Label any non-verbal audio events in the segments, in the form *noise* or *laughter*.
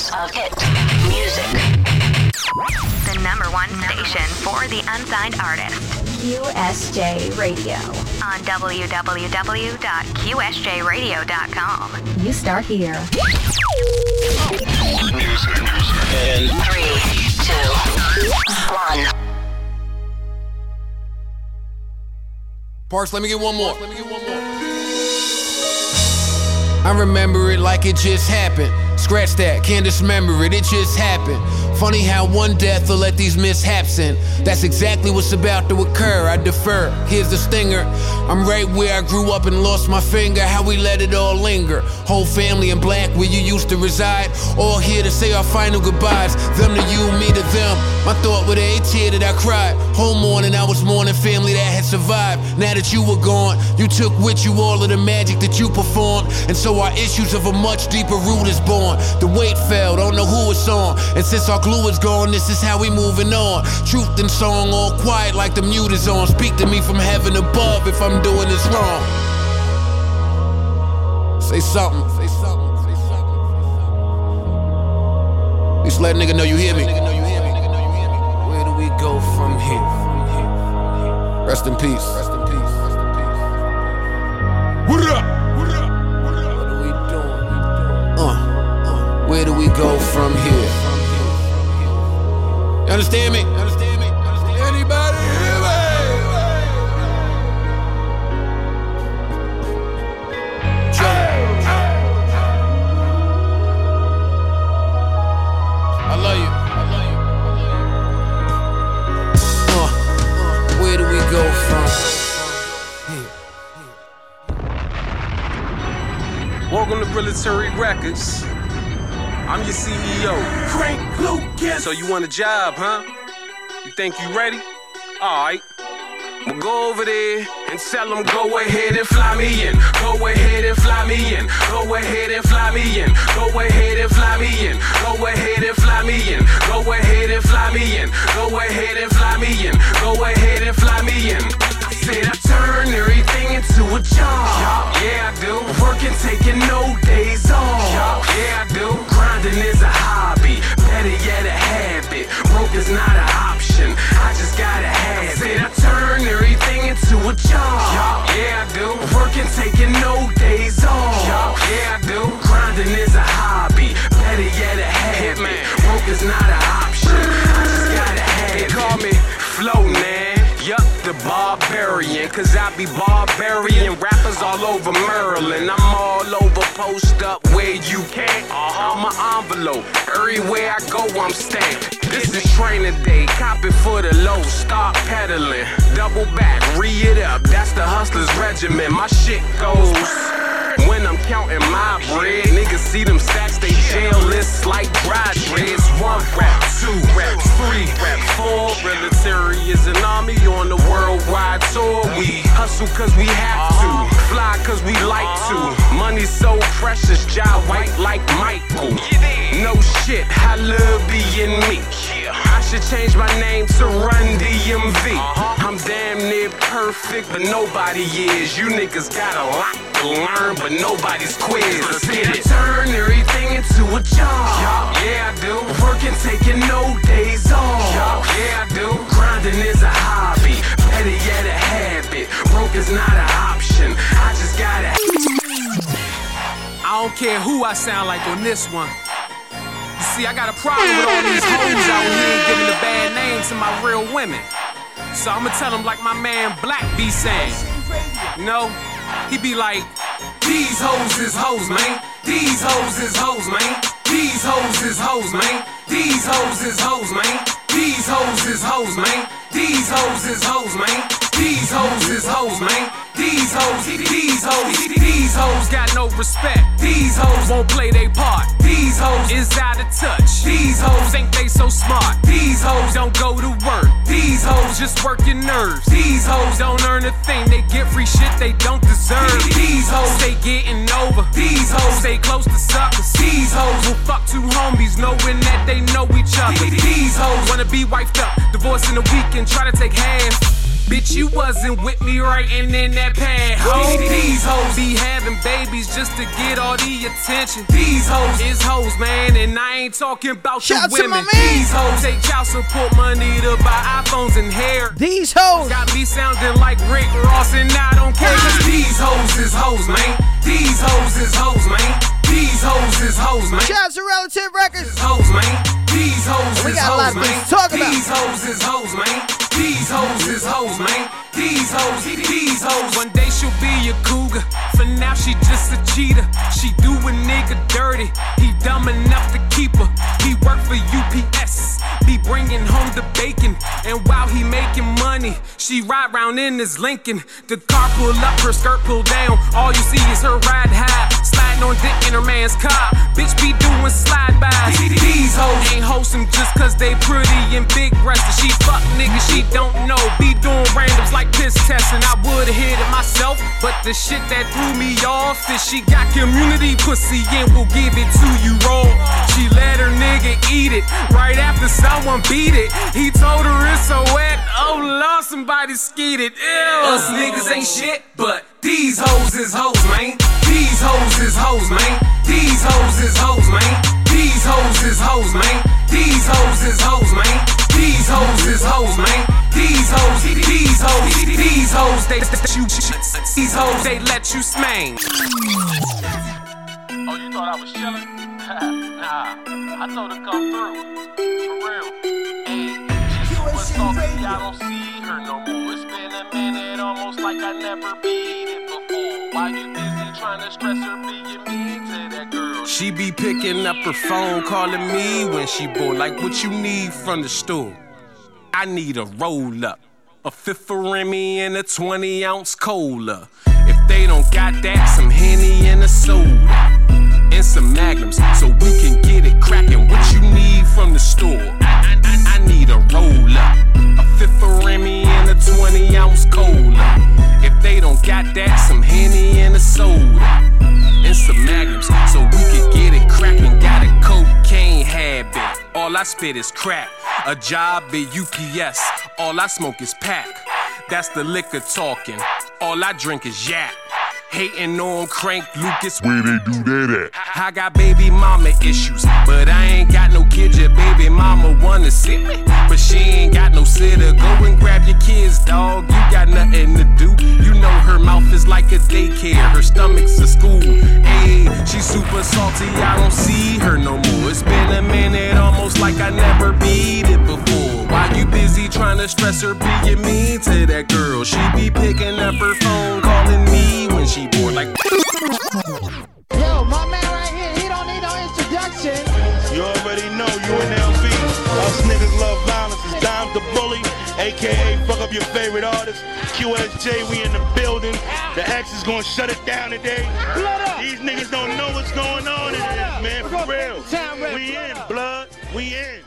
hours of hit music. The number one station for the unsigned artist. QSJ Radio. On www.qsjradio.com. You start here. In three, two, one. Parks, let me get one more. let me get one more. I remember it like it just happened. Scratch that, can't dismember it, it just happened. Funny how one death will let these mishaps in. That's exactly what's about to occur. I defer. Here's the stinger. I'm right where I grew up and lost my finger. How we let it all linger. Whole family in black where you used to reside. All here to say our final goodbyes. Them to you, me to them. My thought with a tear that I cried. Whole morning I was mourning family that had survived. Now that you were gone, you took with you all of the magic that you performed. And so our issues of a much deeper root is born. The weight fell, don't know who it's on. And since our glue is gone, this is how we moving on. Truth and song all quiet like the mute is on. Speak to me from heaven above if I'm doing this wrong. Say something. Say something. Say something. At least let a nigga know you hear me. Where do we go from here? Rest in peace. Rest in peace. Rest in peace. What up? What up? What up? What are we doing? Uh, uh, where do we go from here? You understand me? Understand me? Anybody hear me? I love you. I love you. I love you. Uh, uh, where do we go from? Welcome to Military Records. I'm your CEO. Frank Lucas. So you want a job, huh? You think you ready? Alright. Well, go over there and tell them go ahead and fly me in. Go ahead and fly me in. Go ahead and fly me in. Go ahead and fly me in. Go ahead and fly me in. Go ahead and fly me in. Go ahead and fly me in. Go ahead and fly me in. I said I turn everything into a job. Yeah, I do. Working, taking no days off. Yeah, I do. Grinding is a hobby. Better yet, a habit. Broke is not an option. I just gotta have it. Said I turn everything into a job. Yeah, I do. Working, taking no days off. Yeah, I do. Grinding is a hobby. Better yet, a habit. Broke is not an option. I just gotta have it. They call me Flow, man. Yup, the barbarian, cause I be barbarian. Rappers all over Maryland. I'm all over, post up where you can. Uh-huh. I'm an envelope. Everywhere I go, I'm stamped. This is training day, copy for the low, start pedaling. Double back, re it up, that's the hustler's regimen. My shit goes. When I'm counting my bread, niggas see them stacks, they jail lists like dry dreads. One rap, two rap, three rap, four. Military is an army on the worldwide tour. We hustle cause we have to, fly cause we like to. Money so precious, jaw white like Michael. No shit, I love being me. I should change my name to Run DMV. I'm damn near perfect, but nobody is. You niggas got a lot to learn, but nobody's quiz. I said I turn everything into a job. Yeah, I do. Working, taking no days off. Yeah, I do. Grinding is a hobby. Better yet, a habit. Broke is not an option. I just gotta. I don't care who I sound like on this one. You see, I got a problem with all these hoes out here giving the bad name to my real women. So I'ma tell them like my man Black be saying. You know, he be like, these hoes is hoes, man. These hoes is hoes, man. These hoes is hoes, man. These hoes is hoes, man. These hoes is hoes, man. These hoes is hoes, man. These hoes is hoes, man. These hoes, these hoes, these hoes got no respect. These hoes won't play their part. These hoes is out of touch. These hoes think they so smart. These hoes don't go to work. These hoes just work your nerves. These hoes don't earn a thing. They get free shit they don't deserve. These hoes they getting over. These hoes stay close to suckers. These hoes will fuck two homies knowing that they know each other. These hoes wanna be wiped up, divorced in a week and try to take half. Bitch, you wasn't with me right and in that pad. Ho. These hoes be having babies just to get all the attention. These hoes is hoes, man, and I ain't talking about Shout the women. These hoes take child support money to buy iPhones and hair. These hoes got me sounding like Rick Ross, and I don't care. Cause these hoes is hoes, man. These hoes is hoes, man. These hoes is hoes, man. Shout out to Relative Records. Hoes, man. These hoes We is got a lot hoes, of things man. talk about. These hoes is hoes, man. These hoes is hoes, man. These hoes, these hoes. One day she'll be a cougar. For now, she just a cheater. She do a nigga dirty. He dumb enough to keep her. He work for UPS. Be bringing home the bacon. And while he making money, she ride round in his Lincoln. The car pull up, her skirt pull down. All you see is her ride high. Sliding on dick in her man's car. Bitch be doing slide bys. These hoes ain't wholesome just cause they pretty and big breasted. She fuck niggas she don't know. Be doing randoms like piss testing. I would've hit it myself, but the shit that threw me off is she got community pussy and will give it to you raw. She let her nigga eat it right after someone beat it. He told her it's so wet. Oh lord, somebody skeet it. Ew. Us niggas ain't shit, but these hoes is hoes, man. These hoes is hoes, man. These hoes is hoes, man. These hoes is hoes, man. These hoes is hoes, man. These hoes is hoes, man. These hoes, these hoes, these hoes, they let you, these hoes, they let you smang. Oh, you thought I was chilling? *laughs* nah, I told her come through. For real. Hey, she's super salty, I don't see her no more. It's been a minute, almost like I never beat it before. Why you busy trying to stress her being mean to that girl? She be picking up her phone, calling me when she bored. Like what you need from the store. I need a roll up, a fifth of Remy and a 20 ounce cola. If they don't got that, some Henny and a soda. And some magnums, so we can get it crackin'. What you need from the store? I, I need a roll up, a fifth of Remy and a 20 ounce cola. If they don't got that, some Henny and a soda. And some magnums, so we can get it crackin'. Got a cocaine habit. All I spit is crack. A job at UPS. All I smoke is pack. That's the liquor talking. All I drink is yak. Hating on Crank Lucas. Where they do that at? I got baby mama issues, but I ain't got no kid. Your baby mama wanna sit me, but she ain't got no sitter. Go and grab your kids, dog. You got nothing to do. You know her mouth is like a daycare. Her stomach's a school. Hey, she's super salty. I don't see her no more. It's been a minute, almost like I never beat it before. Why you busy trying to stress her being mean to that girl? She be picking up her phone, calling me she bored. Like, Yo, my man right here, he don't need no introduction. You already know you and LV. Us niggas love violence. It's Dime the Bully, aka fuck up your favorite artist. QSJ, we in the building. The X is gonna shut it down today. These niggas don't know what's going on in this, man. For real. We in, blood. We in.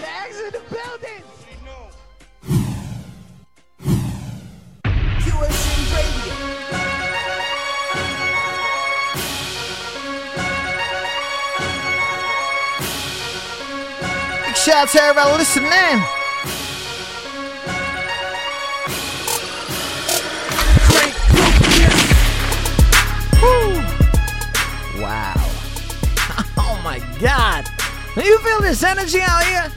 The X in the building. Shout out to everybody listening. Wow. *laughs* Oh my God. Do you feel this energy out here?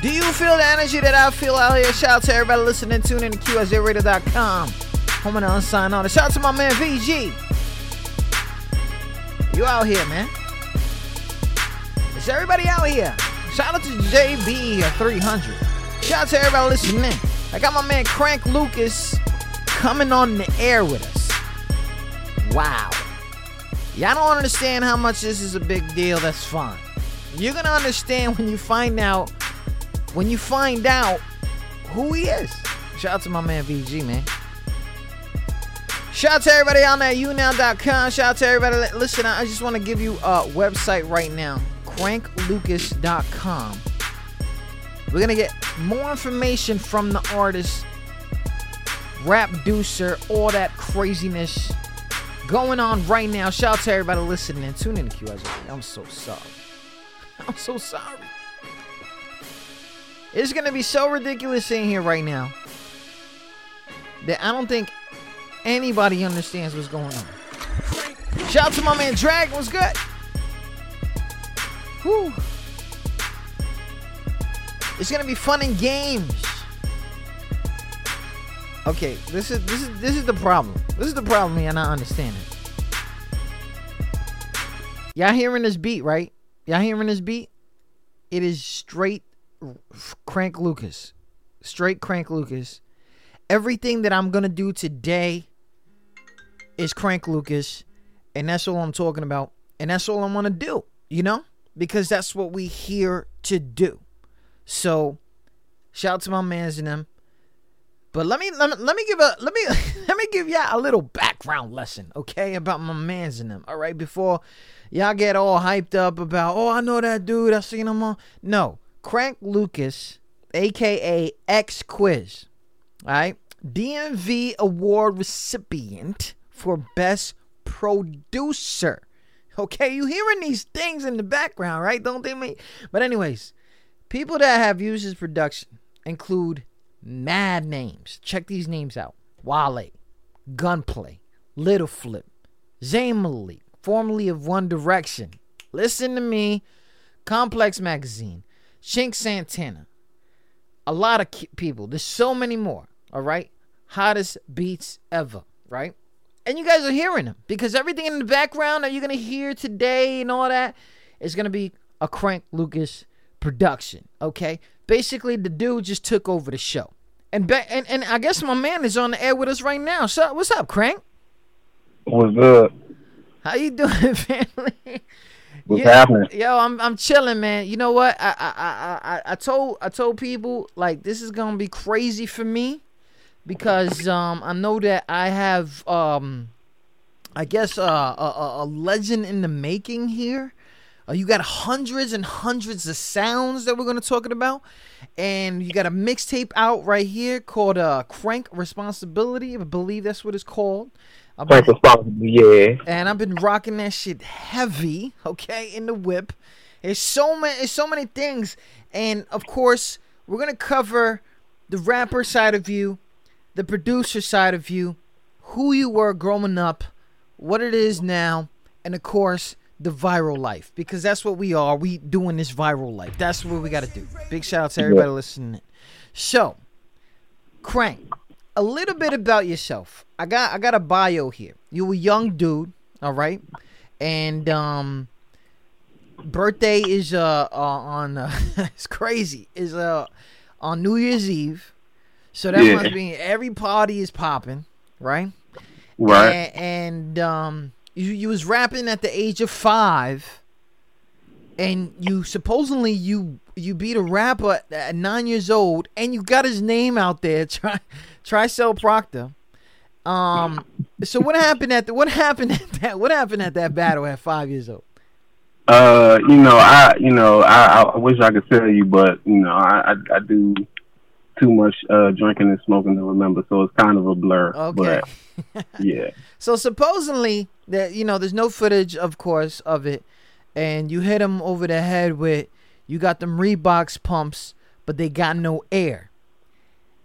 Do you feel the energy that I feel out here? Shout out to everybody listening, tune in to QSJRadio.com. The unsigned artist. Shout out to my man VG. You out here, man. Is everybody out here? Shout out to JB300. Shout out to everybody listening. I got my man Crank Lucas coming on the air with us. Wow. Y'all don't understand how much this is a big deal. That's fine. You're gonna understand when you find out when you find out who he is. Shout out to my man VG, man. Shout out to everybody on that unow.com. Shout out to everybody. Listen, I just want to give you a website right now cranklucas.com. We're going to get more information from the artist, rap producer, all that craziness going on right now. Shout out to everybody listening and tune in to QSO. I'm so sorry. *laughs* I'm so sorry. It's going to be so ridiculous in here right now that I don't think anybody understands what's going on. Shout out to my man Drag. What's good? Whew. It's gonna be fun and games. Okay, this is this is this is the problem. This is the problem you're not understanding. Y'all hearing this beat, right? Y'all hearing this beat? It is straight Crank Lucas. Straight Crank Lucas. Everything that I'm gonna do today is Crank Lucas, and that's all I'm talking about, and that's all I want to do. You know, because that's what we here to do. So, shout out to my mans and them. But let me let me let me give a let me *laughs* let me give y'all a little background lesson, okay, about my mans and them. All right, before y'all get all hyped up about, oh, I know that dude, I seen him on. No, Crank Lucas, aka X Quiz, right, DMV award recipient for best producer. Okay, you hearing these things in the background, right? Don't they make? But anyways, people that have used his production include mad names. Check these names out: Wale, Gunplay, Lil Flip, Zayn Malik, formerly of One Direction. Listen to me. Complex Magazine, Chink Santana. A lot of people. There's so many more. All right. Hottest beats ever. Right. And you guys are hearing them because everything in the background that you're gonna hear today and all that is gonna be a Crank Lucas production. Okay. Basically, the dude just took over the show. And, ba- and and I guess my man is on the air with us right now. So what's up, Crank? What's up? How you *laughs* doing, family? What's Yeah, happening? Yo, I'm I'm chilling, man. You know what? I I, I I I told I told people like this is gonna be crazy for me because um I know that I have um I guess uh, a, a legend in the making here. Uh, you got hundreds and hundreds of sounds that we're gonna talking about, and you got a mixtape out right here called uh Crank Responsibility. I believe that's what it's called. I've Crank been- yeah. and I've been rocking that shit heavy, okay, in the whip. There's so many, there's so many things, and of course, we're gonna cover the rapper side of you, the producer side of you, who you were growing up, what it is now, and of course, the viral life, because that's what we are. We doing this viral life. That's what we got to do. Big shout out to everybody listening. So, Crank, a little bit about yourself. I got I got a bio here. You a young dude, all right, and um, birthday is uh, uh on uh, *laughs* it's crazy is uh on New Year's Eve, so that Yeah. must mean every party is popping, right? Right. And, and um, you you was rapping at the age of five, and you supposedly you you beat a rapper at nine years old, and you got his name out there. *laughs* Try Tricell Proctor. Um. So what happened at the, what happened at that what happened at that battle at five years old? Uh, you know, I, you know, I, I wish I could tell you, but you know, I, I, I do too much uh drinking and smoking to remember, so it's kind of a blur. Okay. But *laughs* yeah, So supposedly that you know there's no footage, of course, of it, and you hit him over the head with you got them Reeboks pumps, but they got no air.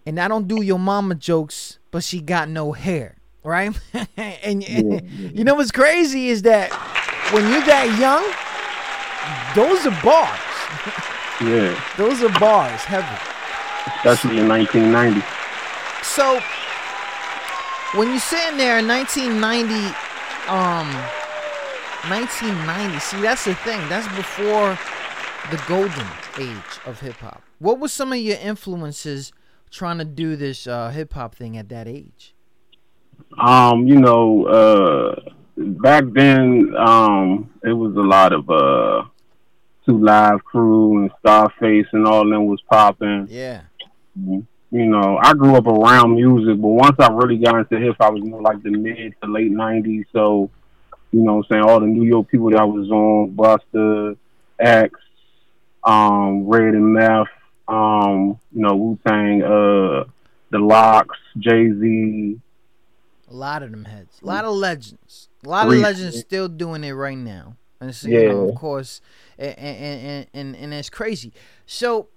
And I don't do your mama jokes, but she got no hair, right? *laughs* and you know what's crazy is that when you're that young, those are bars. yeah, Those are bars, heavy. Especially in 1990. So when you're sitting there in 1990, um, 1990. See, that's the thing. That's before the golden age of hip hop. What were some of your influences trying to do this uh, hip hop thing at that age? Um, you know, uh, back then, um, it was a lot of uh, Two Live Crew and Starface and all them was popping. Yeah. You know, I grew up around music, but once I really got into hip hop, it was more like the mid to late '90s. So, you know, what I'm saying all the New York people that I was on, Busta, X, um, Red and Meth, um, you know, Wu Tang, uh, the Lox, Jay Z. A lot of them heads. A lot of legends. A lot of legends still doing it right now. And so, you know, of course, and and, and and and it's crazy. So,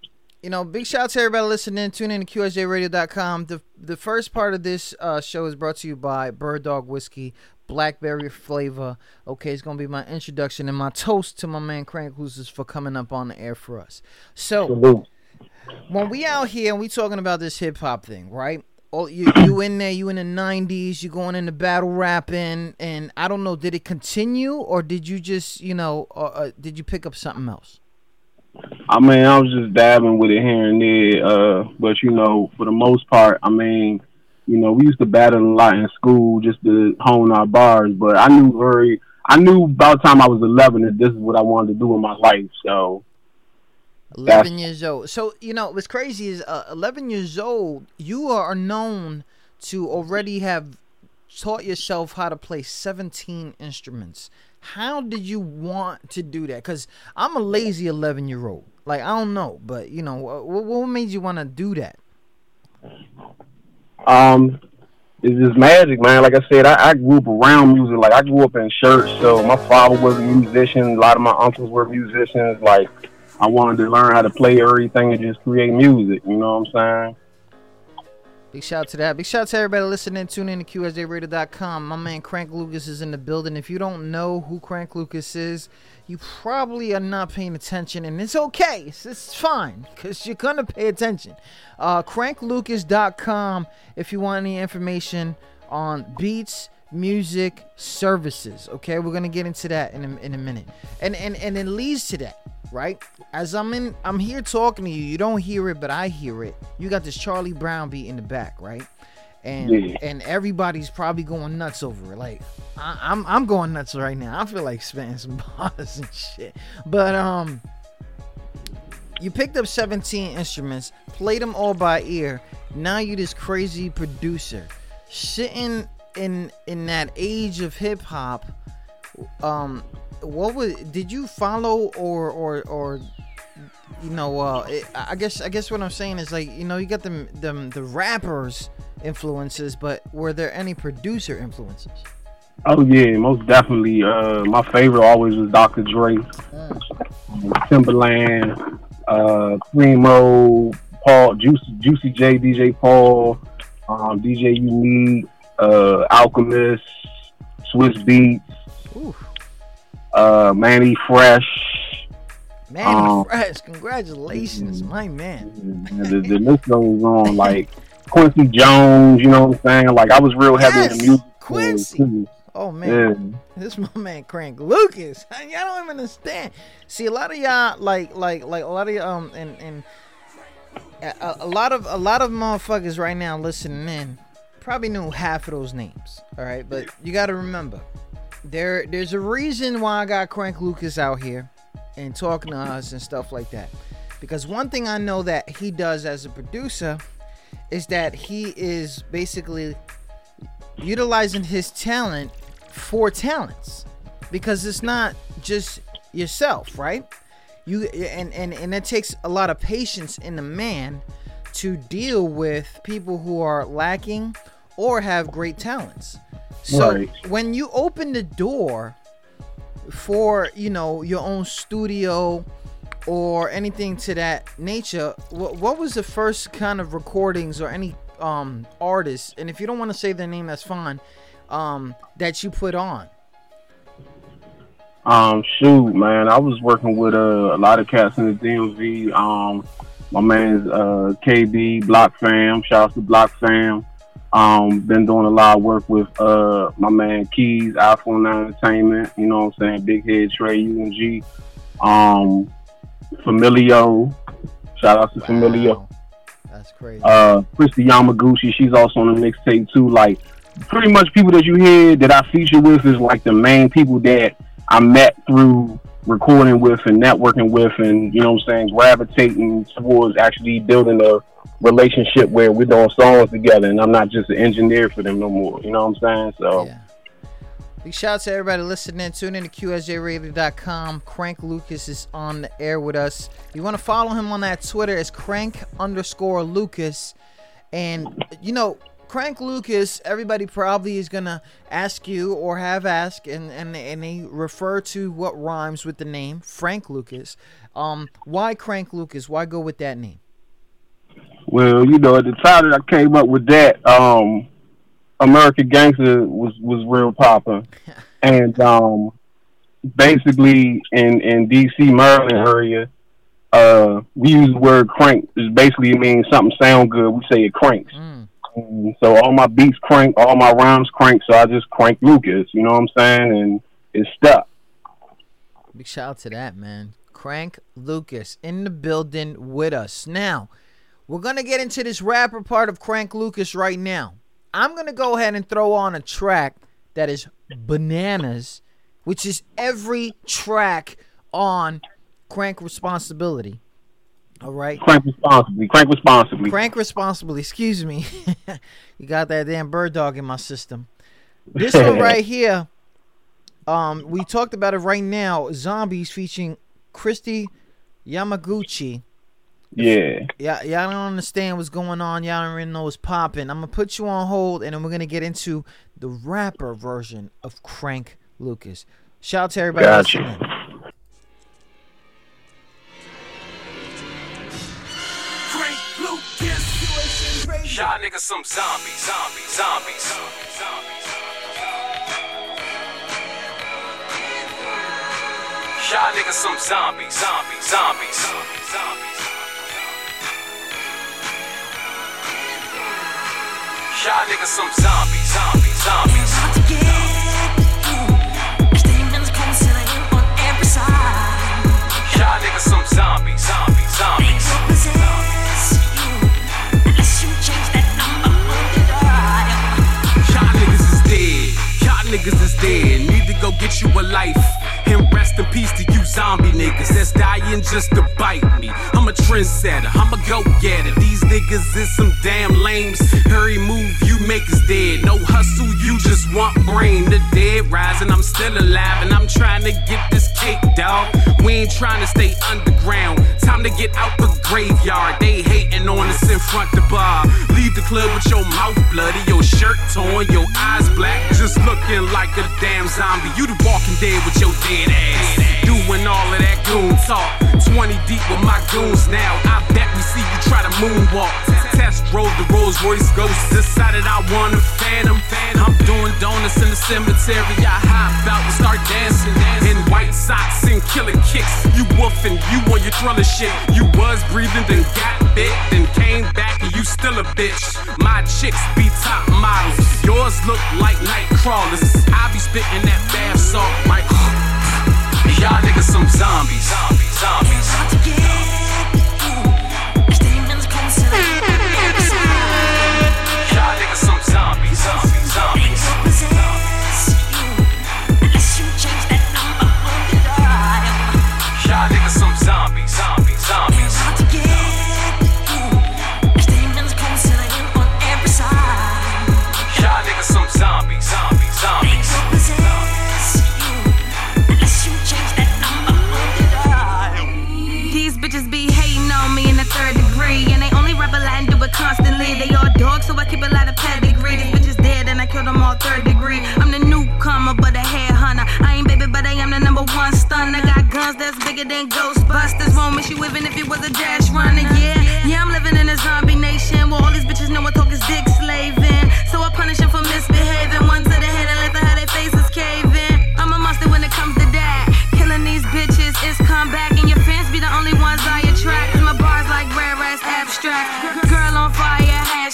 you know, big shout out to everybody listening. Tune in to QSJRadio.com. The the first part of this uh, show is brought to you by Bird Dog Whiskey. blackberry flavor. Okay, it's gonna be my introduction and my toast to my man Crank Lucas for coming up on the air for us. So Salute. when we out here and we talking about this hip hop thing, right? Oh, you you in there? You in the '90s? You going into battle rapping? And I don't know. Did it continue or did you just you know? Uh, uh, did you pick up something else? I mean, I was just dabbing with it here and there, uh, but you know, for the most part, I mean, you know, we used to battle a lot in school just to hone our bars. But I knew very, I knew about the time I was 11 that this is what I wanted to do in my life. So 11 years old. So, you know, what's crazy is uh, 11 years old, you are known to already have taught yourself how to play 17 instruments. How did you want to do that? Because I'm a lazy 11 year old. Like, I don't know, but, you know, what, what made you want to do that? um, it's just magic, man. Like I said, I, I grew up around music. Like I grew up in church, so my father was a musician. A lot of my uncles were musicians. Like I wanted to learn how to play everything and just create music. You know what I'm saying? Big shout out to that. Big shout out to everybody listening. Tune in to QSJRadio.com. My man Crank Lucas is in the building. If you don't know who Crank Lucas is, you probably are not paying attention, and it's okay. It's, it's fine because you're gonna pay attention. Uh, CrankLucas.com if you want any information on beats, music, services. Okay, we're gonna get into that in a, in a minute, and and and it leads to that, right? As I'm in, I'm here talking to you. You don't hear it, but I hear it. You got this Charlie Brown beat in the back, right? and Yeah. and everybody's probably going nuts over it. Like I, I'm I'm going nuts right now. I feel like spitting some *laughs* bars and shit. But um, you picked up 17 instruments, played them all by ear. Now you this crazy producer, sitting in in that age of hip hop. Um, what was did you follow or or or you know, uh, it, I guess I guess what I'm saying is like you know you got them them the rappers influences, but were there any producer influences? Oh yeah, most definitely. Uh, my favorite always was Dr. Dre, Timbaland, uh, Primo, Paul, Juicy, Juicy J, DJ Paul, um, DJ Unique, uh, Alchemist, Swizz Beatz, uh, Mannie Fresh. Man, Um, Fresh, congratulations, my man. the, the list goes on like Quincy Jones. You know what I'm saying? Like I was real heavy in the music. Quincy. Oh man, this my man Crank Lucas. *laughs* Y'all don't even understand. See, a lot of y'all like like like a lot of y'all, um and and a, a lot of a lot of motherfuckers right now listening in probably knew half of those names. All right, but you got to remember there there's a reason why I got Crank Lucas out here and talking to us and stuff like that. Because one thing I know that he does as a producer is that he is basically utilizing his talent for talents because it's not just yourself right you and and and it takes a lot of patience in a man to deal with people who are lacking or have great talents so Right. when you open the door for you know your own studio or anything to that nature what, what was the first kind of recordings or any um artists and if you don't want to say their name that's fine um that you put on Um, shoot, man, I was working with uh, a lot of cats in the DMV. Um, my man's uh, KB Block Fam. Shout out to Block Fam. Um, been doing a lot of work with uh, my man Keys, iPhone 9 Entertainment. You know what I'm saying? Big Head Trey, UNG. Um, Familio. Shout out to Familio. that's crazy Uh, Christy Yamaguchi, she's also on the mixtape too. Like, pretty much people that you hear that I feature with is like the main people that I met through recording with and networking with, and you know what I'm saying, gravitating towards actually building a relationship where we're doing songs together, and I'm not just an engineer for them no more. You know what I'm saying? So. yeah. Big shout out to everybody listening. Tune in to QSJRadio.com. Crank Lucas is on the air with us. You want to follow him on that Twitter? It's crank underscore Lucas. And, you know, Crank Lucas, everybody probably is going to ask you or have asked, and, and, and they refer to what rhymes with the name, Frank Lucas. Um, why Crank Lucas? Why go with that name? Well, you know, at the time that I came up with that, um, American Gangster was was real popping, *laughs* and um, basically in in DC Maryland area, uh, we use the word crank. It basically means something sound good. We say it cranks. And so all my beats crank, all my rhymes crank. So I just crank Lucas. You know what I'm saying? And it's stuck. Big shout out to that, man. Crank Lucas in the building with us. Now, we're to get into this rapper part of Crank Lucas right now. I'm to go ahead and throw on a track that is bananas, which is every track on Crank Responsibility. All right. Crank responsibly. Crank responsibly. Crank responsibly. Excuse me. *laughs* you got that damn bird dog in my system. *laughs* This one right here. Um, we talked about it right now. Zombies featuring Christy Yamaguchi. Yeah. Yeah, y'all don't understand what's going on. Y'all don't really know what's popping. I'm gonna put you on hold, and then we're gonna get into the rapper version of Crank Lucas. Shout out to everybody. Gotcha. listening. Y'all niggas some zombies, zombies, zombies. Y'all niggas some zombies, zombies, zombies. Y'all niggas some zombies, zombies, zombies. Y'all niggas some zombies, zombies, zombies. Niggas is dead. Need to go get you a life. And rest in peace to you zombie niggas that's dying just to bite me. I'm a trendsetter, I'm a go getter. These niggas is some damn lames. Hurry move, you make us dead. No hustle, you just want brain. The dead rising, I'm still alive, and I'm trying to get this cake, dog. We ain't trying to stay underground. Time to get out the graveyard. They hating on us in front the bar. Leave the club with your mouth bloody, your shirt torn, your eyes black, just looking like a damn zombie. You the walking dead with your dead ass. Doing all of that goon talk. 20 deep with my goons now. I bet we see you try to moonwalk. Test drove the Rolls Royce Ghost. Decided I want a phantom. Fan. I'm doing donuts in the cemetery. I hop out and start dancing. In white socks and killer kicks. You woofing, you on your thriller shit. You was breathing, then got bit, then came back and you still a bitch. My chicks be top models. Yours look like night crawlers. I be spitting that bath salt like. Y'all niggas some zombies, zombies, zombies. All so I keep a lot of pedigree. These bitches dead and I killed them all third degree. I'm the newcomer, but a headhunter. I ain't baby, but I am the number one stun. I got guns that's bigger than Ghostbusters. Won't miss you even if it was a dash runner. Yeah, yeah, I'm living in a zombie nation where all these bitches know what talk is dick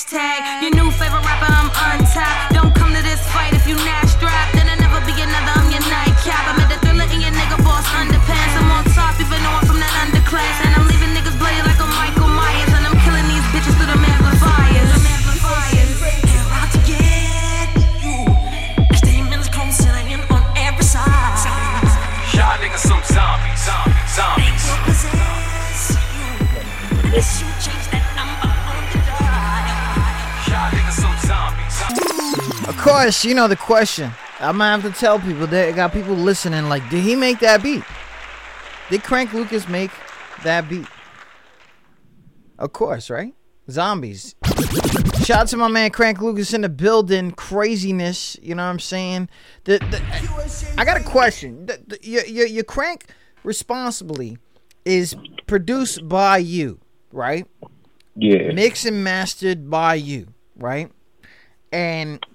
hashtag. Your new favorite rapper, I'm untapped. Don't come to this fight if you not strapped. Then I'll never be another, I'm your nightcap. I'm at the thriller in your nigga boss underpants. I'm on top, even though I'm from that underclass. And I'm leaving niggas bloody like a Michael Myers. And I'm killing these bitches through them amplifiers. Out to get you. Demons concealing on every side. Y'all niggas some zombies, zombies, zombies. Y'all course, you know the question. I'm gonna have to tell people that got people listening. Like, did he make that beat? Did Crank Lucas make that beat? Of course, right? Zombies. Shout out to my man Crank Lucas in the building. Craziness, you know what I'm saying? The, the, I got a question. The, the, your, your, your Crank responsibly is produced by you, right? Yeah. Mixed and mastered by you, right? And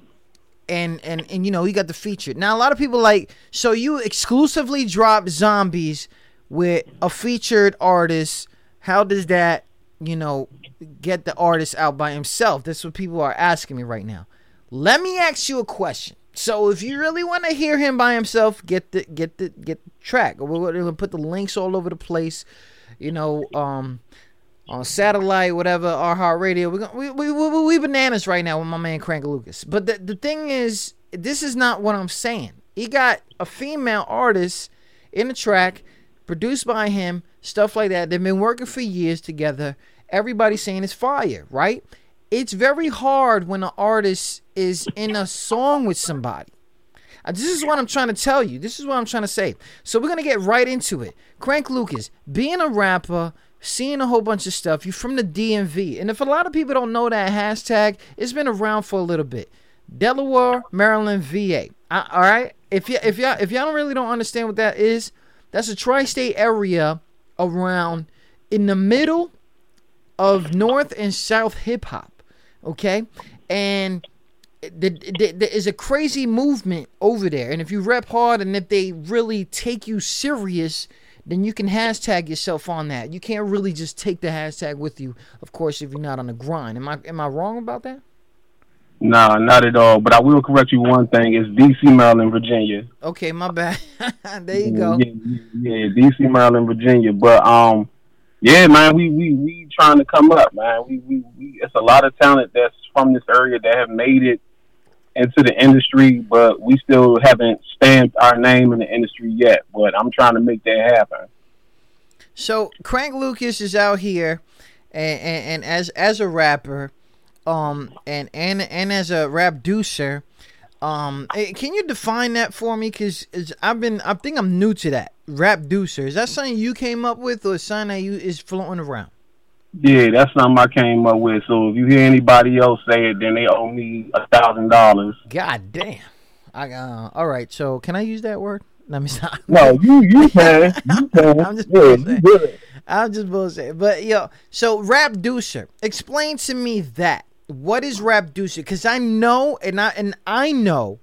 and and and you know, he got the feature. Now a lot of people like so you exclusively drop zombies with a featured artist. How does that, you know, get the artist out by himself? That's what people are asking me right now. Let me ask you a question. So if you really want to hear him by himself, get the get the get the track. We're gonna put the links all over the place. You know, um, on satellite, whatever, our heart radio. We're we, we, we, we bananas right now with my man Crank Lucas. But the, the thing is, this is not what I'm saying. He got a female artist in the track, produced by him, stuff like that. They've been working for years together. Everybody's saying it's fire, right? It's very hard when an artist is in a song with somebody. Uh, This is what I'm trying to tell you. This is what I'm trying to say. So we're gonna get right into it. Crank Lucas, being a rapper, seeing a whole bunch of stuff. You're from the DMV, and if a lot of people don't know that hashtag, it's been around for a little bit. Delaware, Maryland, VA. Uh, all right. If you if y'all if y'all don't really don't understand what that is, that's a tri-state area around in the middle of North and South hip hop. Okay, and the, the, there is a crazy movement over there. And if you rep hard and if they really take you serious, then you can hashtag yourself on that. You can't really just take the hashtag with you, of course, if you're not on the grind. Am I am I wrong about that? Nah, not at all. But I will correct you one thing. It's D.C., Maryland, Virginia. Okay, my bad. *laughs* there you go. Yeah, yeah, yeah, D.C., Maryland, Virginia. But um, yeah, man, we we we trying to come up, man. We we, we it's a lot of talent that's from this area that have made it into the industry, but we still haven't stamped our name in the industry yet. But I'm trying to make that happen. So Crank Lucas is out here, and, and, and as as a rapper, um, and and and as a rap producer, um, eh, can you define that for me? Cause I've been, I think I'm new to that rap producer. Is that something you came up with, or something that you is floating around? Yeah, that's something I came up with. So if you hear anybody else say it, then they owe me a thousand dollars. God damn. I uh, all right. So can I use that word? Let me stop. No, you you can, *laughs* you can. I'm just yeah. I'm just bullshit. But yo, so rap producer, explain to me that. What is rap producer? Because I know, and I and I know,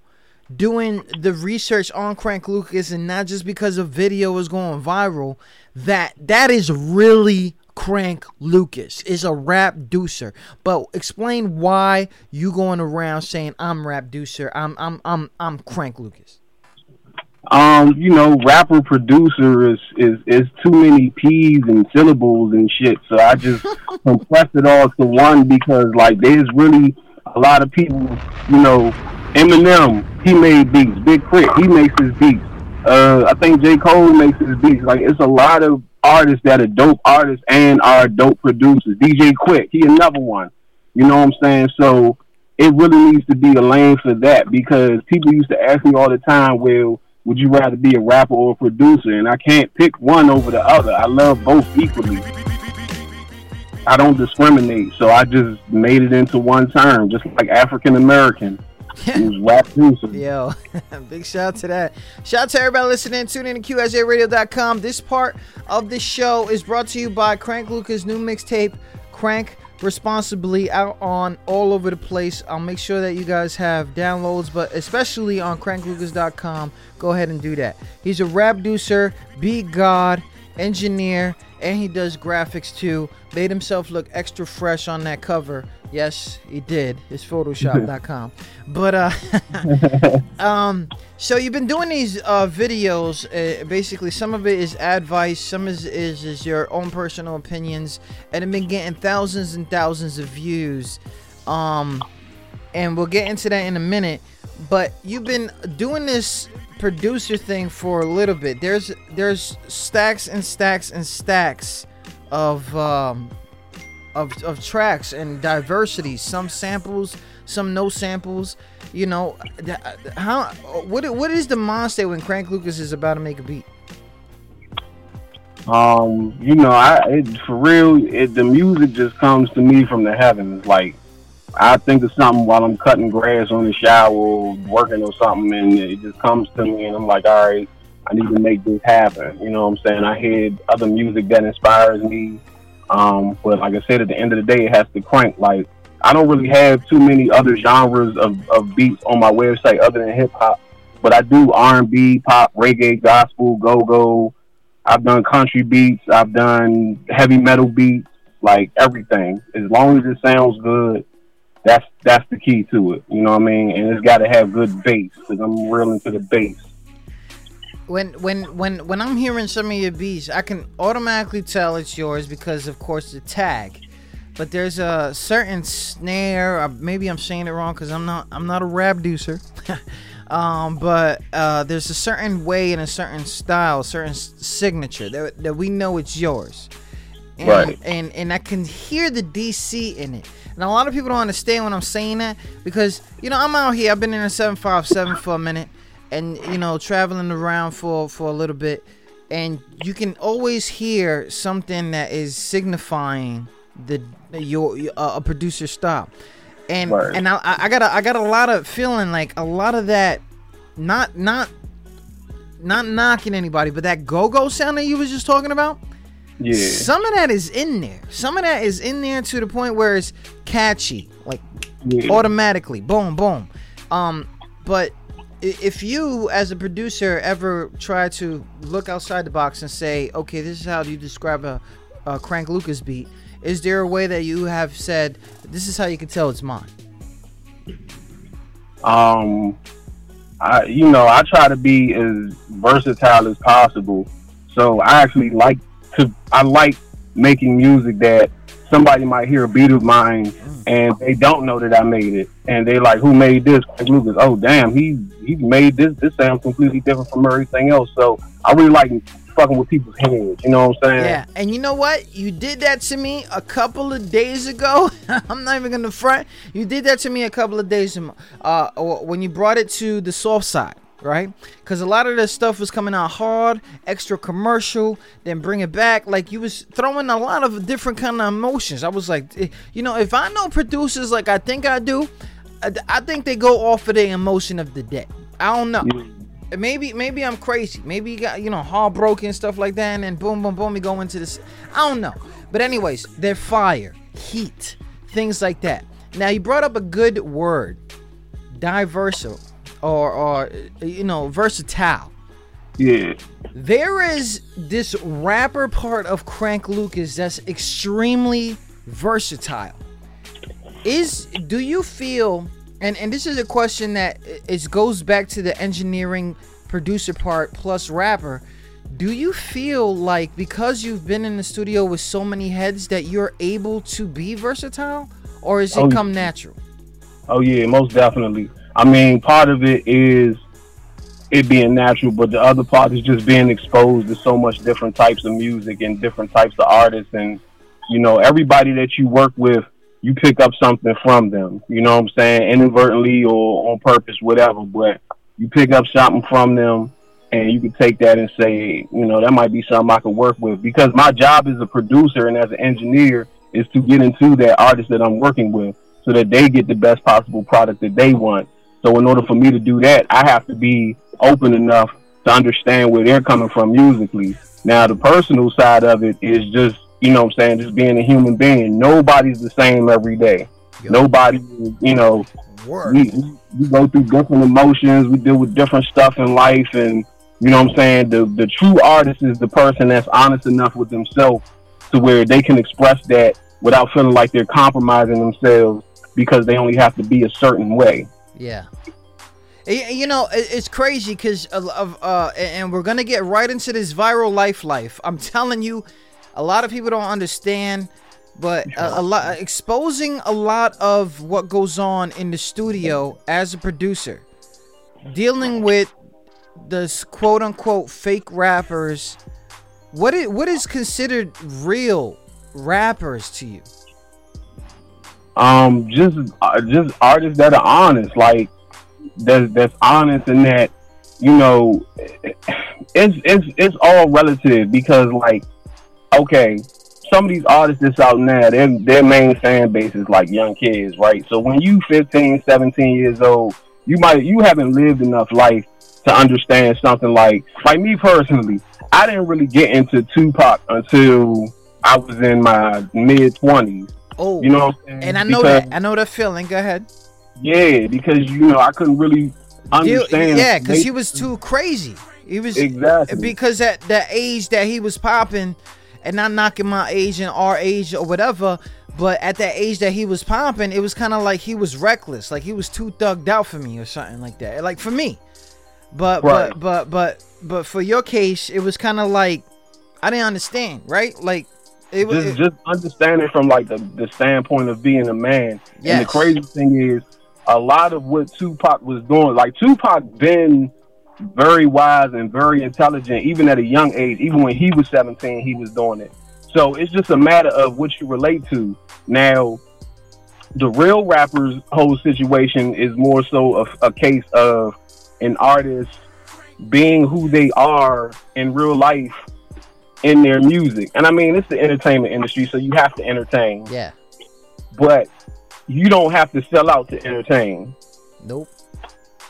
doing the research on Crank Lucas, and not just because a video is going viral, that that is really Crank Lucas is a rap producer. But explain why you going around saying I'm rap producer. I'm I'm I'm I'm Crank Lucas. Um, you know, rapper producer is is is too many P's and syllables and shit. So I just *laughs* compressed it all to one because like there's really a lot of people. You know, Eminem he made beats. Big K.R.I.T. he makes his beats. Uh, I think J Cole makes his beats. Like it's a lot of artists that are dope artists and are dope producers. DJ Quik he another one. You know what I'm saying? So it really needs to be a lane for that because people used to ask me all the time, well, would you rather be a rapper or a producer? And I can't pick one over the other. I love both equally. I don't discriminate, so I just made it into one term, just like African American. It was *laughs* rap producer. Yo, *laughs* big shout out to that. Shout out to everybody listening. Tune in to QSJRadio.com. This part of the show is brought to you by Crank Lucas' new mixtape, Crank Responsibly, out on all over the place. I'll make sure that you guys have downloads, but especially on cranklucas.com. Go ahead and do that. He's a rap producer, beat god, engineer, and he does graphics too. Made himself look extra fresh on that cover. Yes, he did. It's Photoshop.com. *laughs* but uh, *laughs* um, so you've been doing these uh, videos. Uh, basically, some of it is advice, some is, is is your own personal opinions, and have been getting thousands and thousands of views. Um, and we'll get into that in a minute. But you've been doing this producer thing for a little bit. There's there's stacks and stacks and stacks of um, of of tracks and diversity. Some samples, some no samples. You know, how what what is the mindset when Crank Lucas is about to make a beat? Um, you know, I it, for real, it, the music just comes to me from the heavens. Like I think of something while I'm cutting grass on the shower, or working or something, and it just comes to me, and I'm like, all right, I need to make this happen. You know what I'm saying? I hear other music that inspires me, um, but like I said, at the end of the day, it has to crank. Like I don't really have too many other genres of, of beats on my website other than hip hop. But I do R and B, pop, reggae, gospel, go go. I've done country beats. I've done heavy metal beats, like everything. As long as it sounds good, that's that's the key to it. You know what I mean? And it's got to have good bass because I'm real into the bass. When when when when I'm hearing some of your beats, I can automatically tell it's yours because, of course, the tag. But there's a certain snare. Or maybe I'm saying it wrong because I'm not I'm not a rap deucer. *laughs* um, but uh, there's a certain way and a certain style, certain signature that, that we know it's yours. And, Right. and and I can hear the DC in it. And a lot of people don't understand when I'm saying that because you know I'm out here. I've been in a 757 for a minute, and you know traveling around for for a little bit, and you can always hear something that is signifying the your uh, a producer stop. And Right. and I, I got a, I got a lot of feeling like a lot of that, not not not knocking anybody, but that go go sound that you was just talking about. Yeah. Some of that is in there. Some of that is in there to the point where it's catchy, like Yeah. automatically, boom, boom. Um, but if you, as a producer, ever try to look outside the box and say, okay, this is how you describe a, a Crank Lucas beat, is there a way that you have said, this is how you can tell it's mine? Um, I you know I try to be as versatile as possible. So I actually like to I like making music that somebody might hear a beat of mine and they don't know that I made it. And they like who made this? Crank Lucas oh damn he he made this. This sounds completely different from everything else. So I really like fucking with people's heads you know what I'm saying? Yeah, and you know what? You did that to me a couple of days ago. *laughs* I'm not even gonna front. You did that to me a couple of days, am- uh, when you brought it to the soft side, right? Because a lot of this stuff was coming out hard, extra commercial, then bring it back. Like you was throwing a lot of different kind of emotions. I was like, eh, you know, if I know producers like I think I do, I, I think they go off of the emotion of the day. I don't know. Maybe maybe I'm crazy. Maybe you got you know heartbroken stuff like that, and then boom boom boom, you go into this. I don't know. But anyways, they're fire, heat, things like that. Now you brought up a good word, diversal, or or you know versatile. yeah There is this rapper part of Crank Lucas that's extremely versatile. Is do you feel and and this is a question that uh, it goes back to the engineering producer part plus rapper. Do you feel like because you've been in the studio with so many heads that you're able to be versatile or is it Oh, come natural? Oh yeah, most definitely. I mean, part of it is it being natural, but the other part is just being exposed to so much different types of music and different types of artists, and you know, everybody that you work with, you pick up something from them. You know what I'm saying, inadvertently or on purpose, whatever. But you pick up something from them, and you can take that and say, you know, that might be something I could work with. Because my job as a producer and as an engineer is to get into that artist that I'm working with so that they get the best possible product that they want. So in order for me to do that, I have to be open enough to understand where they're coming from musically. Now the personal side of it is just, you know what I'm saying, just being a human being. Nobody's the same every day. Nobody, you know, we, we, we go through different emotions, we deal with different stuff in life and you know what I'm saying? The the true artist is the person that's honest enough with themselves to where they can express that without feeling like they're compromising themselves because they only have to be a certain way. Yeah. You know, it's crazy because of, uh, and we're gonna get right into this viral life life. I'm *laughs* telling you, a lot of people don't understand, but a, a lot *laughs* exposing a lot of what goes on in the studio as a producer, dealing with the quote unquote fake rappers. What is what is considered real rappers to you? Um, just uh, just artists that are honest, like that's that's honest and that you know it's it's it's all relative because like okay some of these artists that's out now their their main fan base is like young kids right? So when you 15 17 years old you might you haven't lived enough life to understand something like like me personally i didn't really get into tupac until i was in my mid 20s Oh, You know what I'm saying? And I know Because- that. I know that feeling. Go ahead. Yeah, because you know I couldn't really understand. yeah, because he was too crazy. He was Exactly. because at the age that he was popping, and not knocking my age and our age or whatever, but at that age that he was popping, it was kind of like he was reckless, like he was too thugged out for me or something like that. Like for me, but Right. but but but but for your case, it was kind of like I didn't understand, right? Like it was. just just understanding from like the, the standpoint of being a man. And the crazy thing is, a lot of what Tupac was doing, like Tupac been very wise and very intelligent, even at a young age. Even when he was seventeen, he was doing it. So it's just a matter of what you relate to. Now, the real rappers' whole situation is more so a, a case of an artist being who they are in real life in their music. And I mean, it's the entertainment industry, so you have to entertain. Yeah. But you don't have to sell out to entertain. Nope.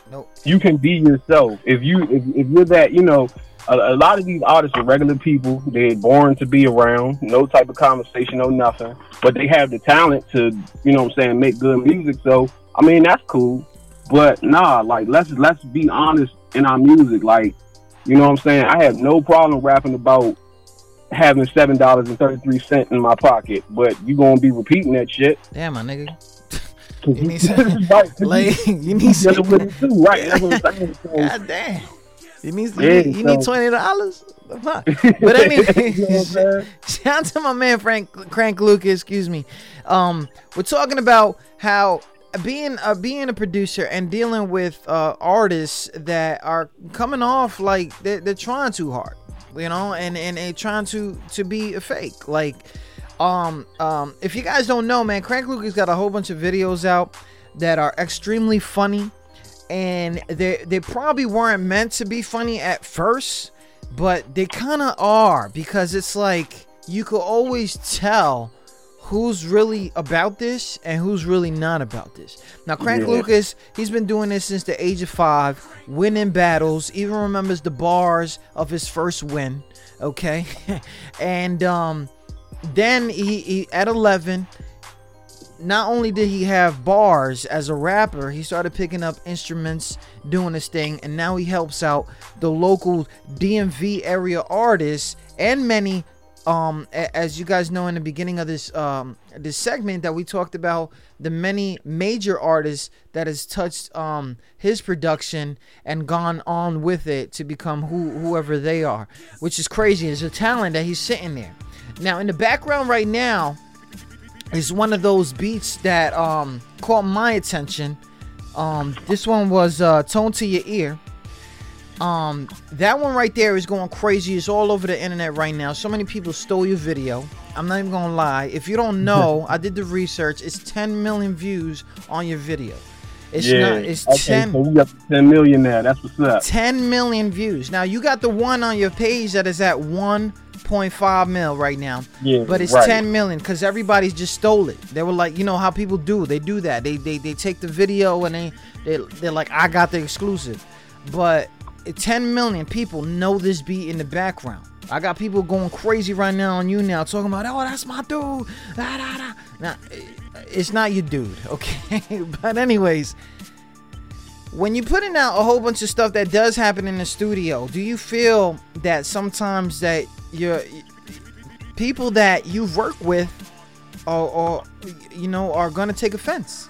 Nope. You can be yourself. If you if, if you're that, you know, a, a lot of these artists are regular people. They're born to be around, no type of conversation, no nothing. But they have the talent to, you know what I'm saying, make good music. So I mean that's cool. But nah, like let's let's be honest in our music. Like, you know what I'm saying? I have no problem rapping about having seven dollars and thirty three cent in my pocket, but you gonna be repeating that shit. Damn, my nigga. *laughs* You need *laughs* some, right, *laughs* like, you need some, dealing with it too, right? That's what I'm saying. So, God damn. You need, you Yeah, need, you need twenty dollars. But anyway, You know I'm saying? shout out to my man Frank Crank Lucas. Excuse me. Um, we're talking about how being uh, being a producer and dealing with uh, artists that are coming off like they're, they're trying too hard, you know, and and, and trying to to be a fake. Like, um, um, if you guys don't know, man, Crank Lucas got a whole bunch of videos out that are extremely funny and they they probably weren't meant to be funny at first, but they kind of are because it's like you could always tell who's really about this and who's really not about this. Now, Crank Yeah. Lucas, he's been doing this since the age of five, winning battles, even remembers the bars of his first win. Okay, *laughs* and um, then he, he at 11 not only did he have bars as a rapper, he started picking up instruments, doing his thing, and now he helps out the local DMV area artists and many. Um, as you guys know in the beginning of this um this segment that we talked about the many major artists that has touched um his production and gone on with it to become who whoever they are, which is crazy. It's a talent that he's sitting there. Now in the background right now, is one of those beats that um caught my attention. Um, this one was uh, "Tone to Your Ear." Um, that one right there is going crazy. It's all over the internet right now. So many people stole your video. I'm not even gonna lie. If you don't know, *laughs* I did the research. It's 10 million views on your video. It's yeah. not. It's okay, 10. So we got 10 million now. That's what's up. 10 million views. Now you got the one on your page that is at 1.5 mil right now. Yeah, But it's right. 10 million because everybody's just stole it. They were like, you know how people do. They do that. They they, they take the video and they, they they're like, I got the exclusive. But 10 million people know this beat in the background. I got people going crazy right now on you now talking about, oh, that's my dude. Da, da, da. Now, it's not your dude, *laughs* okay? but anyways, when you're putting out a whole bunch of stuff that does happen in the studio, do you feel that sometimes that your people that you work with or, you know are gonna take offense?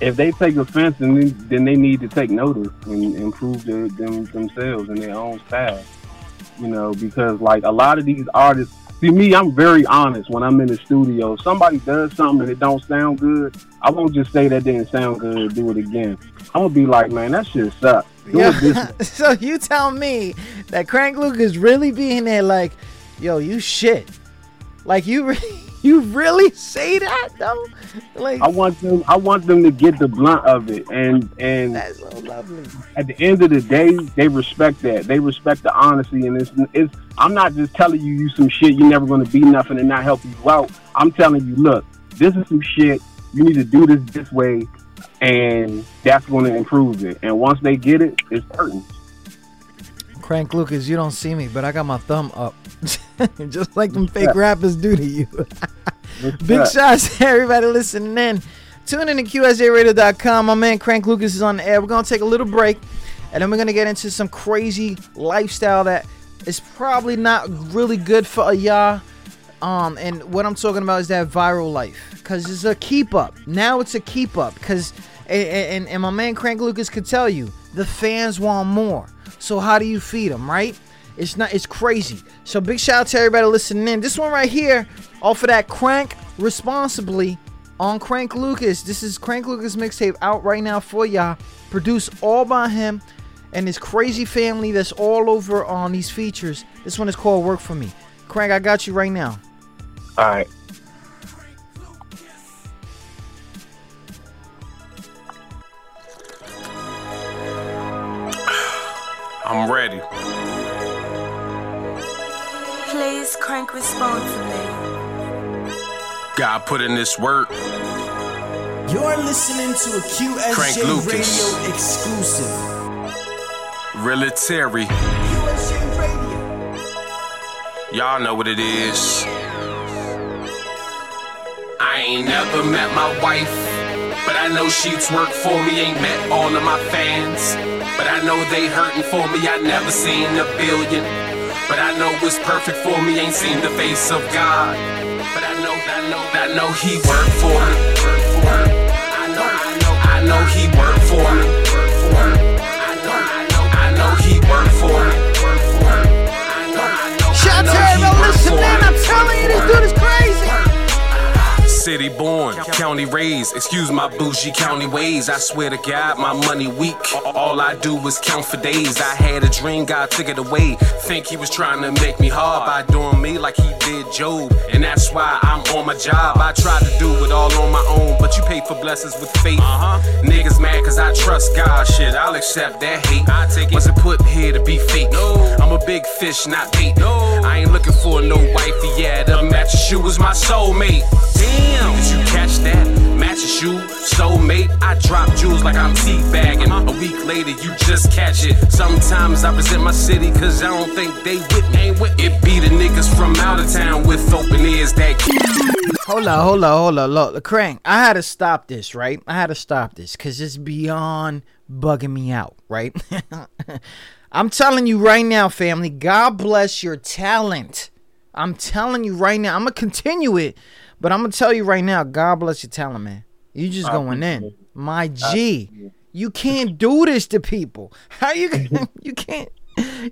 If they take offense, then they, then they need to take notice and improve their, them themselves and their own style. You know, because like a lot of these artists, see me, I'm very honest when I'm in the studio. If somebody does something and it don't sound good, I won't just say that didn't sound good. Do it again. I'm gonna be like, man, that shit sucks. Do it Yeah. *laughs* so you tell me that Crank Lucas really being there like, yo, you shit. Like you re- you really say that though? Like I want them. I want them to get the blunt of it, and and that's so lovely. At the end of the day, they respect that. They respect the honesty, and it's. it's I'm not just telling you you some shit. You're never going to be nothing and not help you out. I'm telling you, look, this is some shit. You need to do this this way, and that's going to improve it. And once they get it, it's certain. Crank Lucas, you don't see me, but I got my thumb up. *laughs* *laughs* Just like them fake rappers do to you. *laughs* Big shots to *laughs* everybody listening in. Tune in to QSJRadio.com. My man Crank Lucas is on the air. We're going to take a little break and then we're going to get into some crazy lifestyle that is probably not really good for y'all. Um, and what I'm talking about is that viral life because it's a keep up. Now it's a keep up because, and, and, and my man Crank Lucas could tell you, the fans want more. So how do you feed them, right? It's not. It's crazy. So big shout out to everybody listening in. This one right here, off of that Crank responsibly on Crank Lucas. This is Crank Lucas mixtape out right now for y'all. Produced all by him and his crazy family that's all over on these features. This one is called Work for Me. Crank, I got you right now. All right. Put in this work. You're listening to a QSJ Crank Lucas. Radio exclusive. Realitary. QSJ Radio. Y'all know what it is. I ain't never met my wife, but I know she's work for me. Ain't met all of my fans, but I know they hurting for me. I never seen a billion, but I know it's perfect for me. Ain't seen the face of God, I know, I know, He worked for me. Work for me. I know, I know, I know He worked for me. Work for me. I know, I know, I know He worked for me. Work for me. I know, I know, Shout out to He everybody worked for listening I'm telling you, this dude is crazy. City born, county raised. Excuse my bougie county ways. I swear to God, my money weak. All I do is count for days. I had a dream, God took it away. Think he was trying to make me hard by doing me like he did Job. And that's why I'm on my job. I try to do it all on my own, but you pay for blessings with faith. Uh-huh. Niggas mad cause I trust God. Shit, I'll accept that hate. I take it. Wasn't put here to be fake. No. I'm a big fish, not bait. No. I ain't looking for no wifey. Yeah, the match shoe is my soulmate. Damn. Did you catch that? Match a shoe, soulmate. I drop jewels like I'm teabagging. A week later, you just catch it. Sometimes I present my city cause I don't think they with me. Ain't with it. Be the niggas from out of town with open ears that Hold on, hold on, hold on. Look, Crank, I had to stop this, right? I had to stop this because it's beyond bugging me out, right? *laughs* I'm telling you right now, family, God bless your talent. I'm telling you right now. I'm going to continue it, but I'm to tell you right now, God bless your talent, man. You just I going in. appreciate My G. You can't do this to people. *laughs* How you *laughs* you can't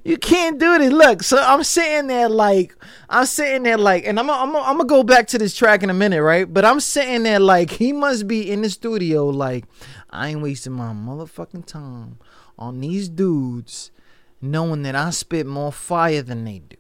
you can't do this. Look, so I'm sitting there like I'm sitting there like, and I'm I'm I'm gonna go back to this track in a minute, right? But I'm sitting there like he must be in the studio like I ain't wasting my motherfucking time on these dudes, knowing that I spit more fire than they do.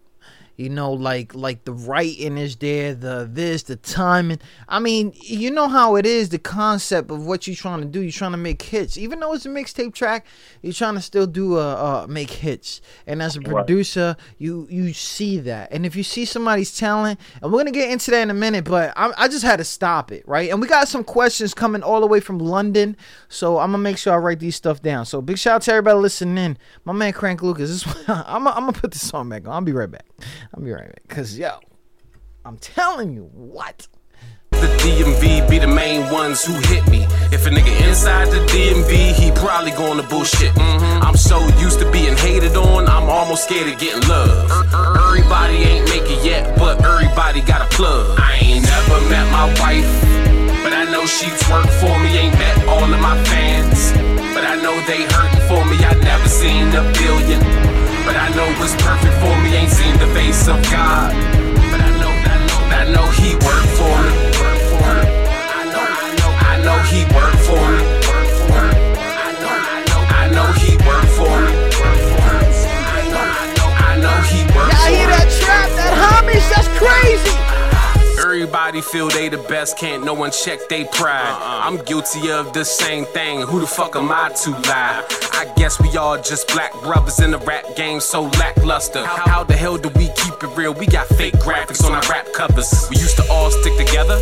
You know, like like the writing is there, the this, the timing. I mean, you know how it is. The concept of what you're trying to do. You're trying to make hits, even though it's a mixtape track. You're trying to still do a uh, make hits. And as a producer, you you see that. And if you see somebody's talent, and we're gonna get into that in a minute, but I, I just had to stop it, right? And we got some questions coming all the way from London, so I'm gonna make sure I write these stuff down. So big shout out to everybody listening in. My man Crank Lucas. This I'm I'm gonna put this song back on. I'll be right back. I'll be right back. Cause yo, I'm telling you what. The DMV be the main ones who hit me. If a nigga inside the DMV, he probably going to bullshit. Mhm. I'm so used to being hated on, I'm almost scared of getting love. Everybody ain't make it yet, but everybody got a plug. I ain't never met my wife, but I know she's work for me. Ain't met all of my fans, but I know they hurting for me. I never seen a billion, but I know it's perfect for me. Ain't seen the face of God, but I know, I know, I know He worked for me. Work for me. I know, I know, I know He worked for me. Work for me. I know, I know, I know He worked for me. Work for me. I know, I know, I know He worked Y'all for hear that trap? That homage? That's crazy. Everybody feel they the best, can't no one check they pride. I'm guilty of the same thing. Who the fuck am I to lie? I guess we all just black brothers in the rap game, so lackluster. How, how the hell do we keep it real? We got fake graphics on our rap covers. We used to all stick together.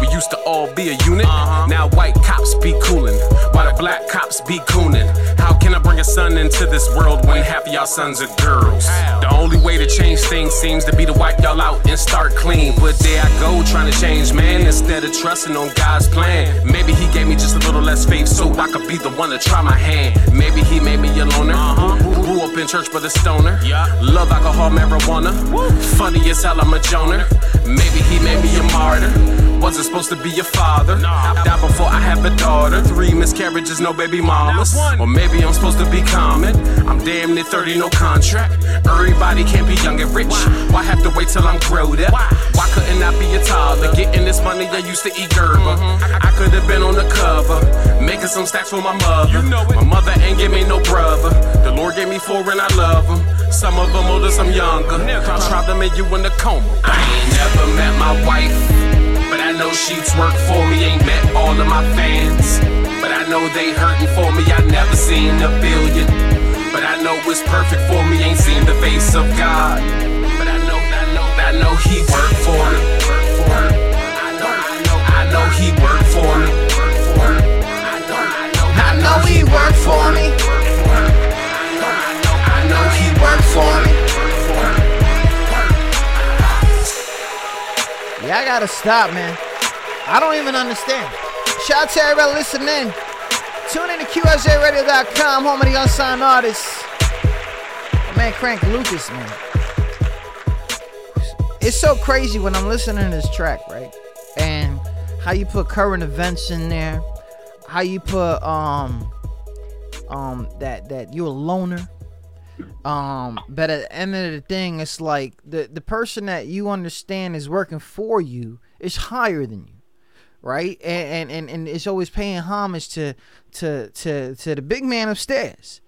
We used to all be a unit. Now white cops be coolin', while the black cops be coonin'. How can I bring a son into this world when half of y'all sons are girls? The only way to change things seems to be to wipe y'all out and start clean. But there I go, trying to change man. Instead of trusting on God's plan, maybe He gave me just a little less faith so I could be the one to try my hand. Maybe He made me a loner. Uh-huh. Grew up in church, but a stoner. Yeah. Love alcohol, marijuana. Funny as hell, I'm a joner. Maybe He made me a martyr. Wasn't supposed to be a father. I died before I have a daughter. Three miscarriages, no baby mamas. Or maybe I'm supposed to be common. I'm damn near 30, no contract. Everybody can't be young and rich. Why have to wait till I'm grown up? Why couldn't I be a toddler? Uh-huh. Getting this money, I used to eat Gerber. Mm-hmm. I could have been on the cover, making some stacks for my mother. My mother ain't give me no brother. The Lord gave me four and I love them. Some of them older, some younger. Tried to make you in the coma. I ain't never met my wife. But I know she twerk for me, ain't met all of my fans. But I know they hurting for me, I never seen a billion. But I know it's perfect for me, ain't seen the face of God. But I know, I know, I know he worked for me. I know, I know, I know he worked for me. I know, I know, I know he worked for me. I know he worked for me. Yeah, I gotta stop, man. I don't even understand. Shout out to everybody listening. Tune in to QSJRadio.com, home of the unsigned artists. Man, Crank Lucas, man. It's so crazy when I'm listening to this track, right? And how you put current events in there, how you put um um that that you're a loner. Um, but at the end of the thing, it's like the the person that you understand is working for you is higher than you, right? And and and, it's always paying homage to to to to the big man upstairs.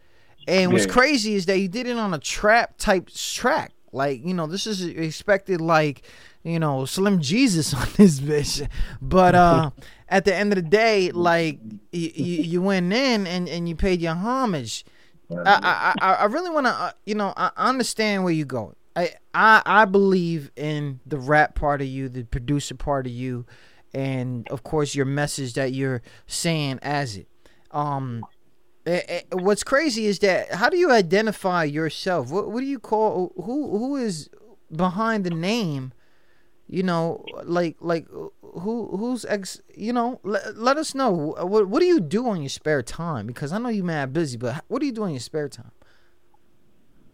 And what's Yeah. crazy is that you did it on a trap type track. Like you know, this is expected like you know Slim Jesus *laughs* on this bitch, but uh. *laughs* At the end of the day, like you, you, you went in and, and you paid your homage. I, I, I really want to, uh, you know, I understand where you're going. I, I, I believe in the rap part of you, the producer part of you, and of course your message that you're saying as it. Um, eh, eh, what's crazy is that how do you identify yourself? What, what do you call who who is behind the name? You know, like like who who's ex? You know, let, let us know. What what do you do on your spare time? Because I know you mad busy, but what do you do in your spare time?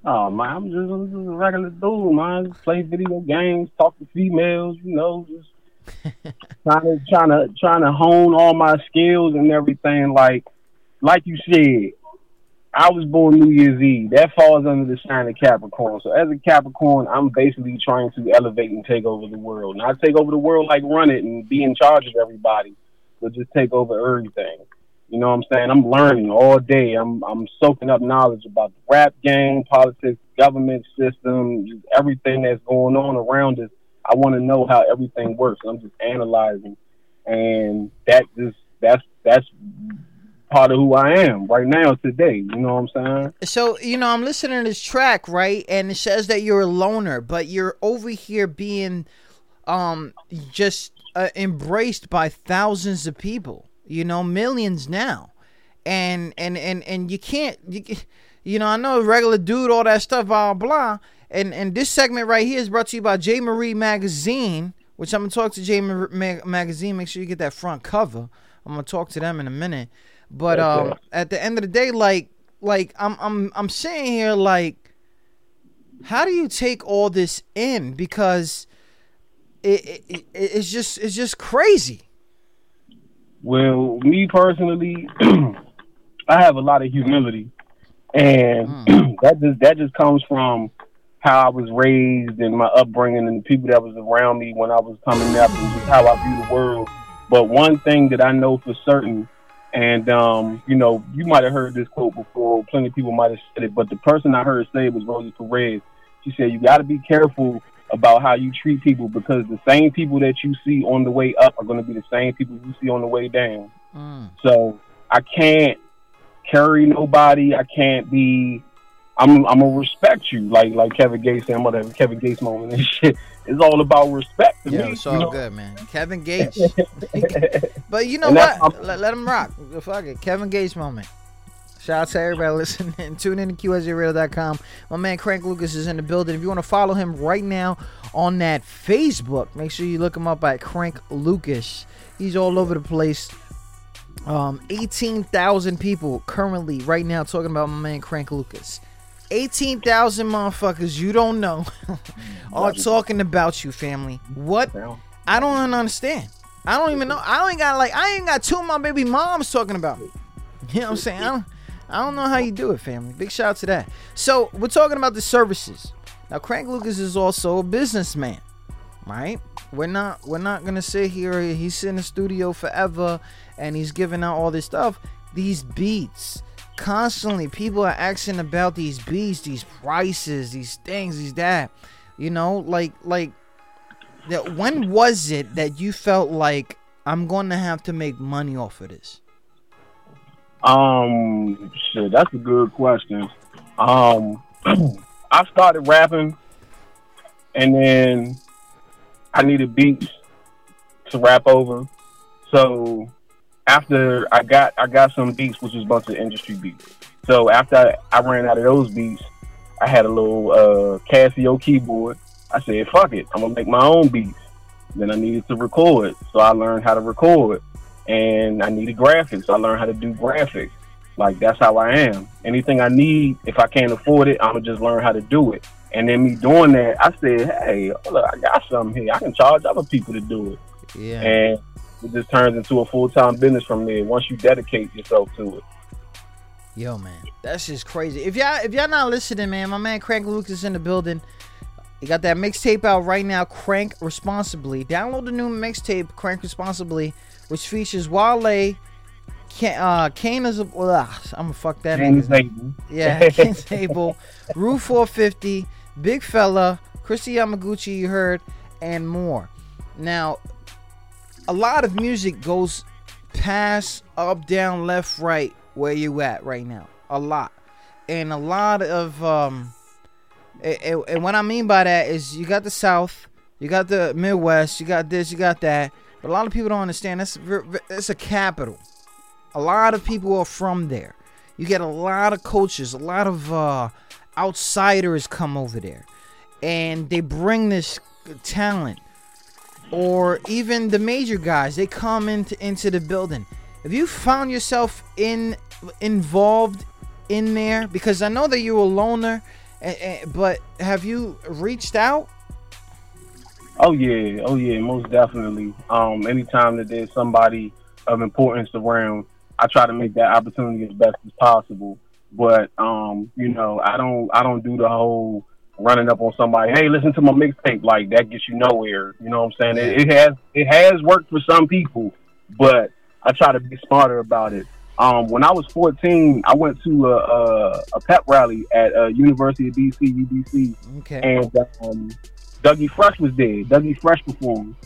Oh man, I'm just, I'm just a regular dude, man. Just play video games, talk to females, you know, just *laughs* trying to trying to trying to hone all my skills and everything. Like like you said, I was born New Year's Eve. That falls under the sign of Capricorn. So as a Capricorn, I'm basically trying to elevate and take over the world. Not take over the world like run it and be in charge of everybody, but just take over everything. You know what I'm saying? I'm learning all day. I'm I'm soaking up knowledge about the rap game, politics, government system, everything that's going on around us. I want to know how everything works. I'm just analyzing, and that just that's that's part of who I am right now today. You know what I'm saying? So you know, I'm listening to this track, right, and it says that you're a loner, but you're over here being, um, just uh, embraced by thousands of people. You know, millions now, and and and and you can't, you, you know, I know a regular dude, all that stuff, blah blah. And and this segment right here is brought to you by J Marie Magazine, which I'm gonna talk to J Marie Mag- Magazine. Make sure you get that front cover. I'm gonna talk to them in a minute. But um, at the end of the day, like like I'm I'm I'm saying here, like, how do you take all this in? Because it, it, it it's just it's just crazy. Well, me personally, *clears throat* I have a lot of humility, and *clears throat* that just that just comes from how I was raised and my upbringing and the people that was around me when I was coming up and just how I view the world. But one thing that I know for certain, and um, you know, you might have heard this quote before. Plenty of people might have said it, but the person I heard say it was Rosie Perez. She said, "You got to be careful about how you treat people because the same people that you see on the way up are going to be the same people you see on the way down." So I can't carry nobody. I can't be. I'm I'm gonna respect you, like like Kevin Gates said. I'm gonna have a Kevin Gates moment and shit. It's all about respect to Yeah, me. it's you all know? good, man. Kevin Gates. *laughs* but you know And what? Let, let him rock. Fuck it. Kevin Gates moment. Shout out to everybody listening. And *laughs* tune in to QSJRadio.com. My man Crank Lucas is in the building. If you want to follow him right now on that Facebook, make sure you look him up at Crank Lucas. He's all over the place. Um, 18,000 people currently right now talking about my man Crank Lucas. 18,000 motherfuckers you don't know *laughs* are talking about you, family. What? I don't understand. I don't even know. I don't got like I ain't got two of my baby moms talking about me. You know what I'm saying? I don't, I don't know how you do it, family. Big shout out to that. So we're talking about the services. Now, Crank Lucas is also a businessman, right? We're not we're not gonna sit here. He's in the studio forever and he's giving out all this stuff. These beats, constantly, people are asking about these beats, these prices, these things, these that. You know, like like that. When was it that you felt like I'm going to have to make money off of this? Um, shit, that's a good question. Um, *clears throat* I started rapping, and then I needed beats to rap over. So after I got I got some beats, which was a bunch of industry beats. So after I, I ran out of those beats, I had a little uh, Casio keyboard. I said, "Fuck it, I'm gonna make my own beats." Then I needed to record, so I learned how to record, and I needed graphics. So I learned how to do graphics. Like that's how I am. Anything I need, if I can't afford it, I'm gonna just learn how to do it. And then me doing that, I said, "Hey, look, I got something here. I can charge other people to do it." Yeah. And it just turns into a full time business from there once you dedicate yourself to it. Yo, man, that's just crazy. If y'all if y'all not listening, man, my man Crank Lucas in the building. He got that mixtape out right now, Crank Responsibly. Download the new mixtape, Crank Responsibly, which features Wale, Can, uh, Kane is a, ugh, I'm gonna fuck that Kane nigga's name. Yeah, *laughs* Kane's Able, Rue 450, Big Fella, Christy Yamaguchi, you heard, and more. Now, a lot of music goes past, up, down, left, right, where you at right now. A lot, and a lot of um, and, and- what I mean by that is you got the South, you got the Midwest, you got this, you got that. But a lot of people don't understand that's a capital. A lot of people are from there. You get a lot of coaches, a lot of uh, outsiders come over there, and they bring this talent. Or even the major guys, they come into into the building. Have you found yourself in involved in there? Because I know that you're a loner, but have you reached out? Oh yeah, oh yeah, most definitely. Um, anytime that there's somebody of importance around, I try to make that opportunity as best as possible. But um, you know, I don't I don't do the whole running up on somebody, hey, listen to my mixtape, like that gets you nowhere. You know what I'm saying? It, it has it has worked for some people, but I try to be smarter about it. Um, when I was 14, I went to a, a, a pep rally at uh, University of DC, UDC, Okay. and um, Dougie Fresh was there. Dougie Fresh performed,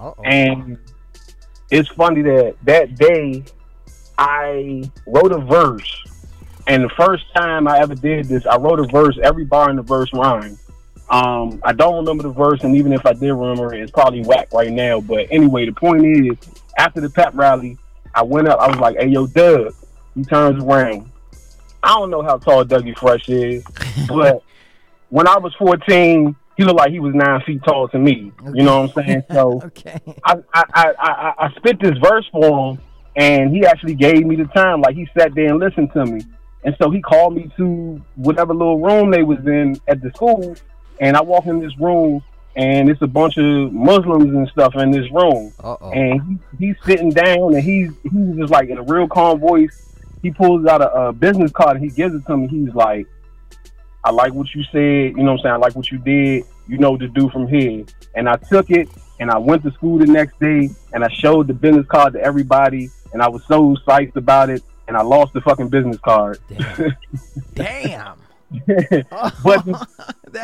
Uh-oh. and it's funny that that day I wrote a verse, and the first time I ever did this, I wrote a verse. Every bar in the verse rhymed. Um, I don't remember the verse, and even if I did remember it, it's probably whack right now. But anyway, the point is, after the pep rally, I went up. I was like, "Hey, yo, Doug." He turns around. I don't know how tall Dougie Fresh is, *laughs* but when I was 14, he looked like he was nine feet tall to me. You know what I'm saying? *laughs* So okay. I, I, I, I, I spit this verse for him, and he actually gave me the time. Like he sat there and listened to me, and so he called me to whatever little room they was in at the school, and I walk in this room, and it's a bunch of Muslims and stuff in this room, Uh-oh. and he, he's sitting down, and he's he's just like in a real calm voice. He pulls out a, a business card and he gives it to me. He's like, I like what you said. You know what I'm saying? I like what you did. You know what to do from here. And I took it and I went to school the next day and I showed the business card to everybody and I was so psyched about it and I lost the fucking business card. Damn. *laughs* but *laughs*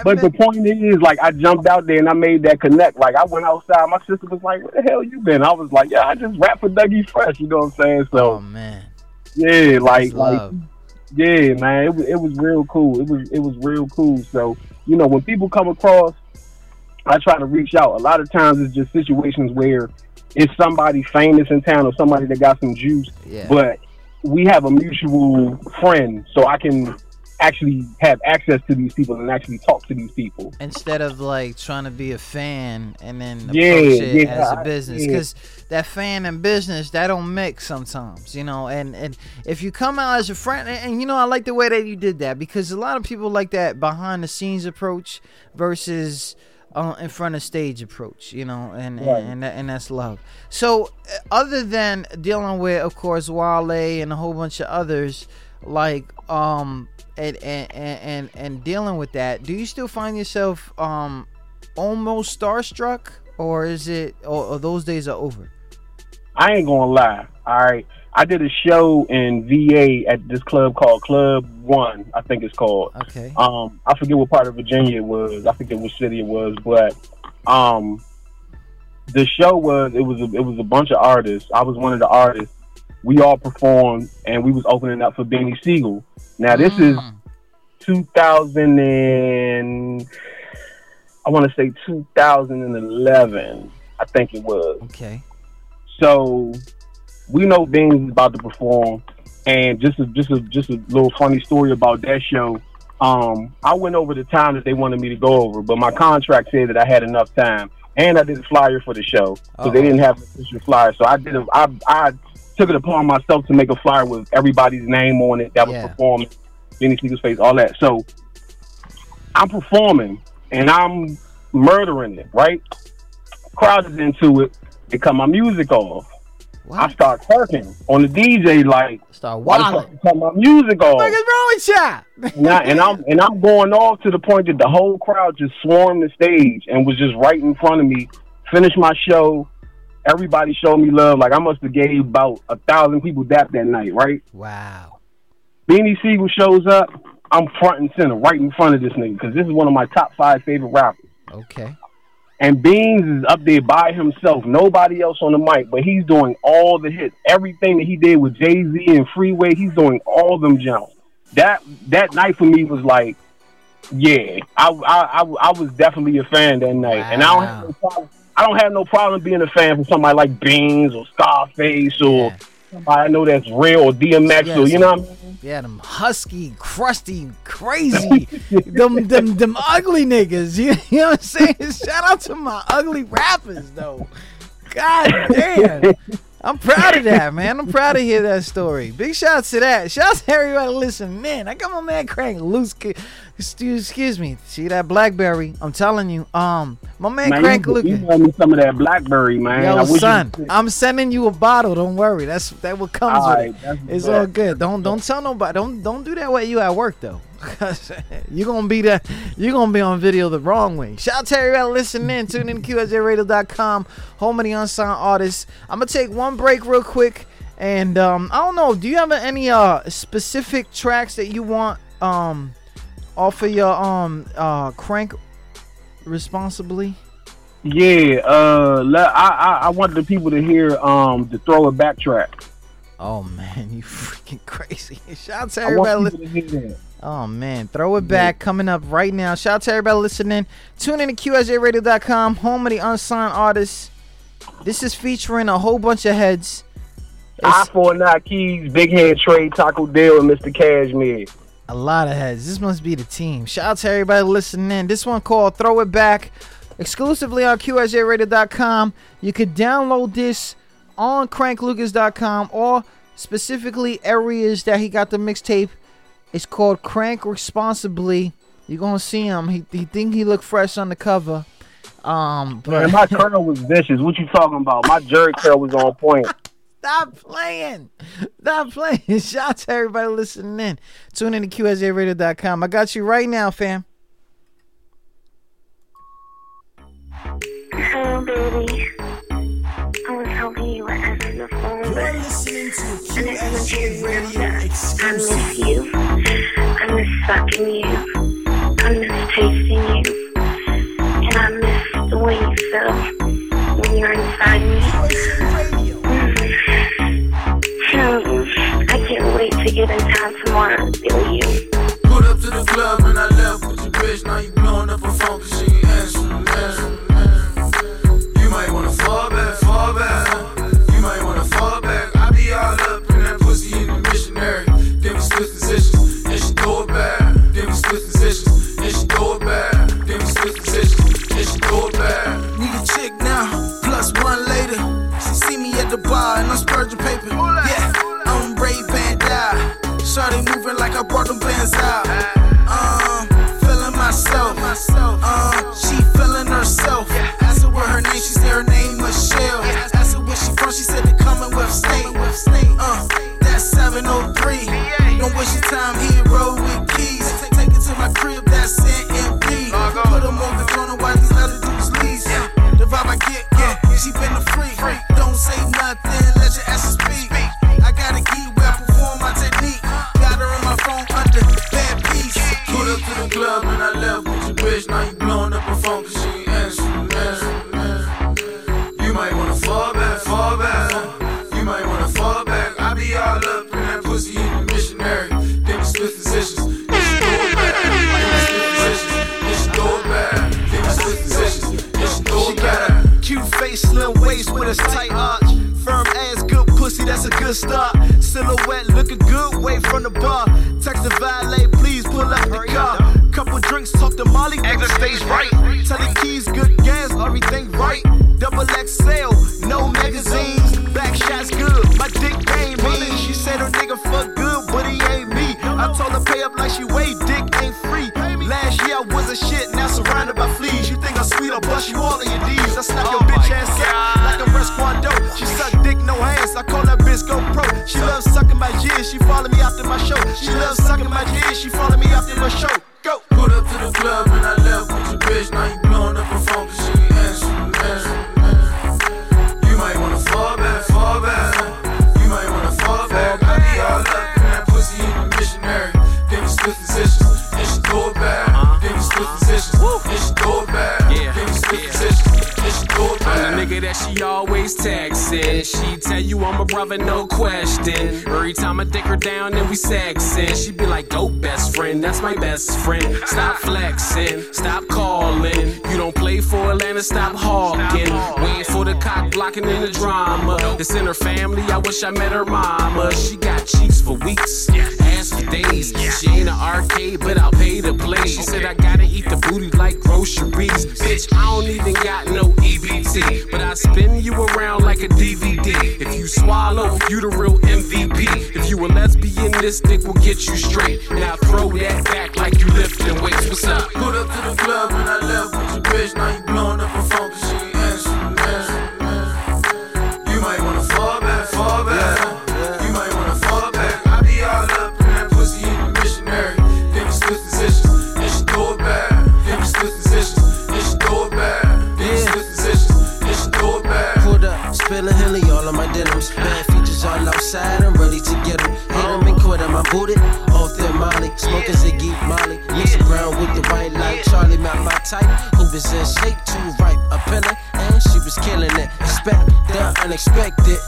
but the *laughs* point is, like, I jumped out there and I made that connect. Like, I went outside. My sister was like, "Where the hell you been?" I was like, "Yeah, I just rap for Dougie Fresh." You know what I'm saying? So, oh man, yeah, like, like, yeah, man, it was it was real cool. It was it was real cool. So, you know, when people come across, I try to reach out. A lot of times, it's just situations where it's somebody famous in town or somebody that got some juice. Yeah. But we have a mutual friend, so I can actually have access to these people and actually talk to these people. instead of like trying to be a fan and then approach Yeah, it yeah, as a business yeah. because that fan and business that don't mix sometimes you know and and if you come out as a friend and, and, you know i like the way that you did that because a lot of people like that behind the scenes approach versus uh, in front of stage approach you know and Right. and, and, that, and that's love so uh, other than dealing with of course wale and a whole bunch of others like um and and and and, and dealing with that do you still find yourself um almost starstruck or is it or, or those days are over I ain't gonna lie. All right, I did a show in VA at this club called Club One. I think it's called. Okay. Um, I forget what part of Virginia it was. I forget which city it was, but um, the show was it was a, it was a bunch of artists. I was one of the artists. We all performed, and we was opening up for Beanie Sigel. Now this is 2000 and I want to say 2011. I think it was. Okay. So we know Beans is about to perform, and just a, just a just a little funny story about that show. Um, I went over the time that they wanted me to go over, but my contract said that I had enough time, and I did a flyer for the show because they didn't have an official flyer. So I did a I I took it upon myself to make a flyer with everybody's name on it that was Yeah. performing, Beanie Sigel's face, all that. So I'm performing and I'm murdering it, right? Crowd is into it. They cut my music off. I start twerking on the DJ like start wilding. you cut my music off? What is wrong with ya? and, I, and I'm and I'm going off to the point that the whole crowd just swarmed the stage and was just right in front of me. Finished my show. Everybody showed me love. Like I must have gave about a thousand people dap that night, right? Wow. Beanie Sigel shows up. I'm front and center, right in front of this nigga, because this is one of my top five favorite rappers. Okay. And Beans is up there by himself, nobody else on the mic, but he's doing all the hits. Everything that he did with Jay Z and Freeway, he's doing all them jumps. That that night for me was like, yeah, I I, I, I was definitely a fan that night, and I don't have no problem. I don't have no problem being a fan for somebody like Beans or Scarface or somebody I know that's real or DMX or you know what I mean. Yeah, them husky, crusty, crazy, them them them ugly niggas. You, *laughs* you know what I'm saying? Shout out to my ugly rappers though. God damn. I'm proud of that, man. I'm proud to hear that story. Big shouts to that. Shouts to everybody listening. Man, I got my man Crank loose. Excuse, me. See that Blackberry? I'm telling you. Um, my man, Man, Crank Lucas. you me some of that BlackBerry, man. I Yo, you- son, I'm sending you a bottle. Don't worry. That's that what comes All with right, it. It's bad. all good. Don't don't tell nobody. Don't don't do that way you at work though. *laughs* you're gonna be that you're gonna be on video the wrong way. Shout out to everybody listening in. Tune in to QSJRadio.com, home of the unsigned artists. I'm gonna take one break real quick. And um, I don't know. Do you have any uh specific tracks that you want um off of your um uh crank responsibly? Yeah, uh, le- I, I I wanted the people to hear um the throw it back track. Oh man, *laughs* you freaking crazy! Shout out to everybody. to oh man, throw it back coming up right now. Shout out to everybody listening. Tune in to QSJRadio.com, home of the unsigned artists. This is featuring a whole bunch of heads. I for not keys, big head trade, Taco Dale, and Mr. Cashmere. A lot of heads. This must be the team. Shout out to everybody listening in. This one called Throw It Back, exclusively on QSJRadio.com. You could download this on cranklucas.com or specifically areas that he got the mixtape. It's called Crank Responsibly. You're gonna see him. He, he think he look fresh on the cover. Um, but Man, my *laughs* curl was vicious. What you talking about? My jerry curl was on point. Stop playing. Stop playing. *laughs* Shout out to everybody listening in. Tune in to QSJRadio.com. I got you right now, fam. Hello, baby. I was hoping you would answer the phone, but You're listening to I want you to QSJ Radio that I miss you. I miss fucking you. I miss tasting you. And I miss the way you feel when you're inside me. wait to get in time tomorrow to feel you. Put up to the club and I left with your bitch. Now you blowing up her phone cause she ain't answering, answering, answering. You might wanna fall back, fall back. You might wanna fall back. I be all up in that pussy in the missionary. Then we switch positions and she throw it back. Then we switch positions and she throw it back. Then we switch positions and she throw it back. Need a chick now, plus one later. She see me at the bar and I'm splurging paper. 03. Don't waste your time, here. roll with keys. Take, take it to my crib, that's it, MD. Put him on the corner Watch these other dudes leave. The vibe I get, yeah, she been a freak. Don't say nothing, let your asses my best friend. Stop flexing, stop calling. You don't play for Atlanta, stop hawking. Waiting for the cock blocking in the drama. It's in her family, I wish I met her mama. She got cheeks for weeks, ass for days. She ain't an arcade, but I'll pay to play. She said I gotta eat the booty like groceries. Bitch, I don't even got this dick will get you straight. Now throw that back like you lifting weights. What's up? Unexpected.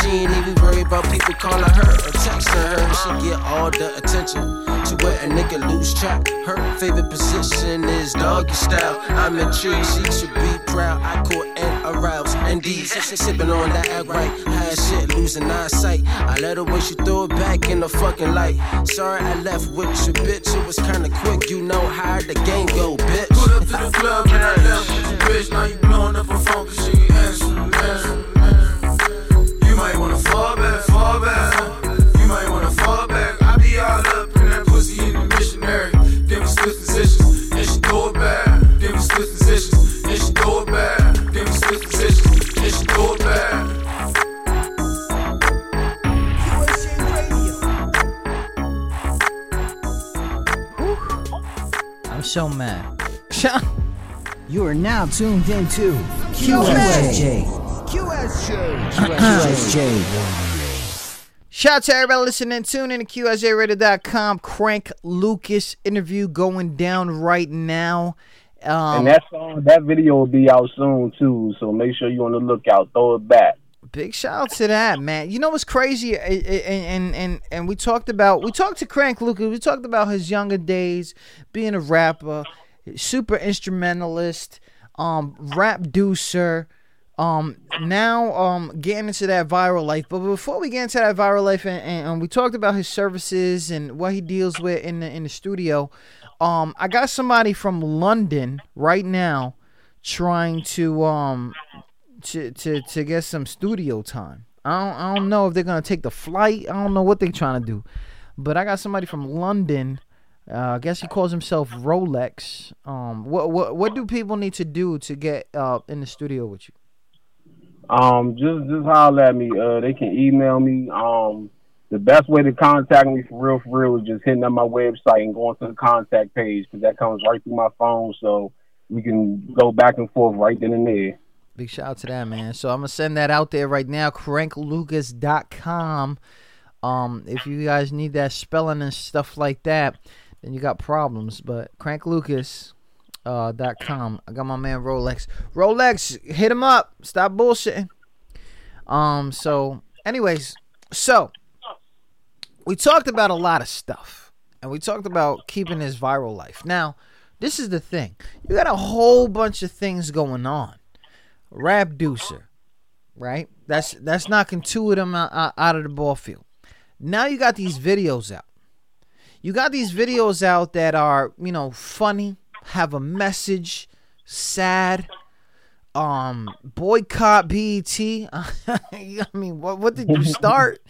She ain't even worried about people calling her or texting her. She get all the attention. To where a nigga lose track. Her favorite position is doggy style. I'm intrigued, she should be proud. I caught and aroused. And these sipping on that act right. High shit, losing eyesight. I let her when she throw it back in the fucking light. Sorry I left with your bitch. It was kinda quick, you know how the game go, bitch. Put up to the club and I left with your bitch. Now you blowing up her phone cause she ain't answering. Now tuned into QSJ. QSJ. QSJ. Shout out to everybody listening. Tune in to QSJRadio.com. Crank Lucas interview going down right now. Um, and that song, that video will be out soon too. So make sure you're on the lookout. Throw it back. Big shout out to that man. You know what's crazy? And and and and we talked about we talked to Crank Lucas. We talked about his younger days, being a rapper, super instrumentalist, um, rap deucer. Um, now um getting into that viral life. But before we get into that viral life, and, and, and we talked about his services and what he deals with in the in the studio. Um, I got somebody from London right now trying to um to to to get some studio time. I don't I don't know if they're gonna take the flight. I don't know what they're trying to do, but I got somebody from London. Uh, I guess he calls himself Rolex. Um, what what what do people need to do to get uh in the studio with you? Um, just just holler at me. Uh, they can email me. Um, the best way to contact me for real, for real, is just hitting up my website and going to the contact page because that comes right through my phone, so we can go back and forth right then and there. Big shout out to that man. So I'm gonna send that out there right now. Cranklucas.com. Um, if you guys need that spelling and stuff like that, then you got problems. But cranklucas. Uh, com. I got my man Rolex. Rolex, hit him up. Stop bullshitting. Um. So, anyways, so we talked about a lot of stuff, and we talked about keeping his viral life. Now, this is the thing. You got a whole bunch of things going on. Rap Deucer, right? That's that's knocking two of them out, out of the ball field. Now you got these videos out. You got these videos out that are, you know, funny, have a message, sad, um, boycott BET. *laughs* I mean, what what did you start?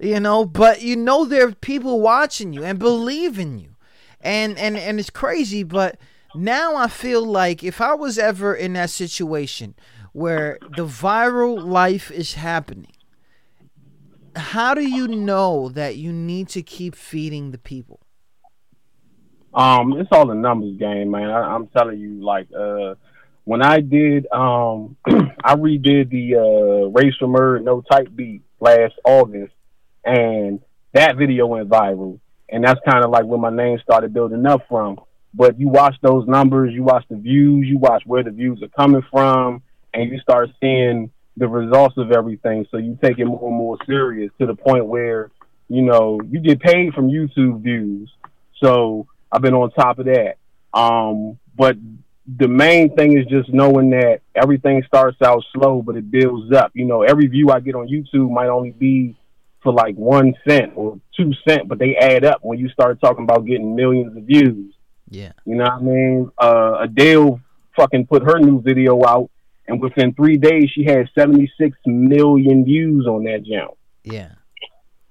you know, but you know there are people watching you and believe in you. And and and it's crazy, but now I feel like if I was ever in that situation where the viral life is happening, how do you know that you need to keep feeding the people? Um, it's all a numbers game, man. I, I'm telling you, like, uh, when I did, um, *clears throat* I redid the uh, Race for Murder No Type Beat last August, and that video went viral, and that's kind of like where my name started building up from. But you watch those numbers, you watch the views, you watch where the views are coming from, and you start seeing the results of everything. So you take it more and more serious to the point where, you know, you get paid from YouTube views. So I've been on top of that. Um, but the main thing is just knowing that everything starts out slow, but it builds up. You know, every view I get on YouTube might only be for like one cent or two cent, but they add up when you start talking about getting millions of views. Yeah. You know what I mean? Uh, Adele fucking put her new video out, and within three days, she had 76 million views on that jump. Yeah.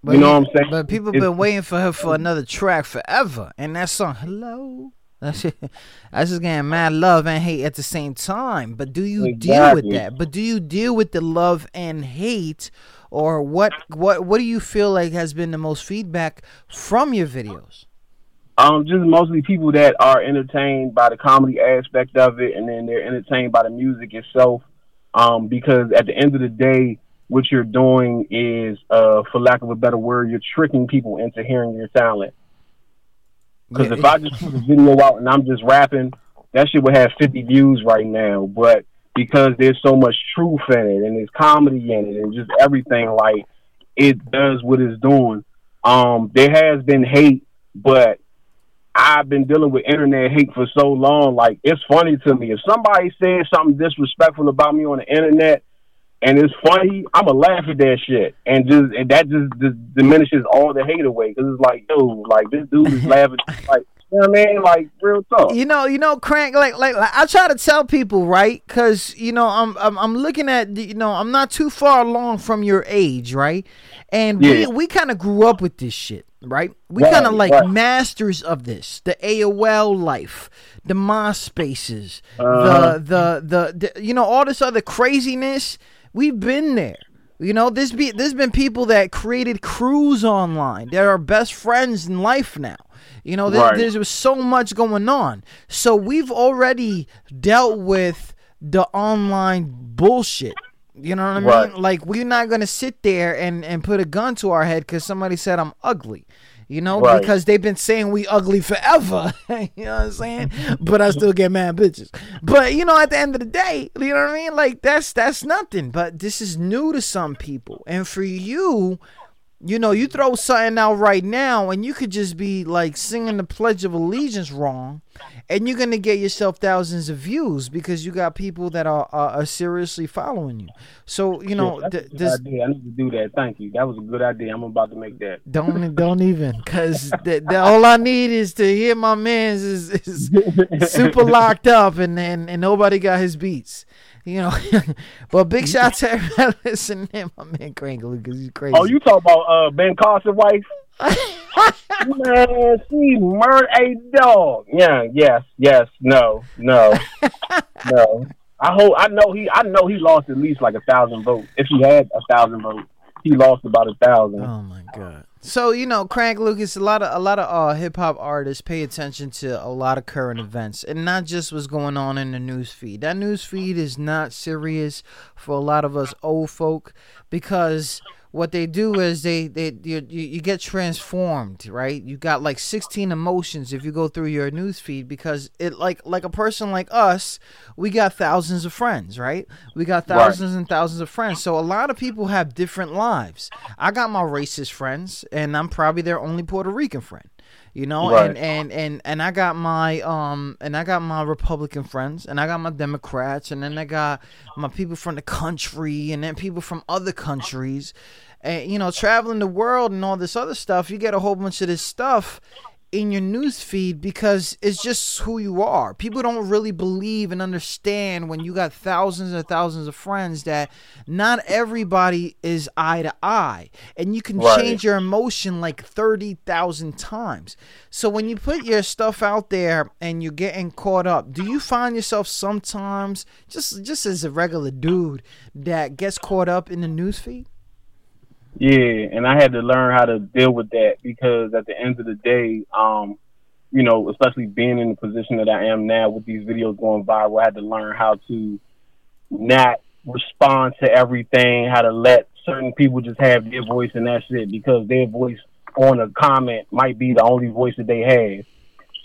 But, you know what I'm saying? But people It's- been waiting for her for another track forever, and that song, "Hello," that's *laughs* that's just getting mad love and hate at the same time. But do you deal with that? But do you deal with the love and hate, or what? What What do you feel like has been the most feedback from your videos? Um, just mostly people that are entertained by the comedy aspect of it, and then they're entertained by the music itself. Um, because at the end of the day, what you're doing is, uh, for lack of a better word, you're tricking people into hearing your talent. Because if I just put a video out and I'm just rapping, that shit would have 50 views right now. But because there's so much truth in it, and there's comedy in it, and just everything, like it does what it's doing. Um, there has been hate, but I've been dealing with internet hate for so long. Like it's funny to me if somebody says something disrespectful about me on the internet, and it's funny, I'ma laugh at that shit, and just and that just, just diminishes all the hate away because it's like, yo, like this dude is *laughs* laughing, like you know what I mean, like real talk. You know, you know, crank like like, like I try to tell people, right? Because you know, I'm, I'm I'm looking at you know, I'm not too far along from your age, right? And Yeah. we we kind of grew up with this shit, right? We Right, kind of like right. masters of this, the AOL life, the MySpaces, Uh-huh. the, the the the you know all this other craziness. We've been there. You know, this be there's been people that created crews online. They're our best friends in life now. You know, there, Right. there's so much going on. So we've already dealt with the online bullshit. You know what I Right. mean? Like we're not gonna sit there and and put a gun to our head because somebody said I'm ugly. You know, Right. because they've been saying we ugly forever. *laughs* you know what I'm saying? But I still get mad bitches. But you know, at the end of the day, you know what I mean? Like that's that's nothing. But this is new to some people, and for you, you know, you throw something out right now, and you could just be like singing the Pledge of Allegiance wrong, and you're gonna get yourself thousands of views because you got people that are are, are seriously following you. So you know, Yeah, th- a good this idea. I need to do that. Thank you. That was a good idea. I'm about to make that. don't don't even because the, the, all I need is to hear my man's is, is super *laughs* locked up and, and and nobody got his beats. You know, *laughs* but big shout out to everybody *laughs* listening. My man Crankle because he's crazy. Oh, you talk about uh, Ben Carson wife? *laughs* Man, she murdered a dog. Yeah, yes, yes, no, no, *laughs* no. I hope I know he I know he lost at least like a thousand votes. If he had a thousand votes, he lost about a thousand. Oh my god. So you know, Crank Lucas, a lot of a lot of uh, hip hop artists pay attention to a lot of current events, and not just what's going on in the news feed. That news feed is not serious for a lot of us old folk because what they do is they they you, you, get transformed right? You got like 16 emotions if you go through your news feed because it like like a person like us we got thousands of friends right? We got Right. thousands and thousands of friends. So a lot of people have different lives. I got my racist friends and i'm probably their only puerto rican friend you know? Right. and, and and and i got my um and i got my republican friends and i got my democrats and then i got my people from the country and then people from other countries and you know traveling the world and all this other stuff you get a whole bunch of this stuff in your news feed because it's just who you are. People don't really believe and understand when you got thousands and thousands of friends that not everybody is eye to eye. And you can Right. change your emotion like 30,000 times. So when you put your stuff out there and you're getting caught up, do you find yourself sometimes just just as a regular dude that gets caught up in the news feed? Yeah, and I had to learn how to deal with that because at the end of the day, um, you know, especially being in the position that I am now with these videos going viral, I had to learn how to not respond to everything, how to let certain people just have their voice and that's it because their voice on a comment might be the only voice that they have.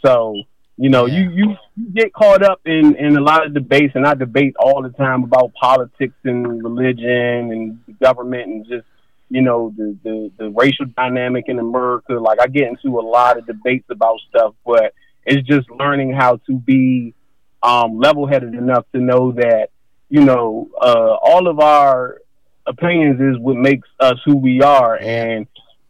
So, you know, you, you you get caught up in, in a lot of debates and I debate all the time about politics and religion and government and just you know the, the the racial dynamic in America. Like I get into a lot of debates about stuff, but it's just learning how to be um, level headed enough to know that you know uh, all of our opinions is what makes us who we are, and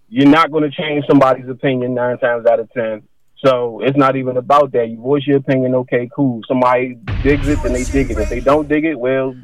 you're not going to change somebody's opinion nine times out of ten. So it's not even about that. You voice your opinion, okay, cool. Somebody digs it, then they dig it. If they don't dig it, well,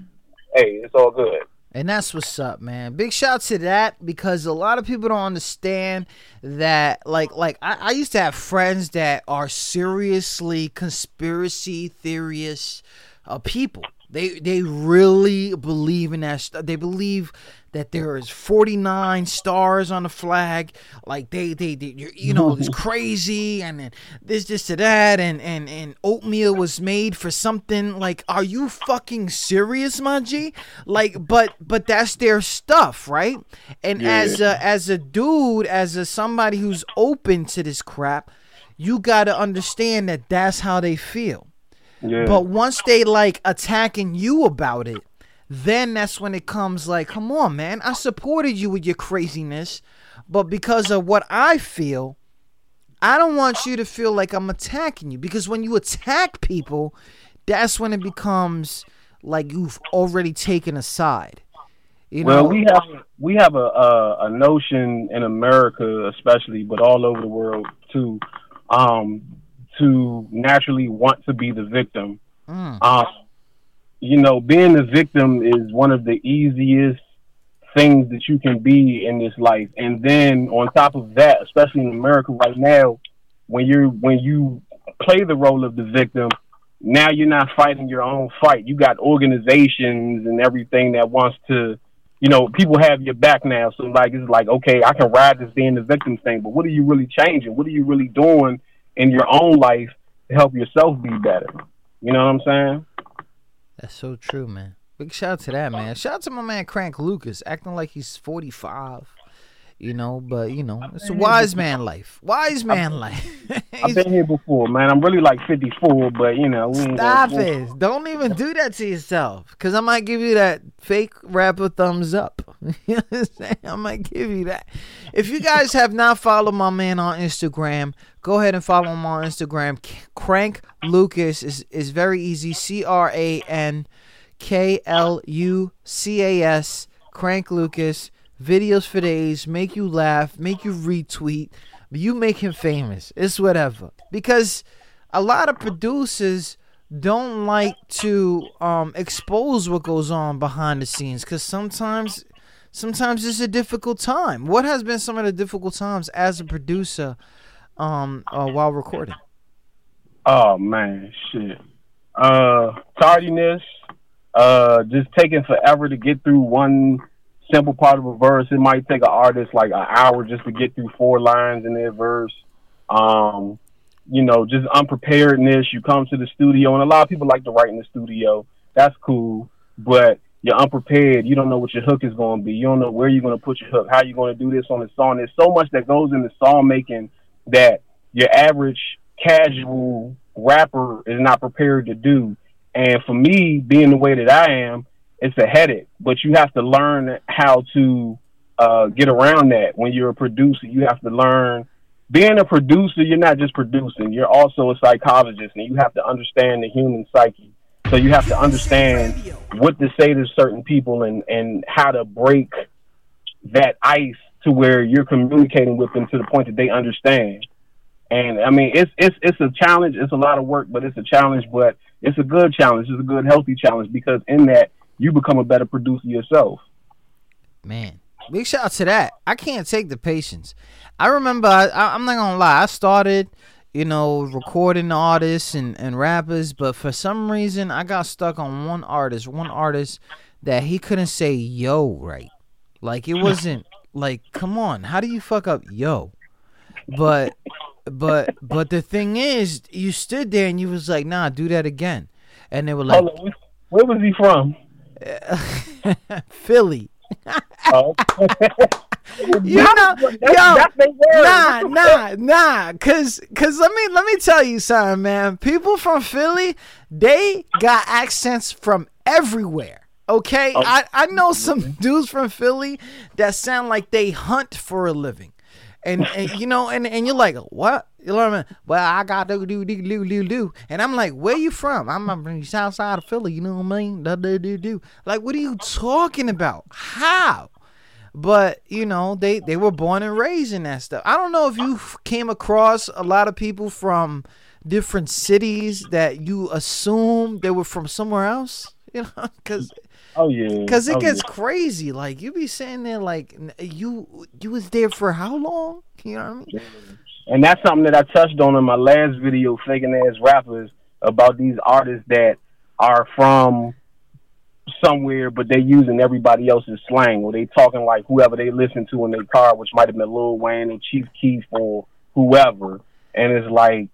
hey, it's all good. And that's what's up, man. Big shout to that because a lot of people don't understand that. Like, like I, I used to have friends that are seriously conspiracy theorists, uh, people. They they really believe in that stuff. They believe that there is 49 stars on the flag. Like they they, they you know it's crazy and then this this to that and and and oatmeal was made for something. Like, are you fucking serious, my G? Like, but but that's their stuff, right? And Yeah. as a as a dude, as a somebody who's open to this crap, you got to understand that that's how they feel. Yeah. But once they like attacking you about it, then that's when it comes like, come on, man, I supported you with your craziness, but because of what I feel, I don't want you to feel like I'm attacking you because when you attack people, that's when it becomes like you've already taken a side. You well, we have we have a, a a notion in America, especially, but all over the world too, um, to naturally want to be the victim. Mm. Um, you know, being the victim is one of the easiest things that you can be in this life. And then on top of that, especially in America right now, when you're when you play the role of the victim, now you're not fighting your own fight. You got organizations and everything that wants to, you know, people have your back now. So like it's like, okay, I can ride this being the victim thing, but what are you really changing? What are you really doing in your own life to help yourself be better? You know what I'm saying? That's so true, man. Big shout out to that, man. Shout out to my man Crank Lucas, acting like he's 45. You know, but you know, it's a wise man life. Wise man life. I've been here before, man. I'm really like 54, but you know, we ain't Stop gonna- it. Don't even do that to yourself. Cause I might give you that fake rapper thumbs up. *laughs* you understand? I might give you that. If you guys have not followed my man on Instagram, go ahead and follow him on Instagram. Crank Lucas is, is very easy. C R A N K L U C A S. Crank Lucas. Videos for days, make you laugh, make you retweet, you make him famous. It's whatever. Because a lot of producers don't like to um, expose what goes on behind the scenes because sometimes sometimes it's a difficult time what has been some of the difficult times as a producer um, uh, while recording Oh man, shit. Uh, tardiness. Uh, just taking forever to get through one simple part of a verse. It might take an artist like an hour just to get through four lines in their verse. Um, you know, just unpreparedness. You come to the studio, and a lot of people like to write in the studio. That's cool, but you're unprepared. You don't know what your hook is going to be. You don't know where you're going to put your hook. How you're going to do this on the song. There's so much that goes into song making that your average casual rapper is not prepared to do. And for me, being the way that I am, it's a headache. But you have to learn how to uh, get around that. When you're a producer, you have to learn. Being a producer, you're not just producing. You're also a psychologist, and you have to understand the human psyche. So you have to understand what to say to certain people and and how to break that ice to where you're communicating with them to the point that they understand. And I mean, it's it's it's a challenge. It's a lot of work, but it's a challenge. But it's a good challenge. It's a good, healthy challenge because in that you become a better producer yourself. Man, big shout out to that. I can't take the patience. I remember, I, I'm not gonna lie, I started, you know, recording artists and, and rappers, but for some reason, I got stuck on one artist, one artist that he couldn't say yo right. Like, it wasn't, like, come on, how do you fuck up yo? But, but, but the thing is, you stood there and you was like, nah, do that again. And they were like, where was he from? *laughs* Philly. Oh. *laughs* you know, yo, nah, nah, nah. Cause, cause let me let me tell you something, man. People from Philly, they got accents from everywhere. Okay, Oh. I I know some dudes from Philly that sound like they hunt for a living, and, and you know, and and you're like, what? You know what I mean? Well, I got do do do do do do, and I'm like, where you from? I'm from the south side of Philly. You know what I mean? Da, da, do do. Like, what are you talking about? How? but you know they they were born and raised in that stuff i don't know if you came across a lot of people from different cities that you assume they were from somewhere else you know *laughs* because Oh yeah. because it Oh, gets yeah. crazy like you be saying there like you you was there for how long you know what i mean And that's something that I touched on in my last video, faking ass rappers, about these artists that are from somewhere, but they using everybody else's slang, or they talking like whoever they listen to in their car, which might have been Lil Wayne or Chief Keef or whoever. And it's like,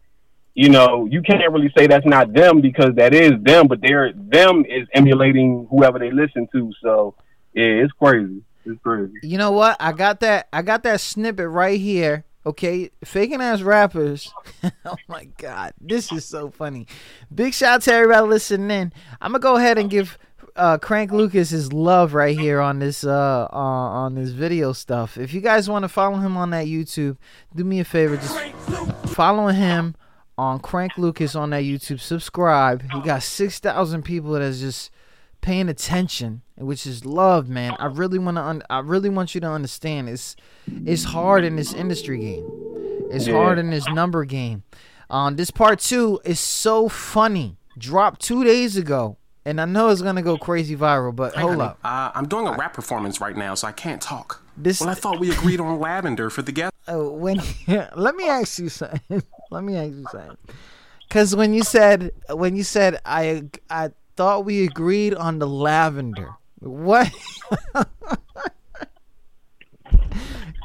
you know, you can't really say that's not them because that is them, but they're them is emulating whoever they listen to. So yeah, it's crazy. It's crazy. you know what? I got that i got that snippet right here okay? Faking ass rappers. *laughs* Oh my god. This is so funny. Big shout out to everybody listening. In i'm gonna go ahead and give uh crank lucas his love right here on this uh, uh on this video stuff. If you guys want to follow him on that youtube do me a favor just follow him on crank lucas on that youtube subscribe he got 6000 people that's just paying attention, which is love, man. I really want to. Un- I really want you to understand. It's it's hard in this industry game. It's Yeah. hard in this number game. Um, this part two is so funny. Dropped two days ago, and I know it's gonna go crazy viral. But Hey, hold honey, up. Uh, I'm doing a rap performance right now, so I can't talk. This- well, I thought we agreed on lavender for the guest. Oh, when *laughs* let me ask you something. Let me ask you something. Because when you said when you said I I thought we agreed on the lavender. What? *laughs*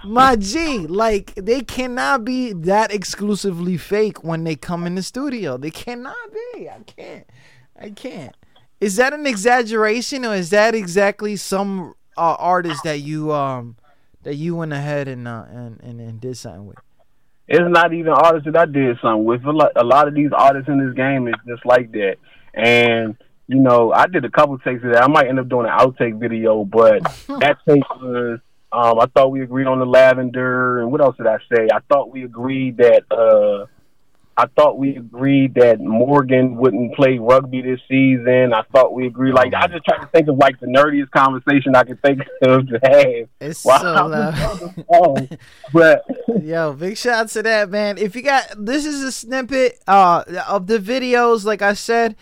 My G, like they cannot be that exclusively fake when they come in the studio. They cannot be. I can't. I can't. Is that an exaggeration or is that exactly some uh, artist that you um that you went ahead and uh, and, and and did something with? It's not even artists that I did something with. A lot, a lot of these artists in this game is just like that. And you know, I did a couple takes of that. I might end up doing an outtake video, but *laughs* that take was. Um, I thought we agreed on the lavender, and what else did I say? I thought we agreed that. Uh, I thought we agreed that Morgan wouldn't play rugby this season. I thought we agreed. Like I just trying to think of like the nerdiest conversation I could think *laughs* of to have. It's while so loud. on. *laughs* But Yo, big shout out to that man. If you got this is a snippet uh of the videos, like I said.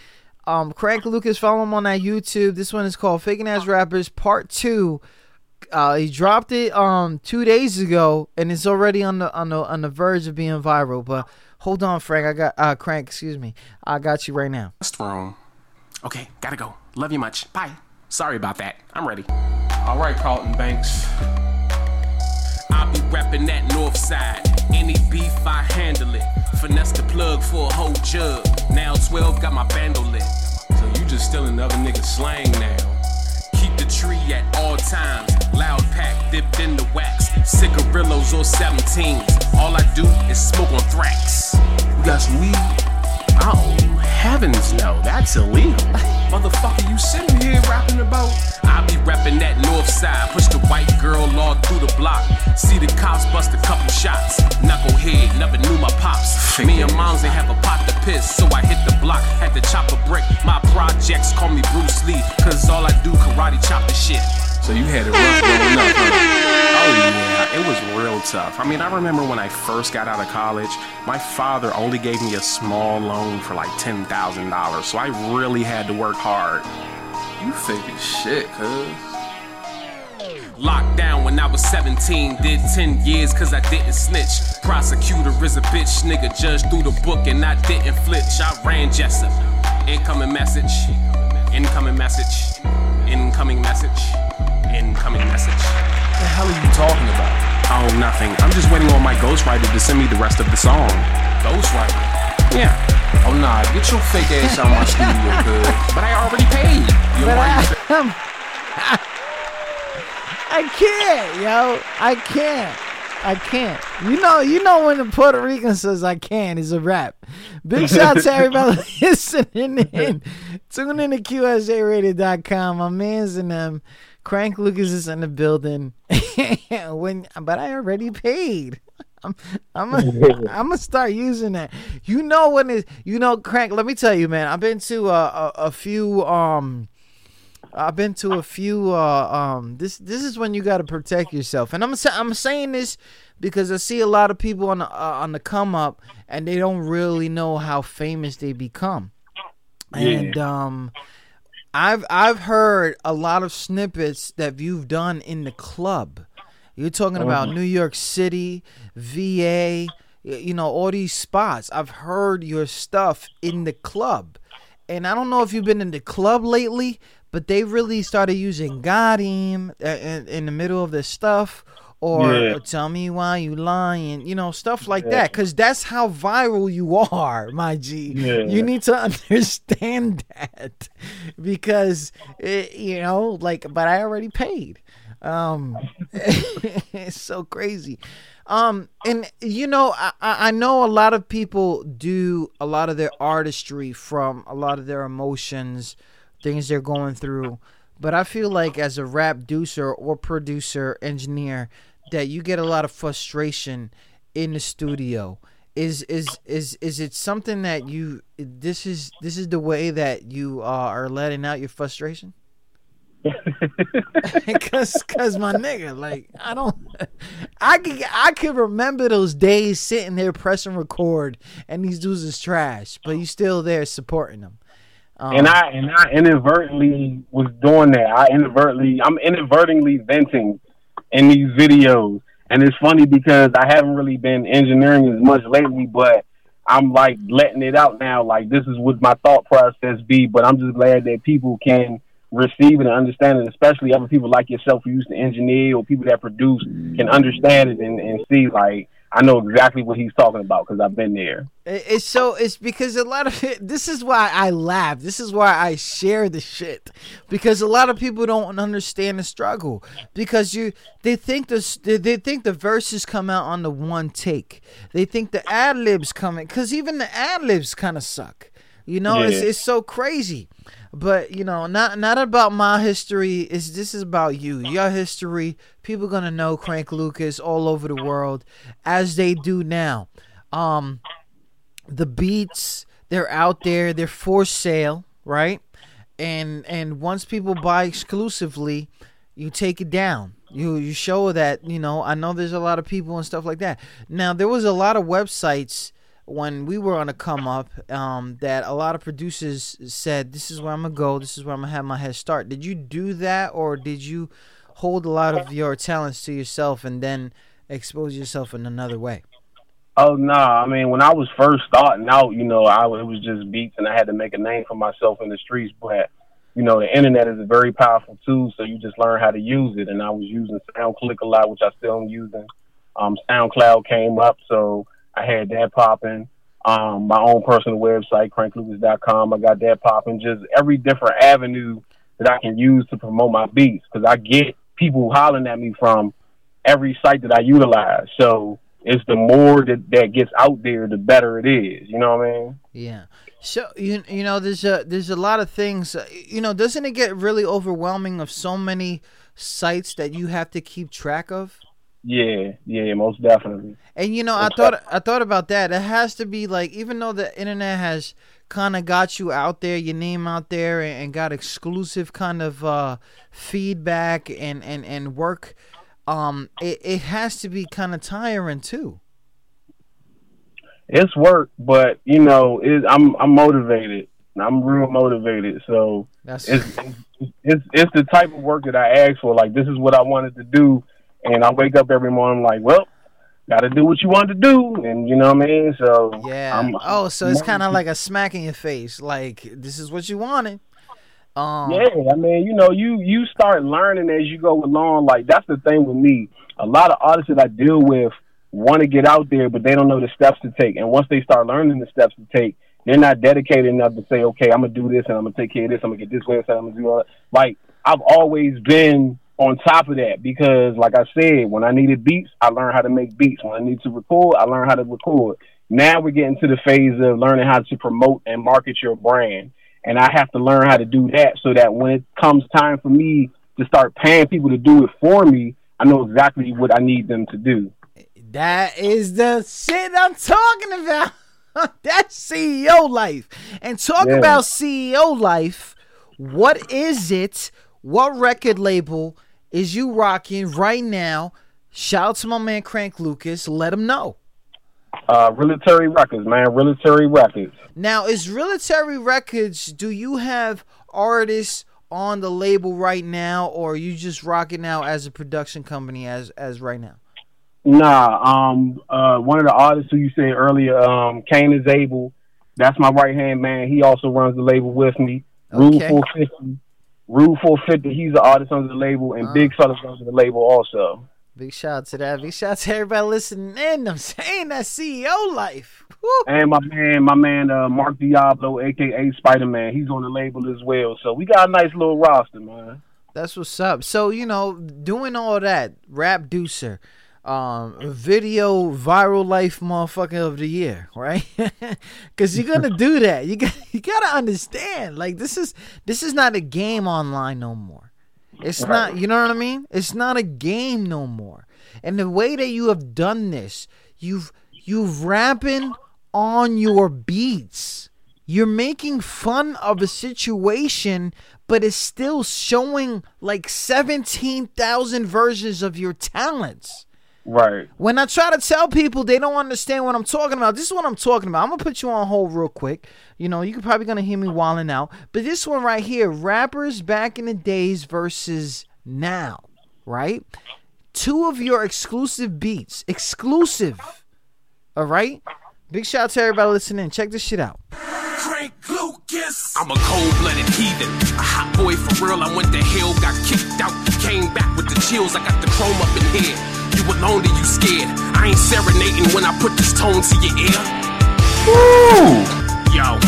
Um Crank Lucas, follow him on that YouTube. This one is called Faking Ass Rappers Part Two. Uh he dropped it um two days ago and it's already on the on the on the verge of being viral. But hold on, Frank. I got uh Crank, excuse me. I got you right now. Guest room. Okay, gotta go. Love you much. Bye. Sorry about that. I'm ready. All right, Carlton Banks. I'll be reppin' that north side. Any beef, I handle it. Finesse the plug for a whole jug. Now 12 got my bando lit. So you just stealing other niggas' slang now. Keep the tree at all times. Loud pack dipped in the wax. Cigarillos or 17s. All I do is smoke on thrax. You got some weed? Oh, heavens no, that's illegal. Motherfucker, you sitting here rapping about. I be rapping that north side. Push the white girl all through the block. See the cops bust a couple shots. Knucklehead, never knew my pops. Me and moms ain't have a pot to piss, so I hit the block. Had to chop a brick. My projects call me Bruce Lee, cause all I do karate chop the shit. So you had it rough growing up, huh? Oh yeah, it was real tough. I mean, I remember when I first got out of college, my father only gave me a small loan for like ten thousand dollars, so I really had to work hard. You fake as shit, cuz. Locked down when I was 17, did 10 years cause I didn't snitch. Prosecutor is a bitch, nigga judge through the book and I didn't flitch. I ran Jessup. Incoming message, incoming message, incoming message, incoming message. What the hell are you talking about? Oh, nothing. I'm just waiting on my ghostwriter to send me the rest of the song. Ghostwriter? Yeah. Oh nah, get your fake ass out my studio, *laughs* cuz. But I already paid. You But already I, *laughs* I can't, yo. I can't. I can't. You know, you know when the Puerto Rican says I can't, it's a rap. Big *laughs* shout to everybody listening in. Tune in to QSJRadio.com. My man's in them. Crank Lucas is in the building. *laughs* when but I already paid. I'm I'm gonna *laughs* I'm gonna start using that. You know when it you know Crank, let me tell you, man. I've been to a, a, a few um I've been to a few. Uh, um, this this is when you got to protect yourself, and I'm I'm saying this because I see a lot of people on the uh, on the come up, and they don't really know how famous they become. And um, I've I've heard a lot of snippets that you've done in the club. You're talking about Mhm. New York City, VA, you know, all these spots. I've heard your stuff in the club. And I don't know if you've been in the club lately, but they really started using Godim uh, in, in the middle of their stuff. Or Yeah. tell me why you lying, you know, stuff like Yeah. that. Cause that's how viral you *laughs* are, my G. Yeah. You need to *laughs* understand that because it, you know, like, but I already paid. Um, *laughs* it's so crazy. Um, and you know, I, I I know a lot of people do a lot of their artistry from a lot of their emotions, things they're going through. But I feel like as a rap producer or producer, engineer, that you get a lot of frustration in the studio. Is is is is it something that you this is this is the way that you uh, are letting out your frustration? *laughs* *laughs* cause, cause my nigga, like I don't, I can I can remember those days sitting there pressing record, and these dudes is trash, but you still there supporting them. Um, and I and I inadvertently was doing that. I inadvertently I'm inadvertently venting in these videos. And it's funny because I haven't really been engineering as much lately, but I'm like letting it out now. Like this is what my thought process be, but I'm just glad that people can receive it and understand it, especially other people like yourself who used to engineer or people that produce can understand it and, and see like I know exactly what he's talking about because I've been there. It's so it's because a lot of *laughs* it, this is why I laugh. This is why I share the shit because a lot of people don't understand the struggle because you they think the they, think the verses come out on the one take. They think the ad libs coming because even the ad libs kind of suck. You know, it's Yeah. it's so crazy. But you know, not not about my history. Is this is about you, your history. People gonna know Crank Lucas all over the world, as they do now. Um, the beats they're out there. They're for sale, right? And and once people buy exclusively, you take it down. You you show that you know. I know there's a lot of people and stuff like that. Now there was a lot of websites when we were on a come up um, that a lot of producers said this is where I'm gonna go. This is where I'm gonna have my head start. Did you do that or did you hold a lot of your talents to yourself and then expose yourself in another way? Oh no! I mean, when I was first starting out, you know, I it was just beats, and I had to make a name for myself in the streets. But you know, the internet is a very powerful tool, so you just learn how to use it. And I was using SoundClick a lot, which I still am using. Um, SoundCloud came up, so I had that popping. Um, my own personal website, cranklucas.com, I got that popping. Just every different avenue that I can use to promote my beats, because I get people hollering at me from every site that I utilize. So it's the more that that gets out there, the better it is. You know what I mean? Yeah. So you you know there's a there's a lot of things. uh, You know, doesn't it get really overwhelming of so many sites that you have to keep track of? Yeah, yeah, most definitely. And you know, I thought I thought about that. It has to be like even though the internet has kind of got you out there, your name out there, and, and got exclusive kind of uh, feedback and and and work. Um, it, it has to be kind of tiring too. It's work, but you know, it, I'm I'm motivated. I'm real motivated. So That's it's, it's it's the type of work that I asked for. Like this is what I wanted to do, and I wake up every morning like, well, got to do what you want to do, and you know what I mean. So Yeah. I'm, oh, so it's kind of *laughs* like a smack in your face. Like this is what you wanted. Um, Yeah, I mean, you know, you you start learning as you go along. Like that's the thing with me. A lot of artists that I deal with want to get out there, but they don't know the steps to take. And once they start learning the steps to take, they're not dedicated enough to say, okay, I'm gonna do this and I'm gonna take care of this. I'm gonna get this website. I'm gonna do all that. Like I've always been on top of that because, like I said, when I needed beats, I learned how to make beats. When I need to record, I learned how to record. Now we're getting to the phase of learning how to promote and market your brand and I have to learn how to do that so that when it comes time for me to start paying people to do it for me, I know exactly what I need them to do. That is the shit I'm talking about. *laughs* That's CEO life. And talk Yeah. about CEO life. What is it? What record label is you rocking right now? Shout out to my man Crank Lucas. Let him know. Uh, Realatory Records, man, Realatory Records. Now, is Realatory Records, do you have artists on the label right now, or are you just rocking out as a production company as as right now? Nah, um, uh, one of the artists who you said earlier, um, Kane is able. That's my right hand man. He also runs the label with me. Rule Okay. 450. Rule 450. He's an artist under the label, and Uh. Big Fella's under the label also. Big shout out to that. Big shout out to everybody listening in. I'm saying that CEO life. And my man, my man, uh, Mark Diablo, aka Spider Man, he's on the label as well. So we got a nice little roster, man. That's what's up. So you know, doing all that, rap deucer, um, video viral life motherfucker of the year, right? *laughs* Because you're gonna do that. You got you gotta understand. Like this is this is not a game online no more. It's not. You know what I mean? It's not a game no more. And the way that you have done this, you've you've rapping on your beats. You're making fun of a situation, but it's still showing like 17,000 versions of your talents. Right. When I try to tell people they don't understand what I'm talking about, this is what I'm talking about. I'm gonna put you on hold real quick. You know, you're probably gonna hear me walling out, but this one right here, rappers back in the days versus now, right? Two of your exclusive beats, exclusive. All right. Big shout out to everybody listening. Check this shit out. Frank Lucas. I'm a cold-blooded heathen, a hot boy for real. I went to hell, got kicked out, came back with the chills. I got the chrome up in here. Alone, or you scared? I ain't serenading when I put this tone to your ear. Ooh, yo.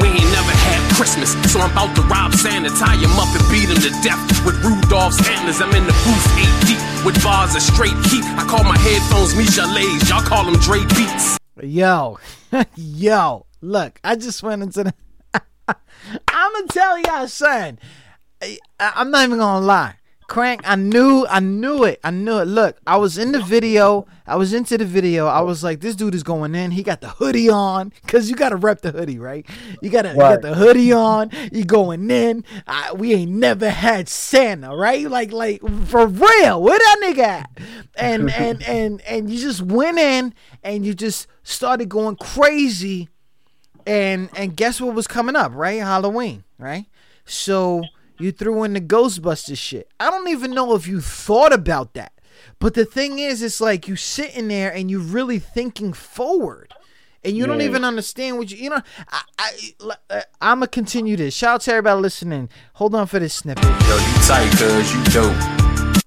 We ain't never had Christmas, so I'm about to rob Santa, tie him up and beat him to death with Rudolph's antlers. I'm in the booth eight deep with bars of straight heat. I call my headphones Michel'les, y'all call them Dre Beats. Yo, *laughs* yo, look, I just went into the. *laughs* I'm gonna tell y'all, son. I, I'm not even gonna lie. Crank, I knew, I knew it, I knew it. Look, I was in the video, I was into the video. I was like, this dude is going in. He got the hoodie on, cause you gotta rep the hoodie, right? You gotta you got the hoodie on. You going in. I, we ain't never had Santa, right? Like, like for real. Where that nigga at? And *laughs* and and and you just went in and you just started going crazy and and guess what was coming up right halloween right so you threw in the ghostbusters shit i don't even know if you thought about that but the thing is it's like you sitting there and you're really thinking forward and you don't even understand what you you know. I, I uh, I'm gonna continue this. Shout out to everybody listening. Hold on for this snippet. Yo, you tight, cuz you dope.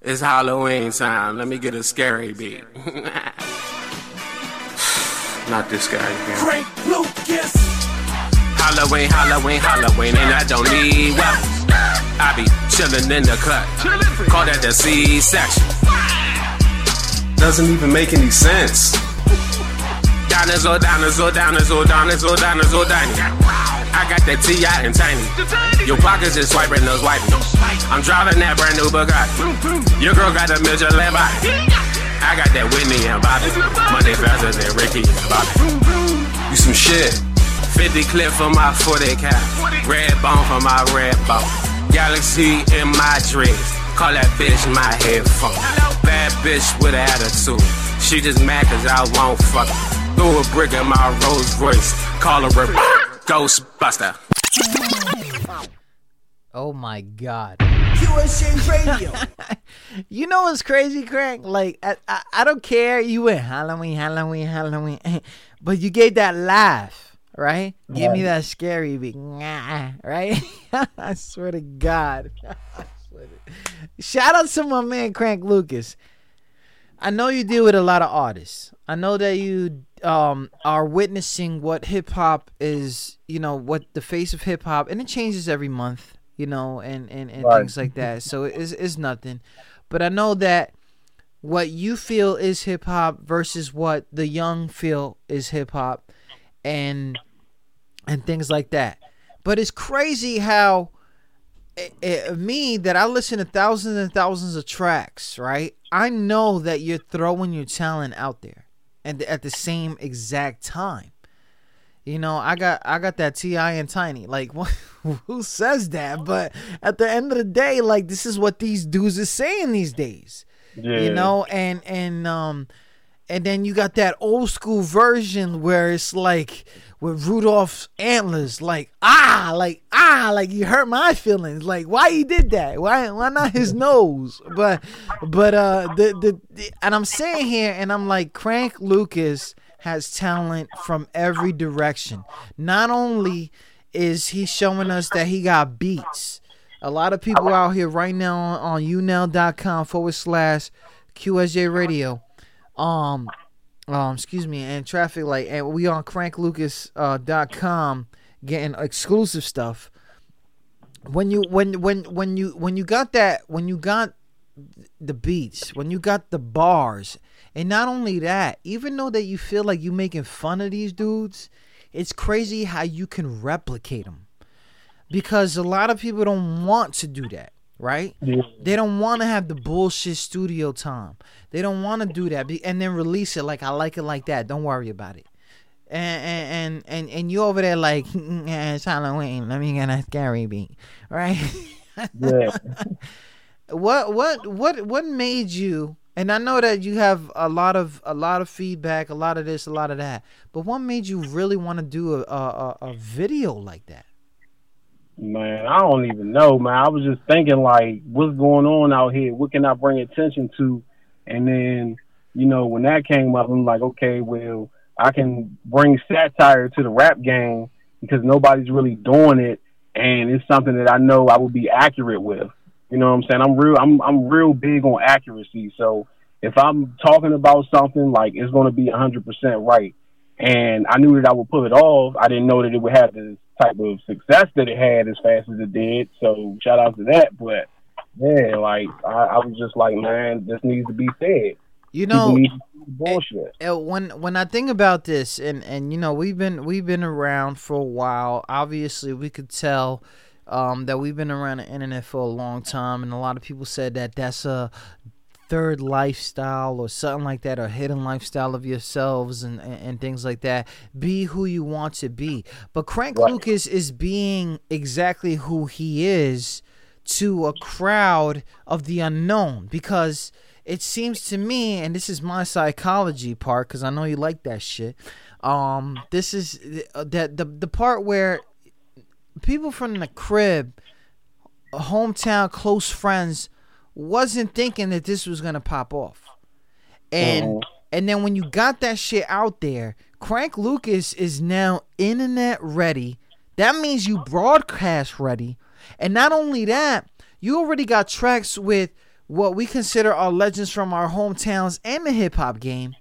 It's Halloween time. Let me get a scary beat. *laughs* Not this guy again. Frank Lucas. Halloween, Halloween, Halloween, and I don't need weapons. I be chillin' in the cut. Call that the C section. Doesn't even make any sense. Dinosaur, dinosaur, dinosaur, dinosaur, dinosaur, dinosaur. I got that T.I. and Tiny. Your pockets is swiping, those wiping. I'm driving that brand new Bugatti. Your girl got a midget body. I got that Whitney and Bobby. Money faster than Ricky and Bobby. You some shit. 50 clip for my 40 cap. Red bone for my red bone. Galaxy in my dreams. Call that bitch my headphone. Bad bitch with attitude. She just mad cause I won't fuck her. Threw a brick in my Rolls Royce. Call her a *laughs* Ghostbuster. Oh my god. QSJ Radio. *laughs* You know what's crazy, Crank? Like I, I, I don't care. You went Halloween, Halloween, Halloween, *laughs* but you gave that laugh, right? Give me that scary beat, right? *laughs* I swear to God. *laughs* Swear to- Shout out to my man Crank Lucas. I know you deal with a lot of artists. I know that you um are witnessing what hip hop is, you know, what the face of hip hop, and it changes every month, you know, and and, and Right. things like that. So it's it's nothing, but I know that what you feel is hip hop versus what the young feel is hip hop, and and things like that. But it's crazy how it, it- me that I listen to thousands and thousands of tracks, right? I know that you're throwing your talent out there, and at the same exact time. You know, I got I got that T.I. and Tiny. Like, *laughs* who says that? But at the end of the day, like this is what these dudes is saying these days. Yeah. You know, and and um and then you got that old school version where it's like with Rudolph's antlers, like ah, like ah, like you hurt my feelings. Like why he did that? Why why not his *laughs* nose? But but uh the, the the and I'm sitting here and I'm like Crank Lucas has talent from every direction. Not only is he showing us that he got beats. A lot of people out here right now on, on unow.com forward slash QSJ radio. Um um excuse me and traffic light and we on cranklucas uh, getting exclusive stuff. When you when when when you when you got that when you got the beats, when you got the bars, and not only that, even though that you feel like you making fun of these dudes, it's crazy how you can replicate them. Because a lot of people don't want to do that, right? Yeah. They don't want to have the bullshit studio time. They don't want to do that be- and then release it like I like it like that. Don't worry about it. And and and and, and you over there like "Yeah, *laughs* it's Halloween. Let me get a scary beat, right? Yeah. *laughs* what what what what made you and I know that you have a lot of a lot of feedback, a lot of this, a lot of that. But what made you really want to do a a- a video like that? Man, I don't even know, man. I was just thinking like, what's going on out here? What can I bring attention to? And then, you know, when that came up, I'm like, okay, well, I can bring satire to the rap game because nobody's really doing it, and it's something that I know I will be accurate with. You know what I'm saying? I'm real. I'm I'm real big on accuracy. So if I'm talking about something, like it's going to be 100 percent right. And I knew that I would pull it off. I didn't know that it would have type of success that it had as fast as it did. So shout out to that. But man, like I, I was just like, man, this needs to be said. You know, see bullshit. Uh, when when I think about this, and and you know, we've been we've been around for a while. Obviously, we could tell um, that we've been around the internet for a long time, and a lot of people said that that's a third lifestyle or something like that, or hidden lifestyle of yourselves and, and, and things like that. Be who you want to be. But Crank Right. Lucas is being exactly who he is to a crowd of the unknown because it seems to me and this is my psychology part because i know you like that shit um this is uh, that the the part where people from the crib hometown close friends wasn't thinking that this was gonna pop off and Mhm. and then when you got that shit out there Crank Lucas is now internet ready. That means you broadcast ready. And not only that, you already got tracks with what we consider our legends from our hometowns and the hip hop game.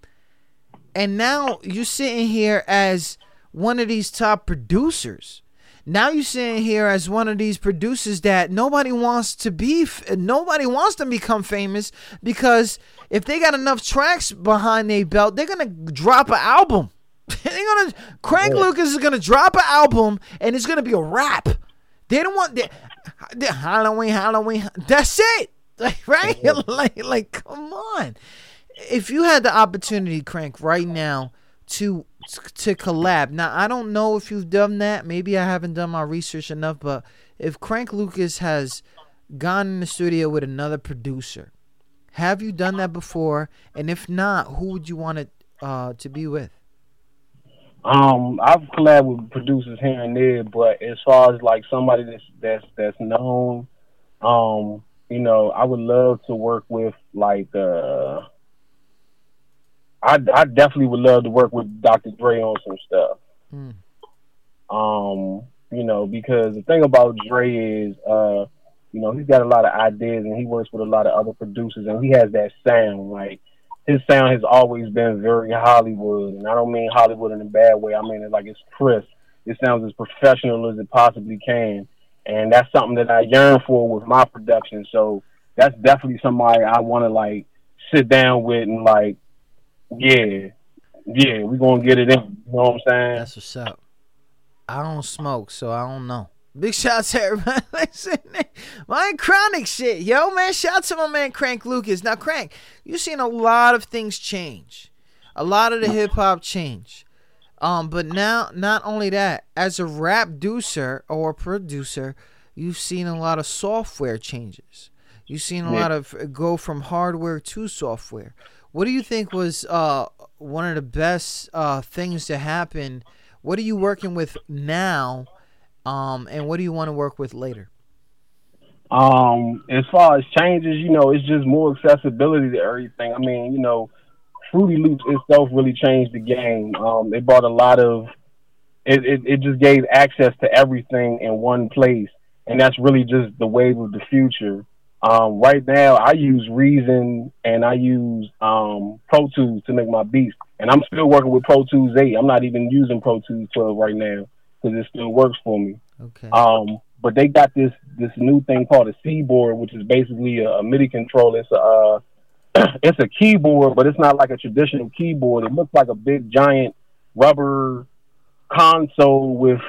And now you're sitting here as one of these top producers. Now you're sitting here as one of these producers that nobody wants to be, f- nobody wants to become famous because if they got enough tracks behind their belt, they're gonna drop an album. *laughs* they're gonna Crank Lucas is gonna drop an album and it's gonna be a rap. They don't want the Halloween, Halloween. That's it, *laughs* like, right? *laughs* like, like, come on. If you had the opportunity, Crank, right now to to collab. Now, I don't know if you've done that. Maybe I haven't done my research enough, but if Crank Lucas has gone in the studio with another producer, have you done that before? And if not, who would you want it uh, to be with? Um, I've collabed with producers here and there, but as far as like somebody that's that's that's known, um, you know, I would love to work with like uh I I definitely would love to work with Dr. Dre on some stuff. Hmm. Um, you know, because the thing about Dre is uh, you know, he's got a lot of ideas and he works with a lot of other producers and he has that sound like his sound has always been very Hollywood, and I don't mean Hollywood in a bad way. I mean it like it's crisp. It sounds as professional as it possibly can, and that's something that I yearn for with my production. So that's definitely somebody I want to like sit down with and like, yeah, yeah, we gonna get it in. You know what I'm saying? That's what's up. I don't smoke, so I don't know. Big shout out to everybody *laughs* listening. My chronic shit, yo, man. Shout out to my man Crank Lucas. Now, Crank, you've seen a lot of things change. A lot of the hip hop change. Um, but now, not only that, as a rap producer or producer, you've seen a lot of software changes. You've seen a Yeah. lot of go from hardware to software. What do you think was uh, one of the best uh, things to happen? What are you working with now? Um, and what do you want to work with later? Um, as far as changes, you know, it's just more accessibility to everything. I mean, you know, Fruity Loops itself really changed the game. Um, they brought a lot of it, it, it just gave access to everything in one place, and that's really just the wave of the future. Um, right now, I use Reason and I use um, Pro Tools to make my beats, and I'm still working with Pro Tools 8. I'm not even using Pro Tools 12 right now because it still works for me. Okay. Um, but they got this this new thing called a Seaboard, which is basically a, a MIDI controller. It's a uh, *clears throat* it's a keyboard, but it's not like a traditional keyboard. It looks like a big giant rubber console with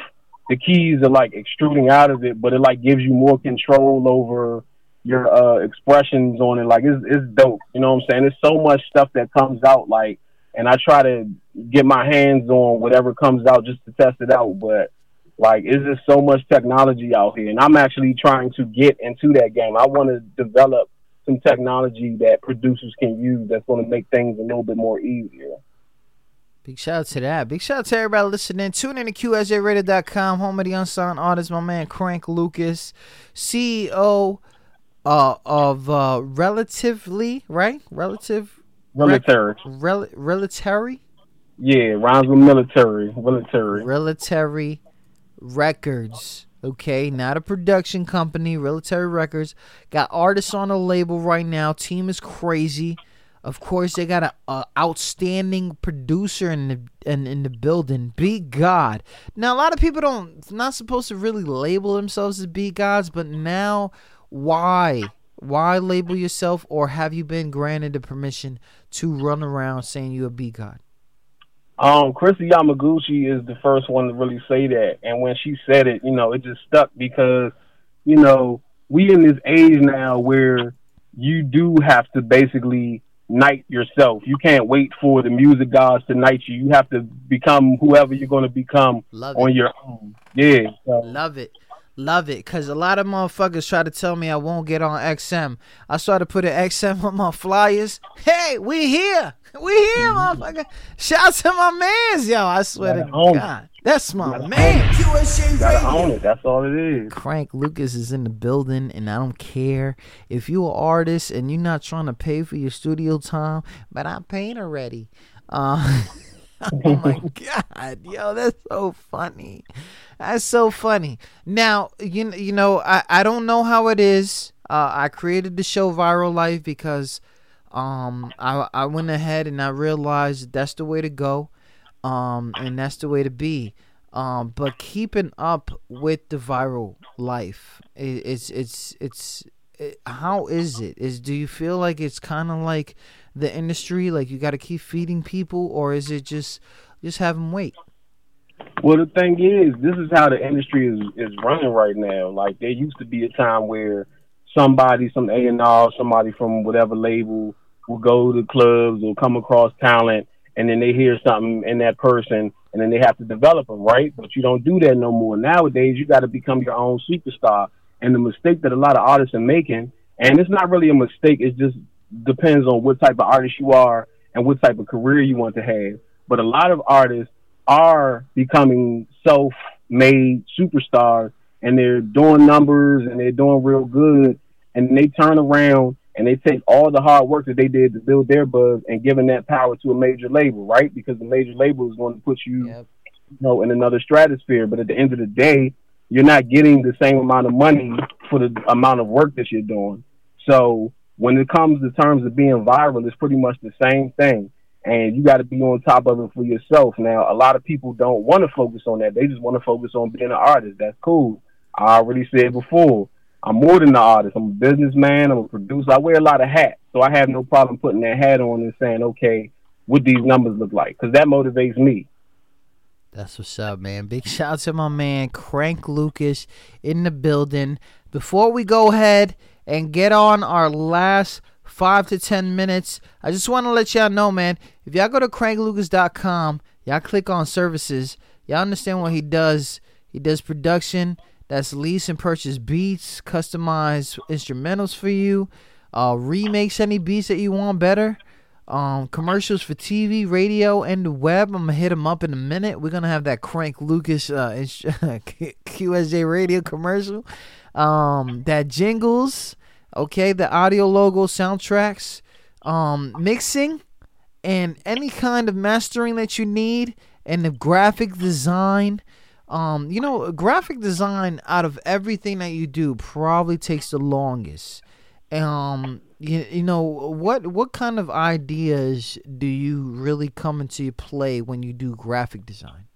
the keys are like extruding out of it, but it like gives you more control over your uh expressions on it. Like it's it's dope. You know what I'm saying? There's so much stuff that comes out like and I try to get my hands on whatever comes out just to test it out, but like it's just so much technology out here and I'm actually trying to get into that game. I want to develop some technology that producers can use that's going to make things a little bit more easier. Big shout out to that. Big shout out to everybody listening. Tune in to QSJRadio.com, home of the unsigned artists, my man Crank Lucas, CEO uh, of uh, Relatively, right? Relative. Military. Rel- Relatory? Yeah, rhymes with military. Military. Relatory Records. Okay, not a production company. Relatory Records got artists on the label right now. Team is crazy. Of course, they got a, a outstanding producer in the in, in the building. Beat God. Now, a lot of people don't not supposed to really label themselves as beat gods, but now, why? Why label yourself, or have you been granted the permission to run around saying you're a beat god? Um, Chrissy Yamaguchi is the first one to really say that, and when she said it, you know, it just stuck because, you know, we in this age now where you do have to basically knight yourself. You can't wait for the music gods to knight you. You have to become whoever you're going to become Love on it. your own. Yeah. so- Love it. Love it. Cause a lot of motherfuckers try to tell me I won't get on XM. I started putting XM on my flyers. Hey, we here. *laughs* We here, motherfucker. Shout out to my mans, yo. I swear to Gotta it. God. That's my man. Gotta own it. That's all it is. Crank Lucas is in the building, and I don't care if you're an artist and you're not trying to pay for your studio time, but I paid already. Uh, *laughs* *laughs* oh my *laughs* god, yo, that's so funny. That's so funny. Now, you you know, I I don't know how it is. Uh, I created the show Viral Life because um I I went ahead and I realized that's the way to go. Um and that's the way to be. Um but keeping up with the viral life i- it's it's it's it, how is it? Is do you feel like it's kind of like the industry like you got to keep feeding people or is it just just have them wait? Well, the thing is, this is how the industry is is running right now. Like there used to be a time where somebody, some A and R, somebody from whatever label, will go to clubs or come across talent, and then they hear something in that person, and then they have to develop them, right? But you don't do that no more. Nowadays, you got to become your own superstar. And the mistake that a lot of artists are making, and it's not really a mistake, it just depends on what type of artist you are and what type of career you want to have. But a lot of artists are becoming self-made superstars, and they're doing numbers and they're doing real good, and they turn around and they take all the hard work that they did to build their buzz and giving that power to a major label, right? Because the major label is going to put you, you know, in another stratosphere. But at the end of the day, you're not getting the same amount of money for the amount of work that you're doing. So when it comes to terms of being viral, it's pretty much the same thing. And you got to be on top of it for yourself. Now, a lot of people don't want to focus on that. They just want to focus on being an artist. That's cool. I already said before, I'm more than an artist. I'm a businessman. I'm a producer. I wear a lot of hats. So I have no problem putting that hat on and saying, okay, what these numbers look like. Because that motivates me. That's what's up, man. Big shout out to my man Crank Lucas in the building. Before we go ahead and get on our last five to ten minutes, I just want to let y'all know, man. If y'all go to cranklucas.com, y'all click on services, y'all understand what he does. He does production. That's lease and purchase beats, customize instrumentals for you, uh, remakes any beats that you want better um, commercials for TV, radio, and the web. I'm gonna hit him up in a minute. We're gonna have that Crank Lucas uh, *laughs* QSJ radio commercial. Um, that jingles, okay, the audio logo, soundtracks, um, mixing, and any kind of mastering that you need, and the graphic design. Um, you know, graphic design out of everything that you do probably takes the longest. Um, you, you know what what kind of ideas do you really come into play when you do graphic design?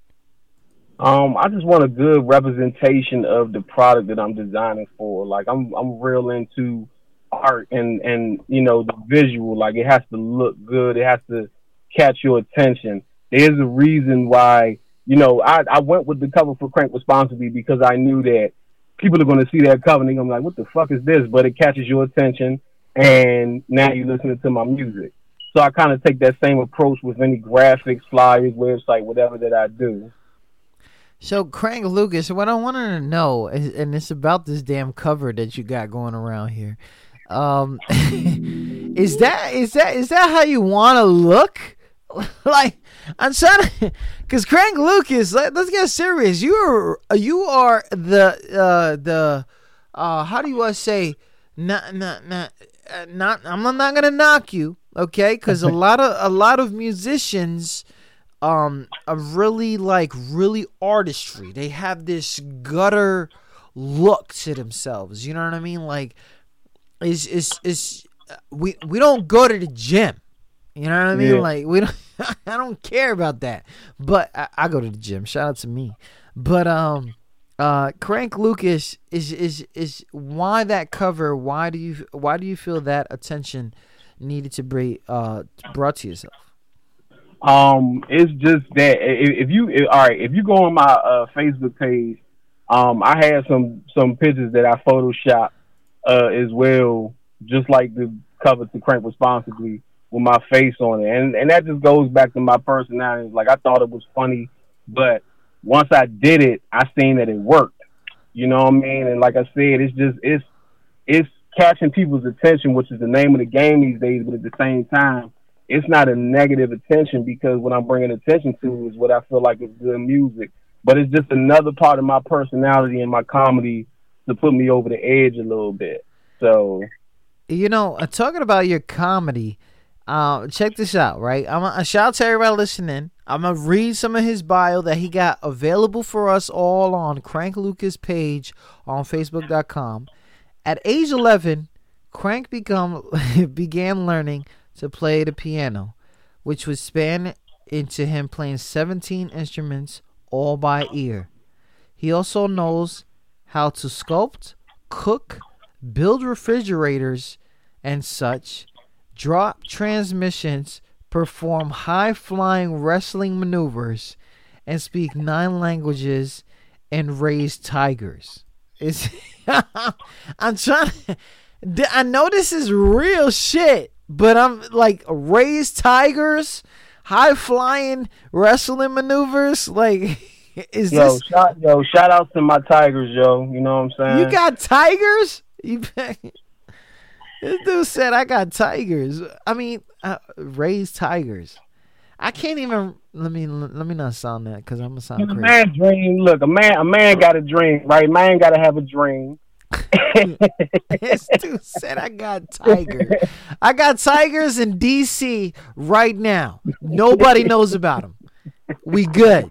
Um, I just want a good representation of the product that I'm designing for. Like I'm I'm real into art and and you know the visual. Like it has to look good. It has to catch your attention. There's a reason why you know I I went with the cover for Crank responsibly because I knew that people are going to see that cover and they're like, what the fuck is this? But it catches your attention, and now you're listening to my music. So I kind of take that same approach with any graphics, flyers, website, whatever that I do. So Crank Lucas, what I wanted to know, is, and it's about this damn cover that you got going around here. Um, *laughs* is that is that is that how you want to look? *laughs* like I'm trying *laughs* to, cause Crank Lucas, let, us get serious. You are you are the uh the uh how do you want to say not not not uh, not I'm not gonna knock you, okay? Cause a lot of a lot of musicians um a really like really artistry. They have this gutter look to themselves. You know what I mean? Like is is is we we don't go to the gym. You know what I mean? Yeah. Like we don't. *laughs* I don't care about that. But I, I go to the gym. Shout out to me. But um, uh, Crank Lucas is is is why that cover? Why do you why do you feel that attention needed to be uh brought to yourself? Um, it's just that if, if you if, all right, if you go on my uh, Facebook page, um, I have some some pictures that I photoshopped uh, as well, just like the cover to Crank responsibly with my face on it, and and that just goes back to my personality. Like I thought it was funny, but once I did it, I seen that it worked. You know what I mean? And like I said, it's just it's it's catching people's attention, which is the name of the game these days. But at the same time, it's not a negative attention because what I'm bringing attention to is what I feel like is good music. But it's just another part of my personality and my comedy to put me over the edge a little bit. So You know, uh, talking about your comedy, Uh, check this out, right? I'm gonna shout out to everybody listening. I'm gonna read some of his bio that he got available for us all on Crank Lucas page on Facebook.com. At age 11, Crank become *laughs* began learning to play the piano, which would span into him playing 17 instruments all by ear. He also knows how to sculpt, cook, build refrigerators and such, drop transmissions, perform high flying wrestling maneuvers, and speak nine languages and raise tigers. It's *laughs* I'm trying I know this is real shit, but I'm like raised tigers, high flying wrestling maneuvers, like *laughs* is yo, this shout, yo, shout out to my Tigers, yo. You know what I'm saying? You got tigers? You *laughs* This dude said I got tigers. I mean, uh, raised tigers. I can't even. Let me let me not sound that because I'm gonna sound a man dream. Look, a man, a man got a dream, right? Man got to have a dream. *laughs* this dude said I got tigers. I got tigers in DC right now. Nobody knows about them. We good.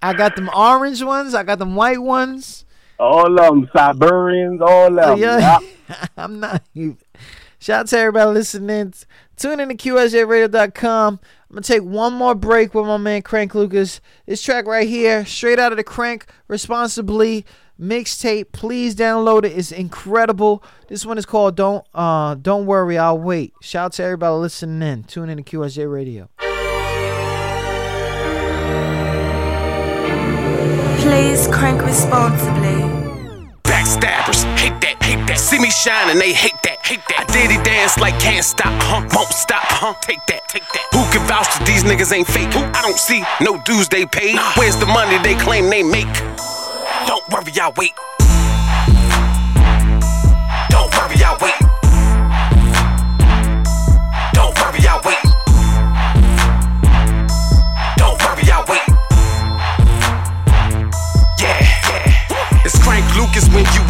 I got them orange ones. I got them white ones. All of them, Siberians, all of them. Yeah. *laughs* I'm not even. *laughs* Shout out to everybody listening. Tune in to QSJRadio.com. I'm going to take one more break with my man Crank Lucas. This track right here, straight out of the Crank Responsibly mixtape. Please download it. It's incredible. This one is called Don't uh Don't Worry, I'll Wait. Shout out to everybody listening in. Tune in to QSJ Radio. Please crank responsibly. Backstabbers, hate that, hate that. See me shine and they hate that, hate that. I did it dance like can't stop, huh? Won't stop, huh? Take that, take that. Who can vouch that these niggas ain't fake? Who? I don't see no dues they pay. Where's the money they claim they make? Don't worry, I'll wait.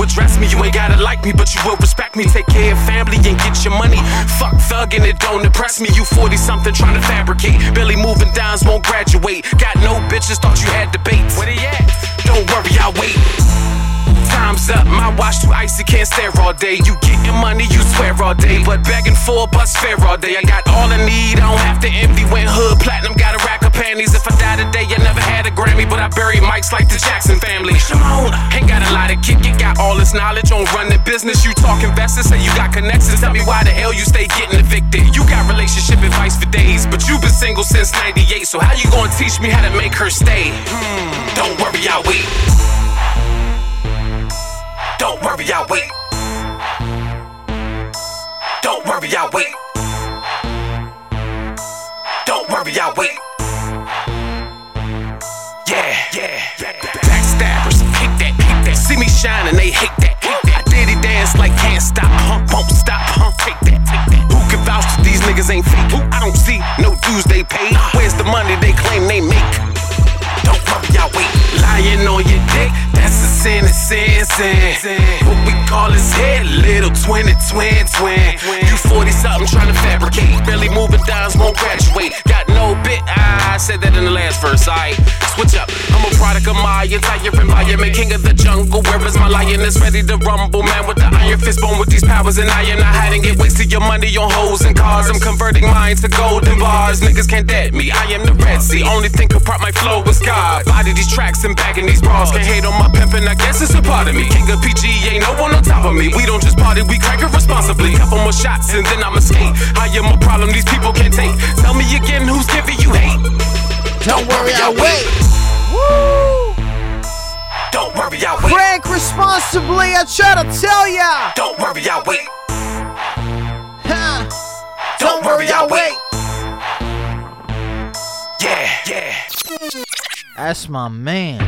Address me. You ain't gotta like me, but you will respect me. Take care of family and get your money. Fuck thugging, it don't impress me. You 40 something trying to fabricate. Barely moving downs, won't graduate. Got no bitches, thought you had debates. Where they at? Don't worry, I'll wait. Time's up, my watch too icy, can't stare all day. You getting money, you swear all day, but begging for a bus fare all day. I got all I need, I don't have to envy. Went hood platinum, got a rack of panties. If I die today, I never had a Grammy, but I buried mics like the Jackson family. Shimon, ain't got a lot of kick, you got all this knowledge on running business. You talk investors, say you got connections. Tell me why the hell you stay getting evicted. You got relationship advice for days, but you been single since 98. So how you gonna teach me how to make her stay? Hmm, don't worry, I'll wait. Don't worry, I'll wait. Don't worry, I'll wait. Don't worry, I'll wait. Yeah, yeah. Backstabbers, hate that, hate that. See me shine and they hate that, hate that. I did it dance like can't stop, huh? Won't stop, huh? Take that, take that. Who can vouch that these niggas ain't fake? Who? I don't see no dues they pay. Where's the money they claim they make? Don't worry, I'll wait. Lying on your dick, that's a sin, a sin, sin. What we call his head, little twin, twin, twin. You 40 something trying to fabricate. Barely moving downs, won't graduate. Got no bit, I said that in the last verse, I switch up. I'm a product of my entire environment. King of the jungle, where is my lioness? Ready to rumble, man, with the iron fist bone with these powers. And I am not hiding it, wasting your money on hoes and cars. I'm converting mine to golden bars. Niggas can't dead me, I am the Red Sea. Only thing could prop my flow was God. Body these tracks and bagging these bras. Can't hate on my pimpin', I guess it's a part of me. King of PG, ain't no one on top of me. We don't just party, we crank it responsibly. Couple more shots and then I'm escape. I am a problem these people can't take. Tell me again who's giving you hate. Don't worry, I'll wait. Woo! Don't worry, I'll wait. Crank responsibly, I try to tell ya. Don't worry, I'll wait. Ha. Don't worry, I'll wait. That's my man.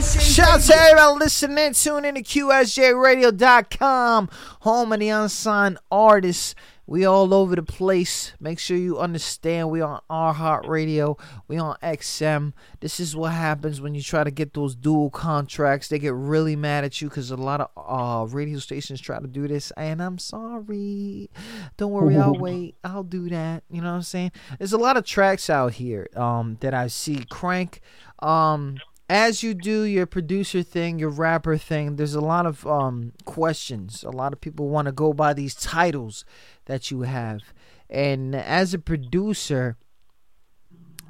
Shout out to everybody listening. Tune in to QSJRadio.com, home of the unsigned artists. We all over the place. Make sure you understand we on iHeartRadio. We on XM. This is what happens when you try to get those dual contracts. They get really mad at you because a lot of uh, radio stations try to do this. And I'm sorry. Don't worry, I'll *laughs* wait. I'll do that. You know what I'm saying? There's a lot of tracks out here um, that I see. Crank. Um, as you do your producer thing, your rapper thing, there's a lot of um, questions. A lot of people want to go by these titles that you have. And as a producer,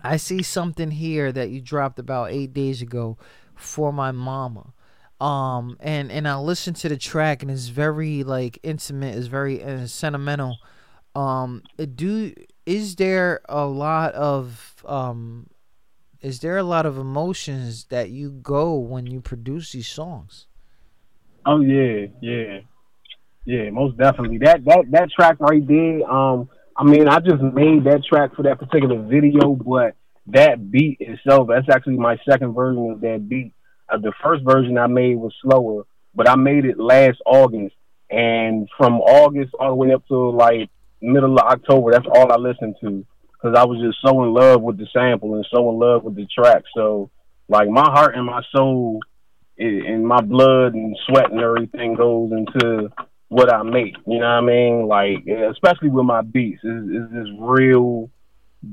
I see something here that you dropped about eight days ago for my mama. Um, and and I listened to the track and it's very like intimate, it's very uh, sentimental. Um, do is there a lot of um is there a lot of emotions that you go when you produce these songs? Oh yeah, yeah, yeah, most definitely. That that that track right there. Um, I mean, I just made that track for that particular video, but that beat itself, that's actually my second version of that beat. Uh, the first version I made was slower, but I made it last August, and from August all the way up to like middle of October, that's all I listened to because I was just so in love with the sample and so in love with the track. So like my heart and my soul and my blood and sweat and everything goes into what I make. You know what I mean? Like especially with my beats, is is this real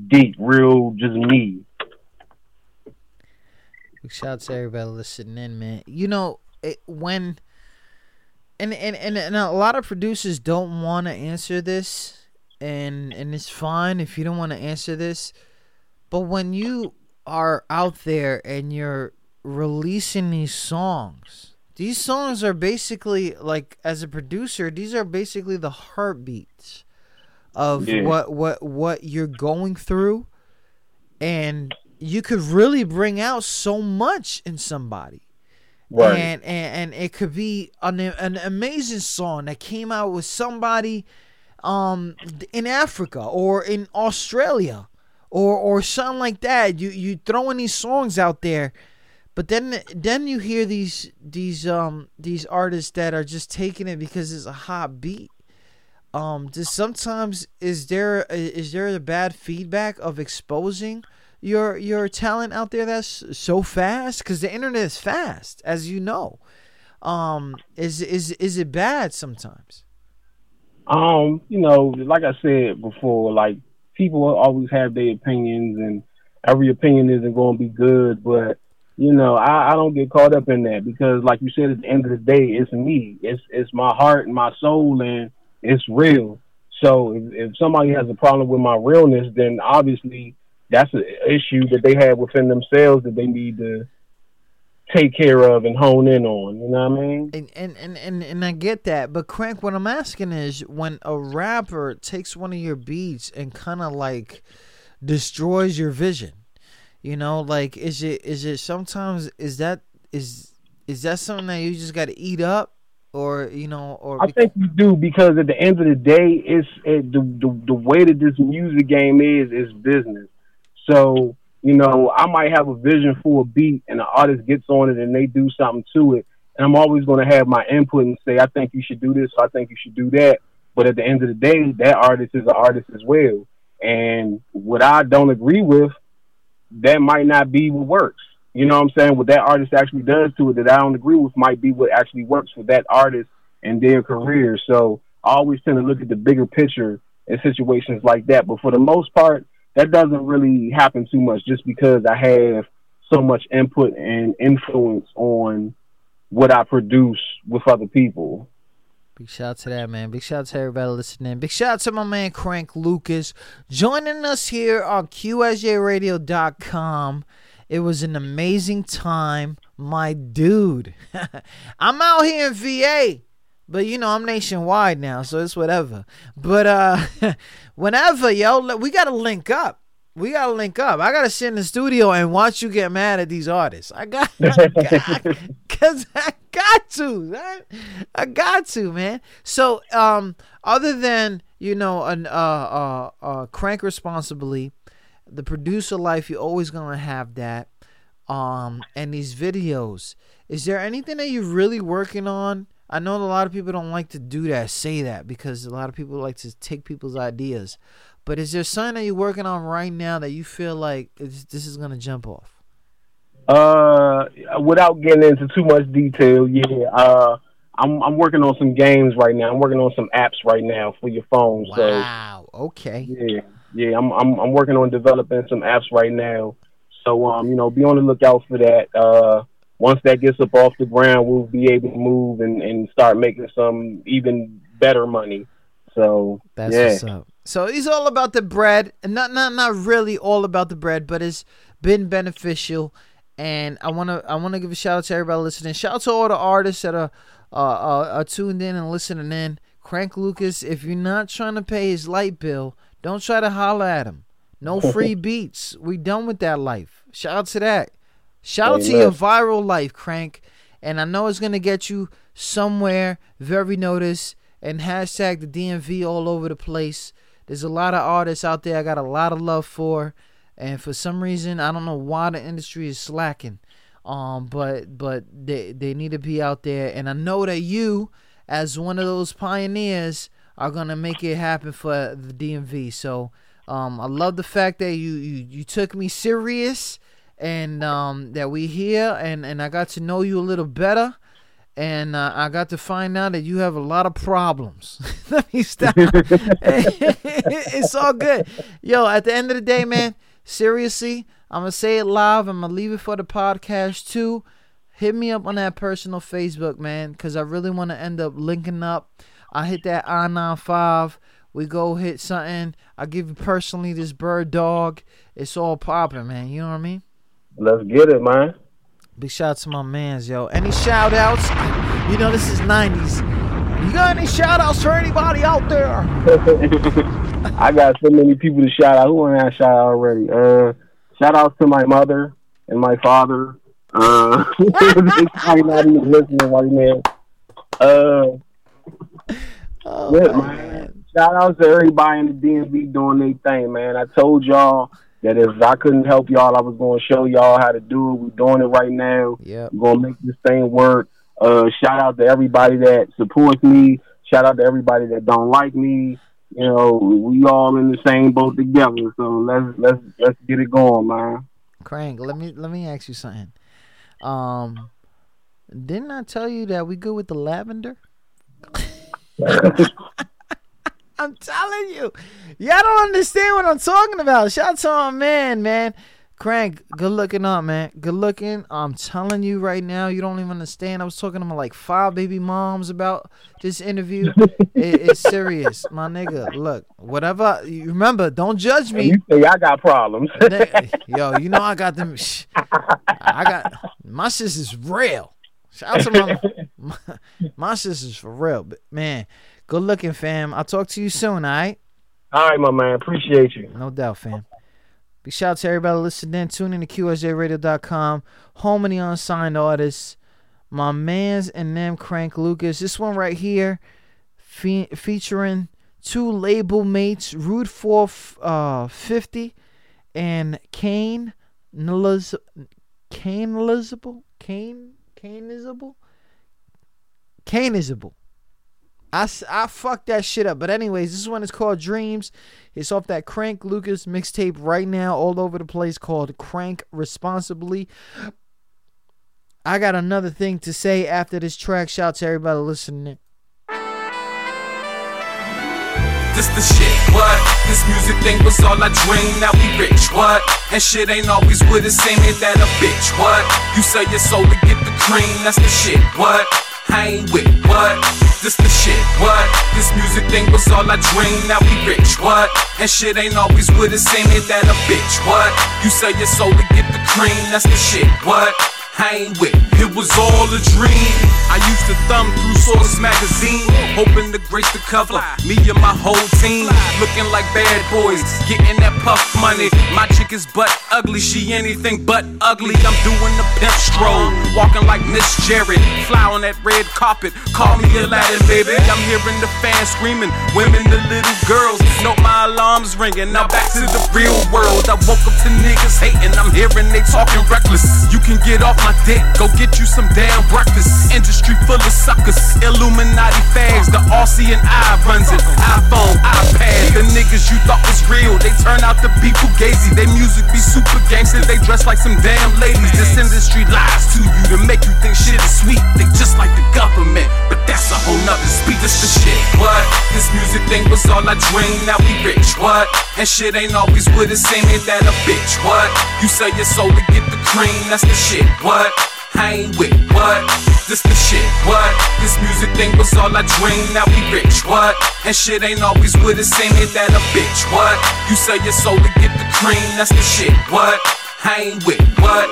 deep, real just me. Shout out to everybody listening in, man. You know it, when. And, and, and, and a lot of producers don't want to answer this and and it's fine if you don't want to answer this but when you are out there and you're releasing these songs these songs are basically like as a producer these are basically the heartbeats of Yeah. what what what you're going through and you could really bring out so much in somebody Right. and, and and it could be an an amazing song that came out with somebody um in Africa or in Australia or or something like that. You you throwing these songs out there, but then then you hear these these um these artists that are just taking it because it's a hot beat. Um, does sometimes is there is there a bad feedback of exposing your your talent out there that's so fast because the internet is fast as you know um is is is it bad sometimes Um, you know, like I said before, like people always have their opinions, and every opinion isn't going to be good. But you know, I, I don't get caught up in that because, like you said, at the end of the day, it's me. It's it's my heart and my soul, and it's real. So if, if somebody has a problem with my realness, then obviously that's an issue that they have within themselves that they need to take care of and hone in on. You know what I mean? and and, and, and and I get that, but Crank, what I'm asking is when a rapper takes one of your beats and kind of like destroys your vision, you know, like is it is it sometimes is that is is that something that you just got to eat up, or you know, or I think you do because at the end of the day, it's it, the, the the way that this music game is is business. So you know, I might have a vision for a beat, and the artist gets on it, and they do something to it, and I'm always going to have my input and say, I think you should do this, I think you should do that. But at the end of the day, that artist is an artist as well, and what I don't agree with, that might not be what works. You know what I'm saying? What that artist actually does to it that I don't agree with might be what actually works for that artist and their uh-huh. career. So I always tend to look at the bigger picture in situations like that. But for the most part, that doesn't really happen too much just because I have so much input and influence on what I produce with other people. Big shout out to that man. Big shout out to everybody listening. Big shout out to my man Crank Lucas joining us here on QSJRadio.com. It was an amazing time, my dude. *laughs* I'm out here in VA, but you know I'm nationwide now, so it's whatever. But uh, *laughs* whenever yo, we gotta link up. We gotta link up. I gotta sit in the studio and watch you get mad at these artists. I got, *laughs* I got cause I got to, man. I got to, man. So, um, other than you know, an uh, uh, uh, crank responsibly, the producer life, you're always gonna have that. Um, and these videos. Is there anything that you're really working on I know a lot of people don't like to do that, say that, because a lot of people like to take people's ideas. But is there something that you're working on right now that you feel like this, this is gonna jump off? Uh, without getting into too much detail, yeah. Uh, I'm I'm working on some games right now. I'm working on some apps right now for your phone. Wow. Okay. Yeah, yeah. I'm I'm I'm working on developing some apps right now. So um, you know, be on the lookout for that. Uh, once that gets up off the ground, we'll be able to move and and start making some even better money. So That's yeah. what's up. So he's all about the bread, and not not not really all about the bread, but it's been beneficial. And I wanna I wanna give a shout out to everybody listening. Shout out to all the artists that are uh, uh, are tuned in and listening in. Crank Lucas, if you're not trying to pay his light bill, don't try to holler at him. No *laughs* free beats. We done with that life. Shout out to that. Shout out to your viral life, Crank. And I know it's gonna get you somewhere very noticed and hashtag the DMV all over the place. There's a lot of artists out there I got a lot of love for, and for some reason I don't know why the industry is slacking. Um, but but they they need to be out there, and I know that you, as one of those pioneers, are gonna make it happen for the DMV. So um, I love the fact that you you, you took me serious, and um, that we here, and and I got to know you a little better and uh, I got to find out that you have a lot of problems. *laughs* Let me stop. *laughs* *laughs* it's all good. Yo, at the end of the day, man, seriously, I'm going to say it live. I'm going to leave it for the podcast too. Hit me up on that personal Facebook, man, because I really want to end up linking up. I hit that I 95. We go hit something. I give you personally this bird dog. It's all popping, man. You know what I mean? Let's get it, man. Big shout out to my mans, yo. Any shout outs? You know, this is 90s. You got any shout outs for anybody out there? *laughs* I got so many people to shout out. Who want to shout out already? Uh, shout out to my mother and my father. Uh, *laughs* not even listening right now. Uh, Oh, yeah, man. Shout out to everybody in the DMV doing their thing, man. I told y'all that if I couldn't help y'all, I was going to show y'all how to do it. We're doing it right now. Yeah. We're going to make this thing work. Uh, shout out to everybody that supports me. Shout out to everybody that don't like me. You know, we all in the same boat together. So let's let's let's get it going, man. Crank, let me let me ask you something. Um, didn't I tell you that we good with the lavender? *laughs* *laughs* I'm telling you, y'all don't understand what I'm talking about. Shout out to my man, man. Crank, good looking up, man. Good looking. I'm telling you right now, you don't even understand. I was talking to my like five baby moms about this interview. *laughs* it, it's serious, my nigga. Look, whatever. You remember, don't judge me. You say I got problems. Yo, you know I got them. Sh- I got my sis is real. Shout out to my my, my sis is for real. But man, good looking fam. I'll talk to you soon. All right. All right, my man. Appreciate you. No doubt, fam. Big shout out to everybody listening. In. Tune in to QSJRadio.com. Home of the unsigned artists. My man's and them Crank Lucas. This one right here, fe- featuring two label mates, Rude Fourth uh, 50 and Kane Neliz- Kane Elizable? Kane Kaneisable? Kaneisable. I, s- I I fucked that shit up. But anyways, this one is called Dreams. It's off that Crank Lucas mixtape right now, all over the place called Crank Responsibly. I got another thing to say after this track. Shout out to everybody listening. This the shit, what? This music thing was all I dreamed, now we rich, what? And shit ain't always what it seem, ain't that a bitch, what? You sell your soul to get the cream, that's the shit, what? I ain't with it, what? This the shit, what? This music thing was all I dreamed, now we rich, what? And shit ain't always what it seem, ain't that a bitch, what? You sell your soul to get the cream, that's the shit, what? I ain't with it. Was all a dream. I used to thumb through Source magazine, hoping to grace the cover. Me and my whole team, looking like bad boys, getting that puff money. My chick is butt ugly, she anything but ugly. I'm doing the pimp stroll, walking like Miss Jerry, fly on that red carpet. Call me Aladdin, baby. I'm hearing the fans screaming, women, the little girls. Know my alarms ringing. Now back to the real world. I woke up to niggas hating. I'm hearing they talking reckless. You can get off my dick, go get you some damn breakfast. Industry full of suckers, Illuminati fags. The Aussie and I runs it. iPhone, iPad. The niggas you thought was real, they turn out to be fugazi. They music be super gangster, they dress like some damn ladies. This industry lies to you to make you think shit is sweet. They just like the government, but that's a whole nother speak. This the shit. What? This music thing was all I dreamed. Now we rich. What? And shit ain't always what it seems. Ain't that a bitch? What? You sell your soul to get the cream. That's the shit. What? I ain't with what? This the shit, what? This music thing was all I dreamed, now we rich, what? And shit ain't always what it seems, ain't that a bitch, what? You sell your soul to get the cream, that's the shit, what? I ain't with what?